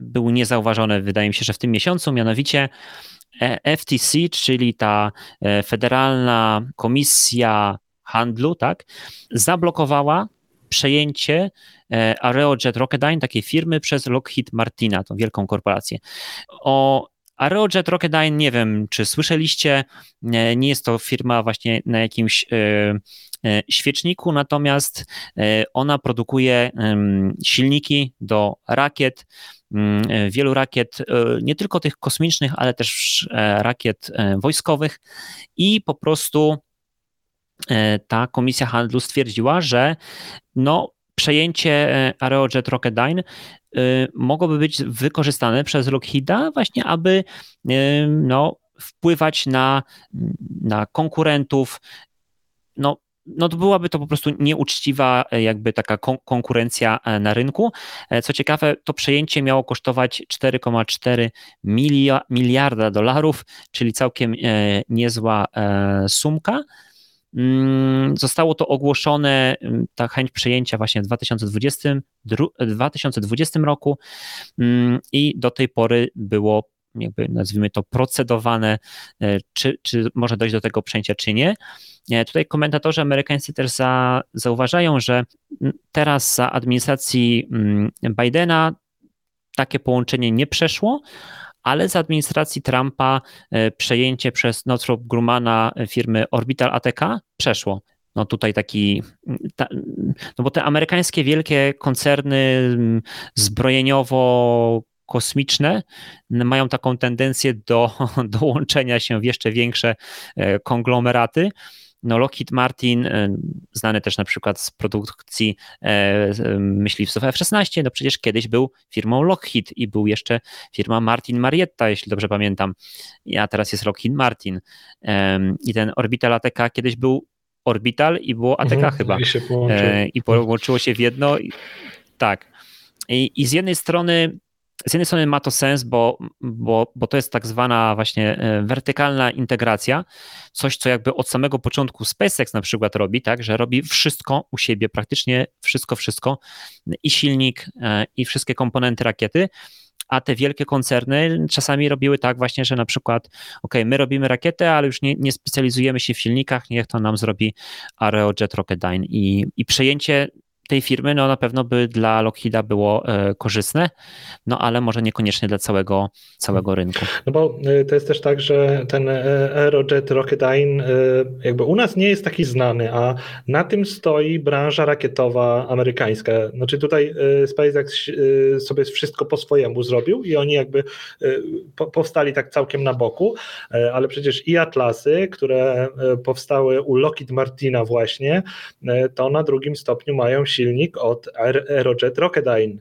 był niezauważony, wydaje mi się, że w tym miesiącu, mianowicie e, FTC, czyli ta e, Federalna Komisja Handlu, tak, zablokowała przejęcie Aerojet Rocketdyne, takiej firmy, przez Lockheed Martina, tą wielką korporację. O Aerojet Rocketdyne, nie wiem, czy słyszeliście, nie jest to firma właśnie na jakimś świeczniku, natomiast ona produkuje silniki do rakiet, Mm, wielu rakiet, e, nie tylko tych kosmicznych, ale też e, rakiet e, wojskowych. I po prostu ta komisja handlu stwierdziła, że no, przejęcie Aerojet Rocketdyne mogłoby być wykorzystane przez Lockheeda właśnie, aby no, wpływać na, na konkurentów, no, no to byłaby to po prostu nieuczciwa e, jakby taka kon konkurencja e, na rynku. E, co ciekawe, to przejęcie miało kosztować 4,4 miliarda dolarów, czyli całkiem niezła sumka. Mm, zostało to ogłoszone, mm, ta chęć przejęcia właśnie w 2020, 2020 roku mm, i do tej pory było jakby nazwijmy to procedowane, czy, czy może dojść do tego przejęcia, czy nie. Tutaj komentatorzy amerykańscy też za, zauważają, że teraz za administracji Bidena takie połączenie nie przeszło, ale za administracji Trumpa e, przejęcie przez Northrop Grumana firmy Orbital ATK przeszło. No tutaj taki, ta, no bo te amerykańskie wielkie koncerny zbrojeniowo kosmiczne mają taką tendencję do [laughs] dołączenia się w jeszcze większe e, konglomeraty. No Lockheed Martin, e, znany też na przykład z produkcji e, myśliwców F-16, no przecież kiedyś był firmą Lockheed i był jeszcze firma Martin Marietta, jeśli dobrze pamiętam, a teraz jest Lockheed Martin. I ten Orbital ATK kiedyś był Orbital i było ATK mhm, chyba. I, się I połączyło się w jedno. Tak. I, I z jednej strony z jednej strony ma to sens, bo, bo, bo to jest tak zwana właśnie e, wertykalna integracja, coś, co jakby od samego początku SpaceX na przykład robi, tak, że robi wszystko u siebie, praktycznie wszystko, wszystko. I silnik, e, i wszystkie komponenty rakiety, a te wielkie koncerny czasami robiły tak właśnie, że na przykład, ok, my robimy rakietę, ale już nie, nie specjalizujemy się w silnikach, niech to nam zrobi Aerojet Rocketdyne. I, i przejęcie tej firmy, no na pewno by dla Lockheeda było e, korzystne, no ale może niekoniecznie dla całego, całego rynku. No bo e, to jest też tak, że ten e, Aerojet Rocketdyne jakby u nas nie jest taki znany, a na tym stoi branża rakietowa amerykańska. Znaczy tutaj SpaceX sobie wszystko po swojemu zrobił i oni jakby powstali tak całkiem na boku, ale przecież i Atlasy, które powstały u Lockheed Martina właśnie, to na drugim stopniu mają się silnik od Aerojet Rocketdyne.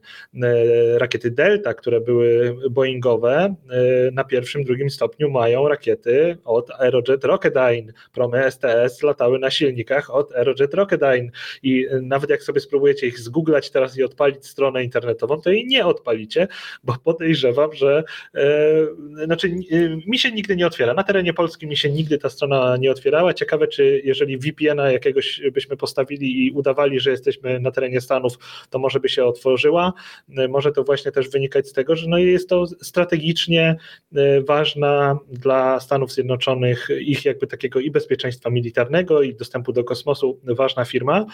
E, rakiety Delta, które były Boeingowe, e, na pierwszym, drugim stopniu mają rakiety od Aerojet Rocketdyne. Promy STS latały na silnikach od Aerojet Rocketdyne i nawet jak sobie spróbujecie ich zgooglać teraz i odpalić stronę internetową, to jej nie odpalicie, bo podejrzewam, że e, znaczy e, mi się nigdy nie otwiera. Na terenie Polski mi się nigdy ta strona nie otwierała. Ciekawe, czy jeżeli VPN-a jakiegoś byśmy postawili i udawali, że jesteśmy na na terenie Stanów, to może by się otworzyła. E, może to właśnie też wynikać z tego, że no jest to strategicznie e, ważna dla Stanów Zjednoczonych ich jakby takiego i bezpieczeństwa militarnego i dostępu do kosmosu ważna firma.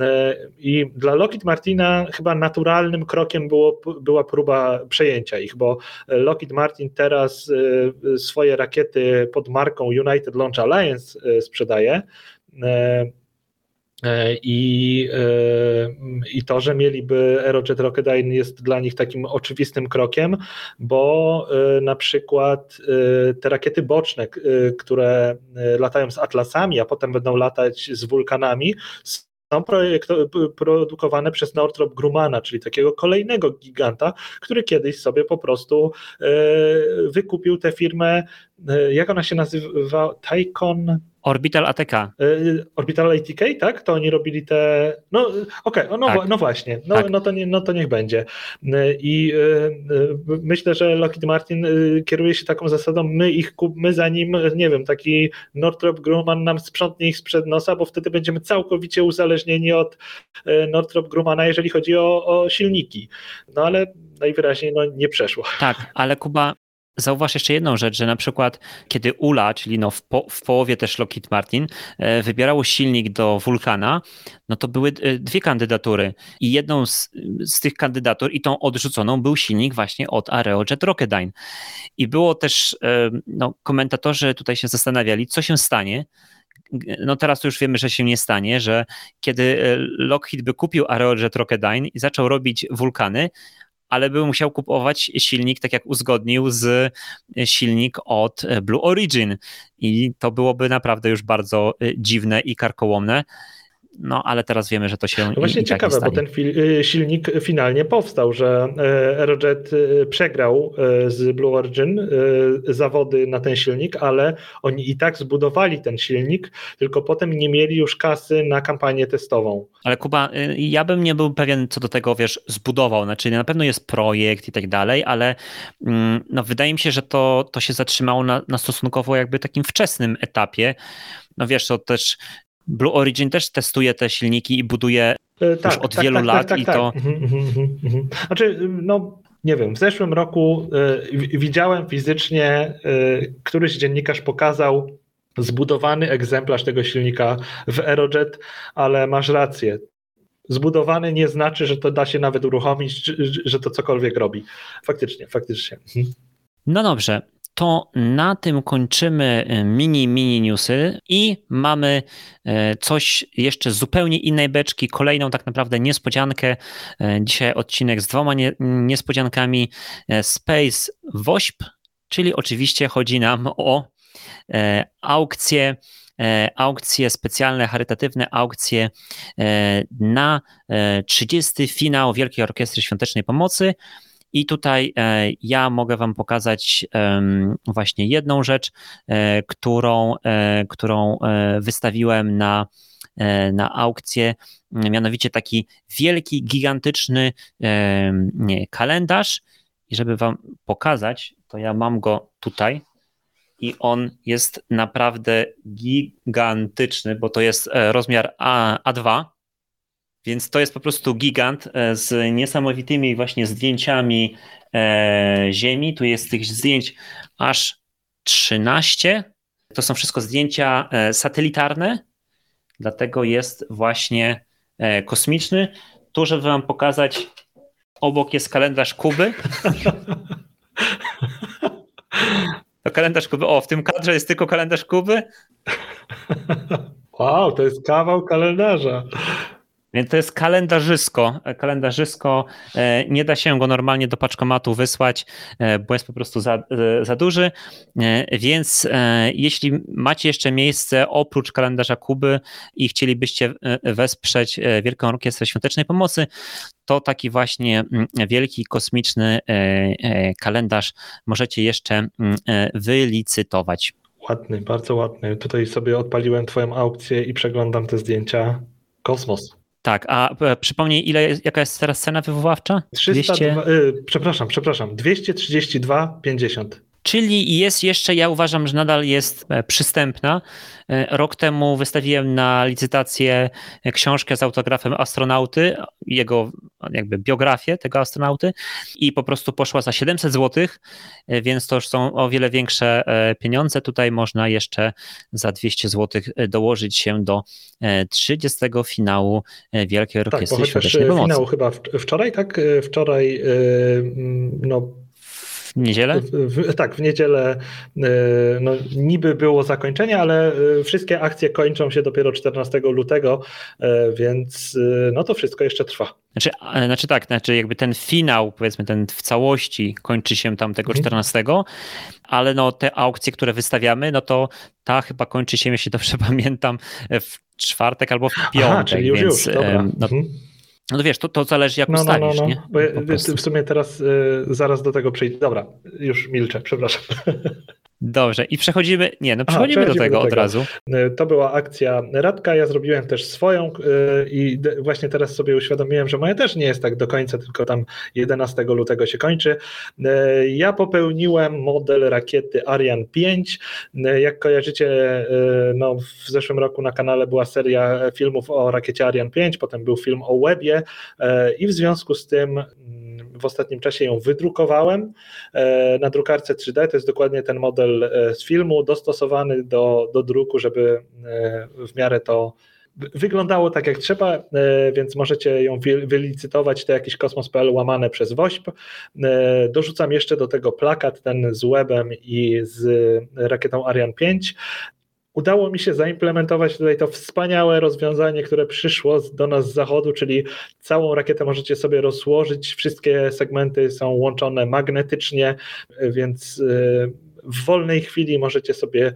E, I dla Lockheed Martina chyba naturalnym krokiem było, była próba przejęcia ich, bo Lockheed Martin teraz swoje rakiety pod marką United Launch Alliance sprzedaje. E, I, e, I to, że mieliby Aerojet Rocketdyne jest dla nich takim oczywistym krokiem, bo e, na przykład te rakiety boczne, które latają z Atlasami, a potem będą latać z wulkanami, są produkowane przez Northrop Grumana, czyli takiego kolejnego giganta, który kiedyś sobie po prostu wykupił tę firmę, jak ona się nazywa? Tycon Orbital ATK. Orbital ATK, tak? To oni robili te. No okej, okay, no, tak. no właśnie, no, tak. no, to nie, no to niech będzie. I myślę, że Lockheed Martin kieruje się taką zasadą, my ich my zanim, nie wiem, taki Northrop Grumman nam sprzątnie ich sprzed nosa, bo wtedy będziemy całkowicie uzależnieni od Northrop Grummana, jeżeli chodzi o, o silniki. No ale najwyraźniej no, nie przeszło. Tak, ale Kuba, Zauważ jeszcze jedną rzecz, że na przykład kiedy ULA, czyli no w, po, w połowie też Lockheed Martin, e, wybierało silnik do Vulkana, no to były e, dwie kandydatury i jedną z, z tych kandydatur i tą odrzuconą był silnik właśnie od Aerojet Rocketdyne. I było też, e, no komentatorzy tutaj się zastanawiali, co się stanie, no teraz już wiemy, że się nie stanie, że kiedy Lockheed by kupił Aerojet Rocketdyne i zaczął robić wulkany, ale by musiał kupować silnik, tak jak uzgodnił, z e, silnik od e, Blue Origin. I to byłoby naprawdę już bardzo e, dziwne i karkołomne. No, ale teraz wiemy, że to się. No właśnie i, ciekawe, tak bo ten y, silnik finalnie powstał, że y, Aerojet y, przegrał z Blue Origin zawody na ten silnik, ale oni i tak zbudowali ten silnik, tylko potem nie mieli już kasy na kampanię testową. Ale Kuba, ja bym nie był pewien co do tego, wiesz, zbudował. Znaczy, na pewno jest projekt i tak dalej, ale mm, no, wydaje mi się, że to, to się zatrzymało na, na stosunkowo jakby takim wczesnym etapie. No wiesz, to też Blue Origin też testuje te silniki i buduje e, tak, już od tak, wielu tak, lat tak, i tak. to... Mhm, mhm, mhm, znaczy, no nie wiem, w zeszłym roku y, widziałem fizycznie, y, któryś dziennikarz pokazał zbudowany egzemplarz tego silnika w Aerojet, ale masz rację. Zbudowany nie znaczy, że to da się nawet uruchomić, że to cokolwiek robi. Faktycznie, faktycznie. No dobrze, to na tym kończymy e, mini, mini newsy i mamy e, coś jeszcze zupełnie innej beczki, kolejną tak naprawdę niespodziankę. E, dzisiaj odcinek z dwoma nie, niespodziankami. Space WOŚP, czyli oczywiście chodzi nam o aukcje aukcje specjalne, charytatywne aukcje na 30. finał Wielkiej Orkiestry Świątecznej Pomocy. I tutaj e, ja mogę Wam pokazać właśnie jedną rzecz, e, którą, e, którą wystawiłem na, na aukcję, mianowicie taki wielki, gigantyczny kalendarz. I żeby Wam pokazać, to ja mam go tutaj. I on jest naprawdę gigantyczny, bo to jest rozmiar A, A2 więc to jest po prostu gigant e, z niesamowitymi właśnie zdjęciami e, Ziemi. Tu jest tych zdjęć aż 13. To są wszystko zdjęcia e, satelitarne, dlatego jest właśnie kosmiczny. Tu, żeby Wam pokazać, obok jest kalendarz Kuby. [laughs] To kalendarz Kuby. O, w tym kadrze jest tylko kalendarz Kuby. Wow, to jest kawał kalendarza. Więc to jest kalendarzysko. Kalendarzysko, e, nie da się go normalnie do paczkomatu wysłać, e, bo jest po prostu za, e, za duży. Więc jeśli macie jeszcze miejsce oprócz kalendarza Kuby i chcielibyście wesprzeć Wielką Orkiestrę Świątecznej Pomocy, to taki właśnie mm, wielki kosmiczny kalendarz możecie jeszcze mm, wylicytować. Ładny, bardzo ładny. Tutaj sobie odpaliłem Twoją aukcję i przeglądam te zdjęcia. Kosmos. Tak, a e, przypomnij, ile, jaka jest teraz cena wywoławcza? 300, 200... y, przepraszam, przepraszam, 232,50. Czyli jest jeszcze, ja uważam, że nadal jest e, przystępna. E, rok temu wystawiłem na licytację książkę z autografem astronauty, jego jakby biografię tego astronauty i po prostu poszła za 700 zł, e, więc to już są o wiele większe pieniądze. Tutaj można jeszcze za 200 zł dołożyć się do 30 finału Wielkiej tak, Orkiestry tak, Świątecznej Pomocy. finał chyba wczoraj, tak? Wczoraj no w niedzielę? W, tak, w niedzielę e, no, niby było zakończenie, ale e, wszystkie akcje kończą się dopiero 14 lutego, e, więc no to wszystko jeszcze trwa. Znaczy, znaczy tak, znaczy jakby ten finał, powiedzmy ten w całości kończy się tam tego 14, mhm. ale no te aukcje, które wystawiamy, no to ta chyba kończy się, jeśli dobrze [laughs] pamiętam, w czwartek albo w piątek. Aha, czyli już, więc, już, dobra. No, mhm. No wiesz, to, to zależy jak no, ustawisz, no, no, no. nie? Bo ja, w sumie teraz y, zaraz do tego przejdę. Dobra, już milczę, przepraszam. [laughs] Dobrze, i przechodzimy, nie, no przechodzimy, Aha, do, tego do, tego od razu. To była akcja Radka, ja zrobiłem też swoją i właśnie teraz sobie uświadomiłem, że moja też nie jest tak do końca, tylko tam 11 lutego się kończy. Ja popełniłem model rakiety Ariane 5. Jak kojarzycie, no w zeszłym roku na kanale była seria filmów o rakiecie Ariane 5, potem był film o Webie i w związku z tym w ostatnim czasie ją wydrukowałem e, na drukarce 3D. To jest dokładnie ten model e, z filmu, dostosowany do, do druku, żeby e, w miarę to wyglądało tak jak trzeba, więc możecie ją wylicytować, to jakiś kosmos.pl łamane przez WOŚP. Dorzucam jeszcze do tego plakat, ten z webem i z rakietą Ariane 5 udało mi się zaimplementować tutaj to wspaniałe rozwiązanie, które przyszło do nas z zachodu, czyli całą rakietę możecie sobie rozłożyć, wszystkie segmenty są łączone magnetycznie, więc e, w wolnej chwili możecie sobie e,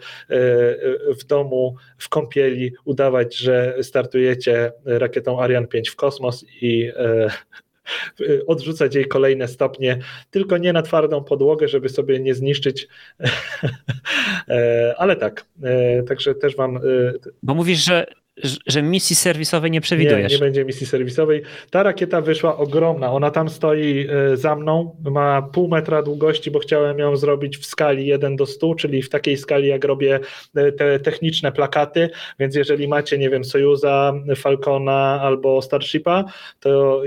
w domu, w kąpieli udawać, że startujecie rakietą Ariane 5 w kosmos i e, [laughs] odrzucać jej kolejne stopnie, tylko nie na twardą podłogę, żeby sobie nie zniszczyć. [laughs] Ale tak, także też Wam. Bo mówisz, że że misji serwisowej nie przewidujesz. Nie, nie będzie misji serwisowej. Ta rakieta wyszła ogromna. Ona tam stoi e, za mną, ma pół metra długości, bo chciałem ją zrobić w skali 1 do 100, czyli w takiej skali, jak robię e, te techniczne plakaty. Więc jeżeli macie, nie wiem, Sojuza, Falcona albo Starshipa, to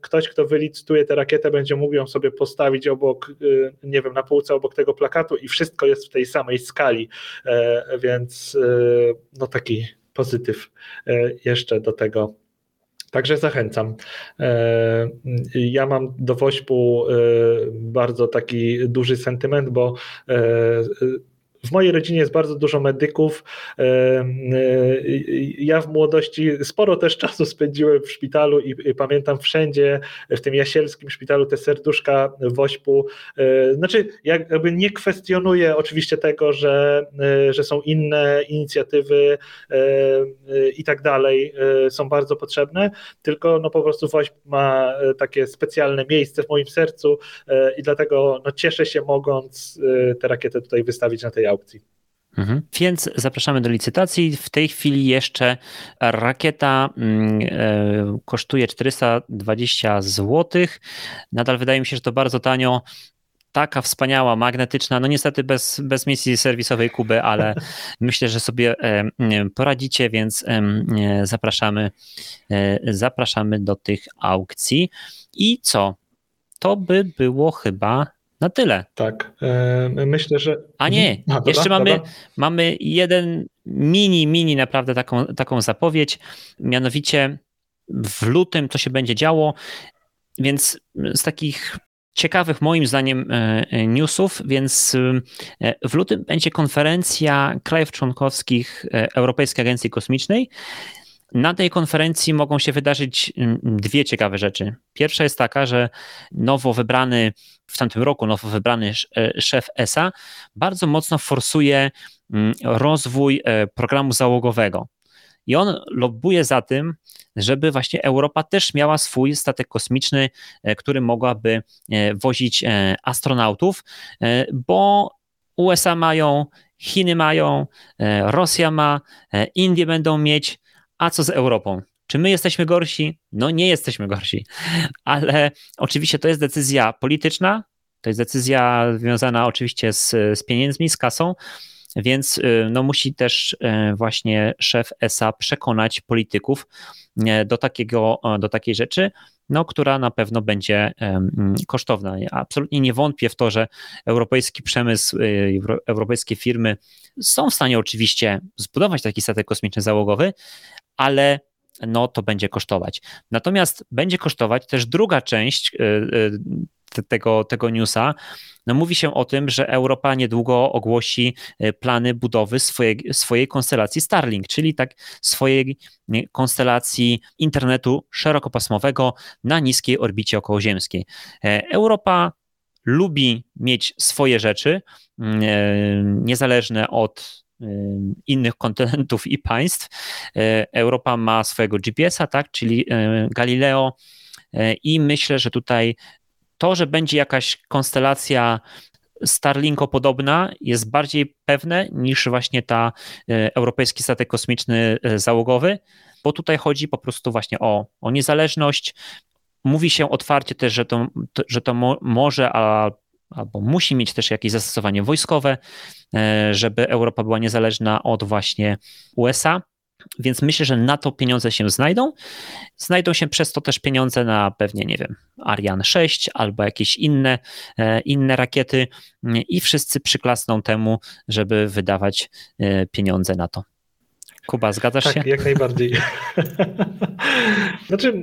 ktoś, kto wylicytuje tę rakietę, będzie mógł ją sobie postawić obok, e, nie wiem, na półce obok tego plakatu i wszystko jest w tej samej skali. Więc no taki pozytyw e, jeszcze do tego. Także zachęcam. E, ja mam do Wośpu e, bardzo taki duży sentyment, bo w mojej rodzinie jest bardzo dużo medyków. E, e, ja w młodości sporo też czasu spędziłem w szpitalu i pamiętam wszędzie w tym jasielskim szpitalu te serduszka wośpu. E, znaczy, jakby nie kwestionuję oczywiście tego, że, że są inne inicjatywy i tak dalej, są bardzo potrzebne, tylko no po prostu wośp ma takie specjalne miejsce w moim sercu i dlatego no cieszę się mogąc tę rakietę tutaj wystawić na tej aukcji. Mhm. Więc zapraszamy do licytacji. W tej chwili jeszcze rakieta mm, e, kosztuje 420 zł. Nadal wydaje mi się, że to bardzo tanio. Taka wspaniała, magnetyczna, no niestety bez, bez misji serwisowej Kuby, ale [laughs] myślę, że sobie e, poradzicie, więc e, zapraszamy, zapraszamy do tych aukcji. I co? To by było chyba na tyle. Tak. E, myślę, że. A nie, [laughs] A, dobra, jeszcze mamy, mamy jeden mini, mini naprawdę taką, taką zapowiedź. Mianowicie w lutym to się będzie działo, więc z takich ciekawych moim zdaniem e, newsów, więc e, w lutym będzie konferencja krajów członkowskich Europejskiej Agencji Kosmicznej. Na tej konferencji mogą się wydarzyć mm, dwie ciekawe rzeczy. Pierwsza jest taka, że nowo wybrany w tamtym roku, nowo wybrany e, szef ESA bardzo mocno forsuje mm, rozwój e, programu załogowego. I on lobbuje za tym, żeby właśnie Europa też miała swój statek kosmiczny, e, który mogłaby wozić astronautów, bo USA mają, Chiny mają, Rosja ma, Indie będą mieć, a co z Europą? Czy my jesteśmy gorsi? No nie jesteśmy gorsi, ale oczywiście to jest decyzja polityczna, to jest decyzja związana oczywiście z, z pieniędzmi, z kasą, więc y, no, musi też y, właśnie szef ESA przekonać polityków y, do, takiego, do takiej rzeczy, no, która na pewno będzie kosztowna. Ja absolutnie nie wątpię w to, że europejski przemysł, europejskie firmy są w stanie oczywiście zbudować taki statek kosmiczny załogowy, ale no to będzie kosztować. Natomiast będzie kosztować też druga część y, y, tego, tego newsa. No mówi się o tym, że Europa niedługo ogłosi y, plany budowy swojej, swojej konstelacji Starlink, czyli tak swojej konstelacji internetu szerokopasmowego na niskiej orbicie okołoziemskiej. E, Europa lubi mieć swoje rzeczy, niezależne od innych kontynentów i państw. E, Europa ma swojego GPS-a, tak, czyli e, Galileo e, i myślę, że tutaj to, że będzie jakaś konstelacja Starlinko podobna jest bardziej pewne niż właśnie ta europejski statek kosmiczny załogowy, bo tutaj chodzi po prostu właśnie o, o niezależność. Mówi się otwarcie też, że to, że to mo, może, a, albo musi mieć też jakieś zastosowanie wojskowe, żeby Europa była niezależna od właśnie USA. Więc myślę, że na to pieniądze się znajdą. Znajdą się przez to też pieniądze na pewnie, nie wiem, Ariane 6 albo jakieś inne, e, inne rakiety i wszyscy przyklasną temu, żeby wydawać e, pieniądze na to. Kuba, zgadzasz tak, się? Tak, jak najbardziej. [laughs] znaczy,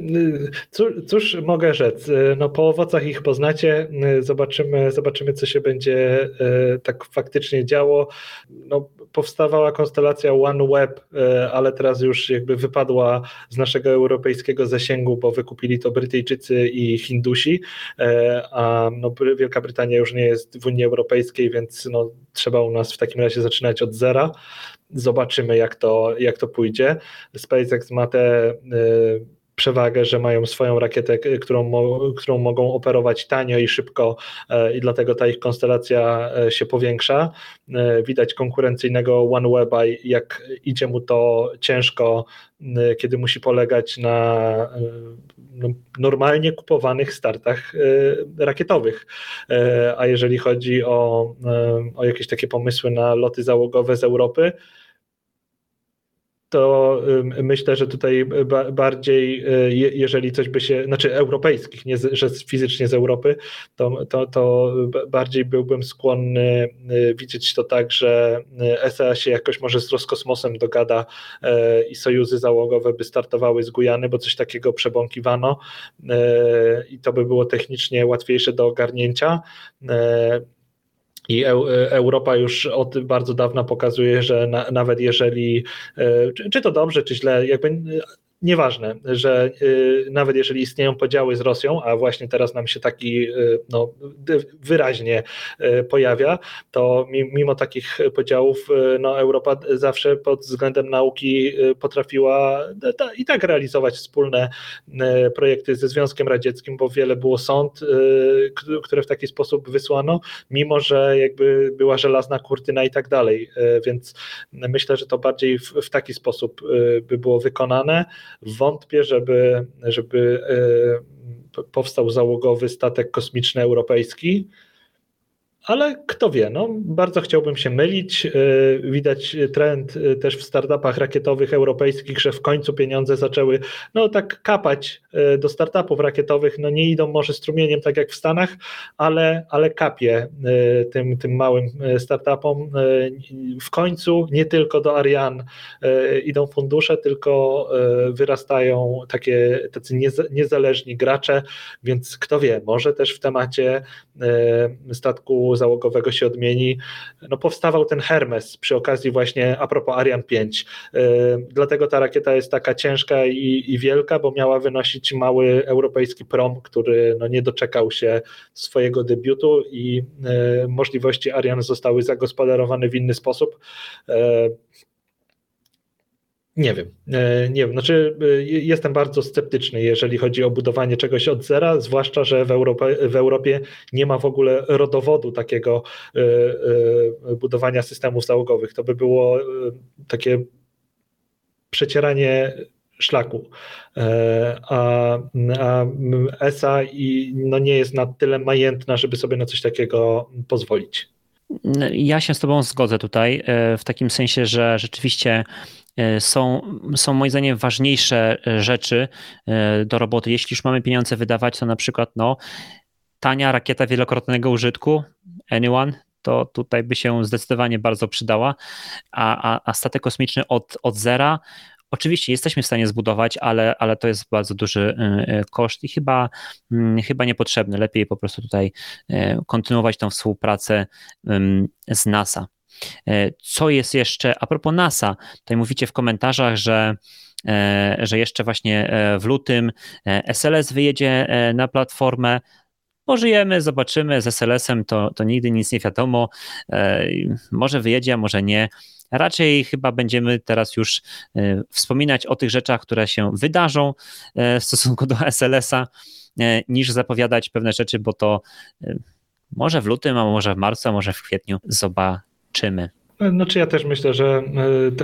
cóż, cóż, mogę rzec? No, po owocach ich poznacie, zobaczymy, zobaczymy, co się będzie e, tak faktycznie działo. No, powstawała konstelacja OneWeb, e, ale teraz już jakby wypadła z naszego europejskiego zasięgu, bo wykupili to Brytyjczycy i Hindusi, e, a no, Wielka Brytania już nie jest w Unii Europejskiej, więc no, trzeba u nas w takim razie zaczynać od zera zobaczymy, jak to, jak to pójdzie. SpaceX ma te y, przewagę, że mają swoją rakietę, którą, którą mogą operować tanio i szybko e, i dlatego ta ich konstelacja e, się powiększa. E, widać konkurencyjnego OneWeba, jak idzie mu to ciężko, kiedy musi polegać na no, normalnie kupowanych startach rakietowych. A jeżeli chodzi o, o jakieś takie pomysły na loty załogowe z Europy, to myślę, że tutaj bardziej, y, jeżeli coś by się, znaczy europejskich, nie że fizycznie z Europy, to, to, to bardziej byłbym skłonny y, widzieć to tak, że y, ESA się jakoś może z Roskosmosem dogada i sojuzy załogowe by startowały z Gujany, bo coś takiego przebąkiwano i to by było technicznie łatwiejsze do ogarnięcia. I Europa już od bardzo dawna pokazuje, że na, nawet jeżeli, e, czy, czy, to dobrze, czy źle, jakby nieważne, że y, nawet jeżeli istnieją podziały z Rosją, a właśnie teraz nam się taki y, no, wyraźnie y, pojawia, to mimo takich podziałów no, Europa zawsze pod względem nauki potrafiła i tak realizować wspólne projekty ze Związkiem Radzieckim, bo wiele było sąd, które w taki sposób wysłano, mimo że jakby była żelazna kurtyna i tak dalej, więc myślę, że to bardziej w, w taki sposób by było wykonane. Wątpię, żeby, żeby e, powstał załogowy statek kosmiczny europejski ale kto wie, no, bardzo chciałbym się mylić. E, widać trend e, też w startupach rakietowych europejskich, że w końcu pieniądze zaczęły no tak kapać e, do startupów rakietowych. No nie idą może strumieniem tak jak w Stanach, ale, ale kapie tym, tym małym startupom. W końcu nie tylko do Ariane idą fundusze, tylko wyrastają takie tacy niezależni gracze, więc kto wie, może też w temacie statku załogowego się odmieni. No powstawał ten Hermes przy okazji właśnie a propos Ariane 5. Yy, dlatego ta rakieta jest taka ciężka i, i wielka, bo miała wynosić mały europejski prom, który no nie doczekał się swojego debiutu i yy, możliwości Ariane zostały zagospodarowane w inny sposób. Nie wiem, e, nie wiem, znaczy e, jestem bardzo sceptyczny, jeżeli chodzi o budowanie czegoś od zera, zwłaszcza, że w, Europie, w Europie nie ma w ogóle rodowodu takiego e, budowania systemów załogowych. To by było takie przecieranie szlaku. A, a ESA i no nie jest na tyle majętna, żeby sobie na coś takiego pozwolić. Ja się z Tobą zgodzę tutaj, w takim sensie, że rzeczywiście są, są moim zdaniem ważniejsze e, rzeczy e, do roboty. Jeśli już mamy pieniądze wydawać, to na przykład no, tania rakieta wielokrotnego użytku, anyone, to tutaj by się zdecydowanie bardzo przydała, a, a, a statek kosmiczny od, od zera Oczywiście jesteśmy w stanie zbudować, ale, ale to jest bardzo duży koszt i chyba, mm, chyba niepotrzebny. Lepiej po prostu tutaj kontynuować tą współpracę z NASA. E, co jest jeszcze, a propos NASA, tutaj mówicie w komentarzach, że e, że jeszcze właśnie e, w lutym SLS wyjedzie na platformę. Pożyjemy, zobaczymy. Z SLS-em to, to nigdy nic nie wiadomo. Może wyjedzie, a może nie. Raczej chyba będziemy teraz już wspominać o tych rzeczach, które się wydarzą w stosunku do SLS-a, niż zapowiadać pewne rzeczy, bo to może w lutym, a może w marcu, a może w kwietniu zobaczymy. zobaczymy. Znaczy ja też myślę, że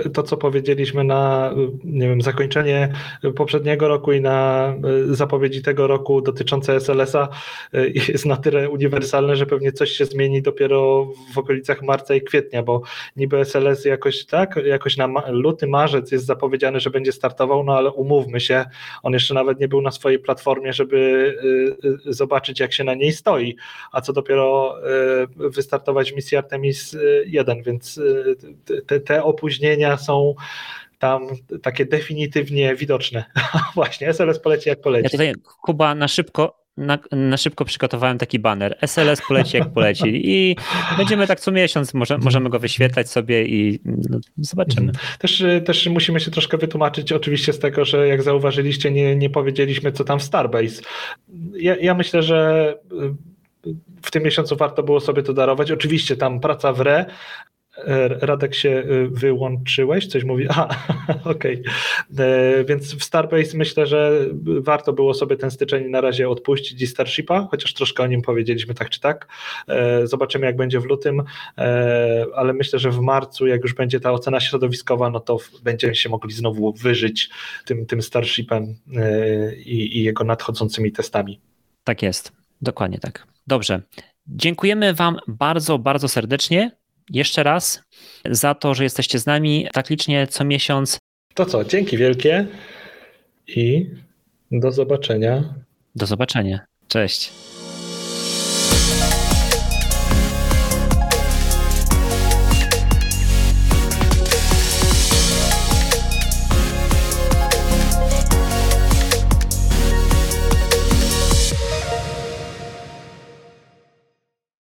e, to, co powiedzieliśmy na nie wiem, zakończenie poprzedniego roku i na e, zapowiedzi tego roku dotyczące SLS-a e, jest na tyle uniwersalne, że pewnie coś się zmieni dopiero w okolicach marca i kwietnia, bo niby SLS jakoś tak, jakoś na luty, marzec jest zapowiedziany, że będzie startował, no ale umówmy się, on jeszcze nawet nie był na swojej platformie, żeby zobaczyć jak się na niej stoi, a co dopiero wystartować w misji Artemis 1, więc te, te opóźnienia są tam takie definitywnie widoczne. [laughs] Właśnie, SLS poleci jak poleci. Ja tutaj, Kuba, na szybko, na, na, szybko przygotowałem taki banner. SLS poleci jak poleci i będziemy tak co miesiąc, może, możemy go wyświetlać sobie i no, zobaczymy. Mhm. Też, też musimy się troszkę wytłumaczyć oczywiście z tego, że jak zauważyliście, nie, nie powiedzieliśmy co tam w Starbase. Ja, ja myślę, że w tym miesiącu warto było sobie to darować. Oczywiście tam praca w re, Radek się e, wyłączyłeś, coś mówi, [laughs] a okej, okay. E, więc w Starbase myślę, że warto było sobie ten styczeń na razie odpuścić i Starshipa, chociaż troszkę o nim powiedzieliśmy tak czy tak, zobaczymy jak będzie w lutym, ale myślę, że w marcu jak już będzie ta ocena środowiskowa, no to będziemy się mogli znowu wyżyć tym, tym Starshipem i, i jego nadchodzącymi testami. Tak jest, dokładnie tak. Dobrze. Dziękujemy Wam bardzo, bardzo serdecznie jeszcze raz za to, że jesteście z nami tak licznie co miesiąc. To co, dzięki wielkie i do zobaczenia. Do zobaczenia. Cześć.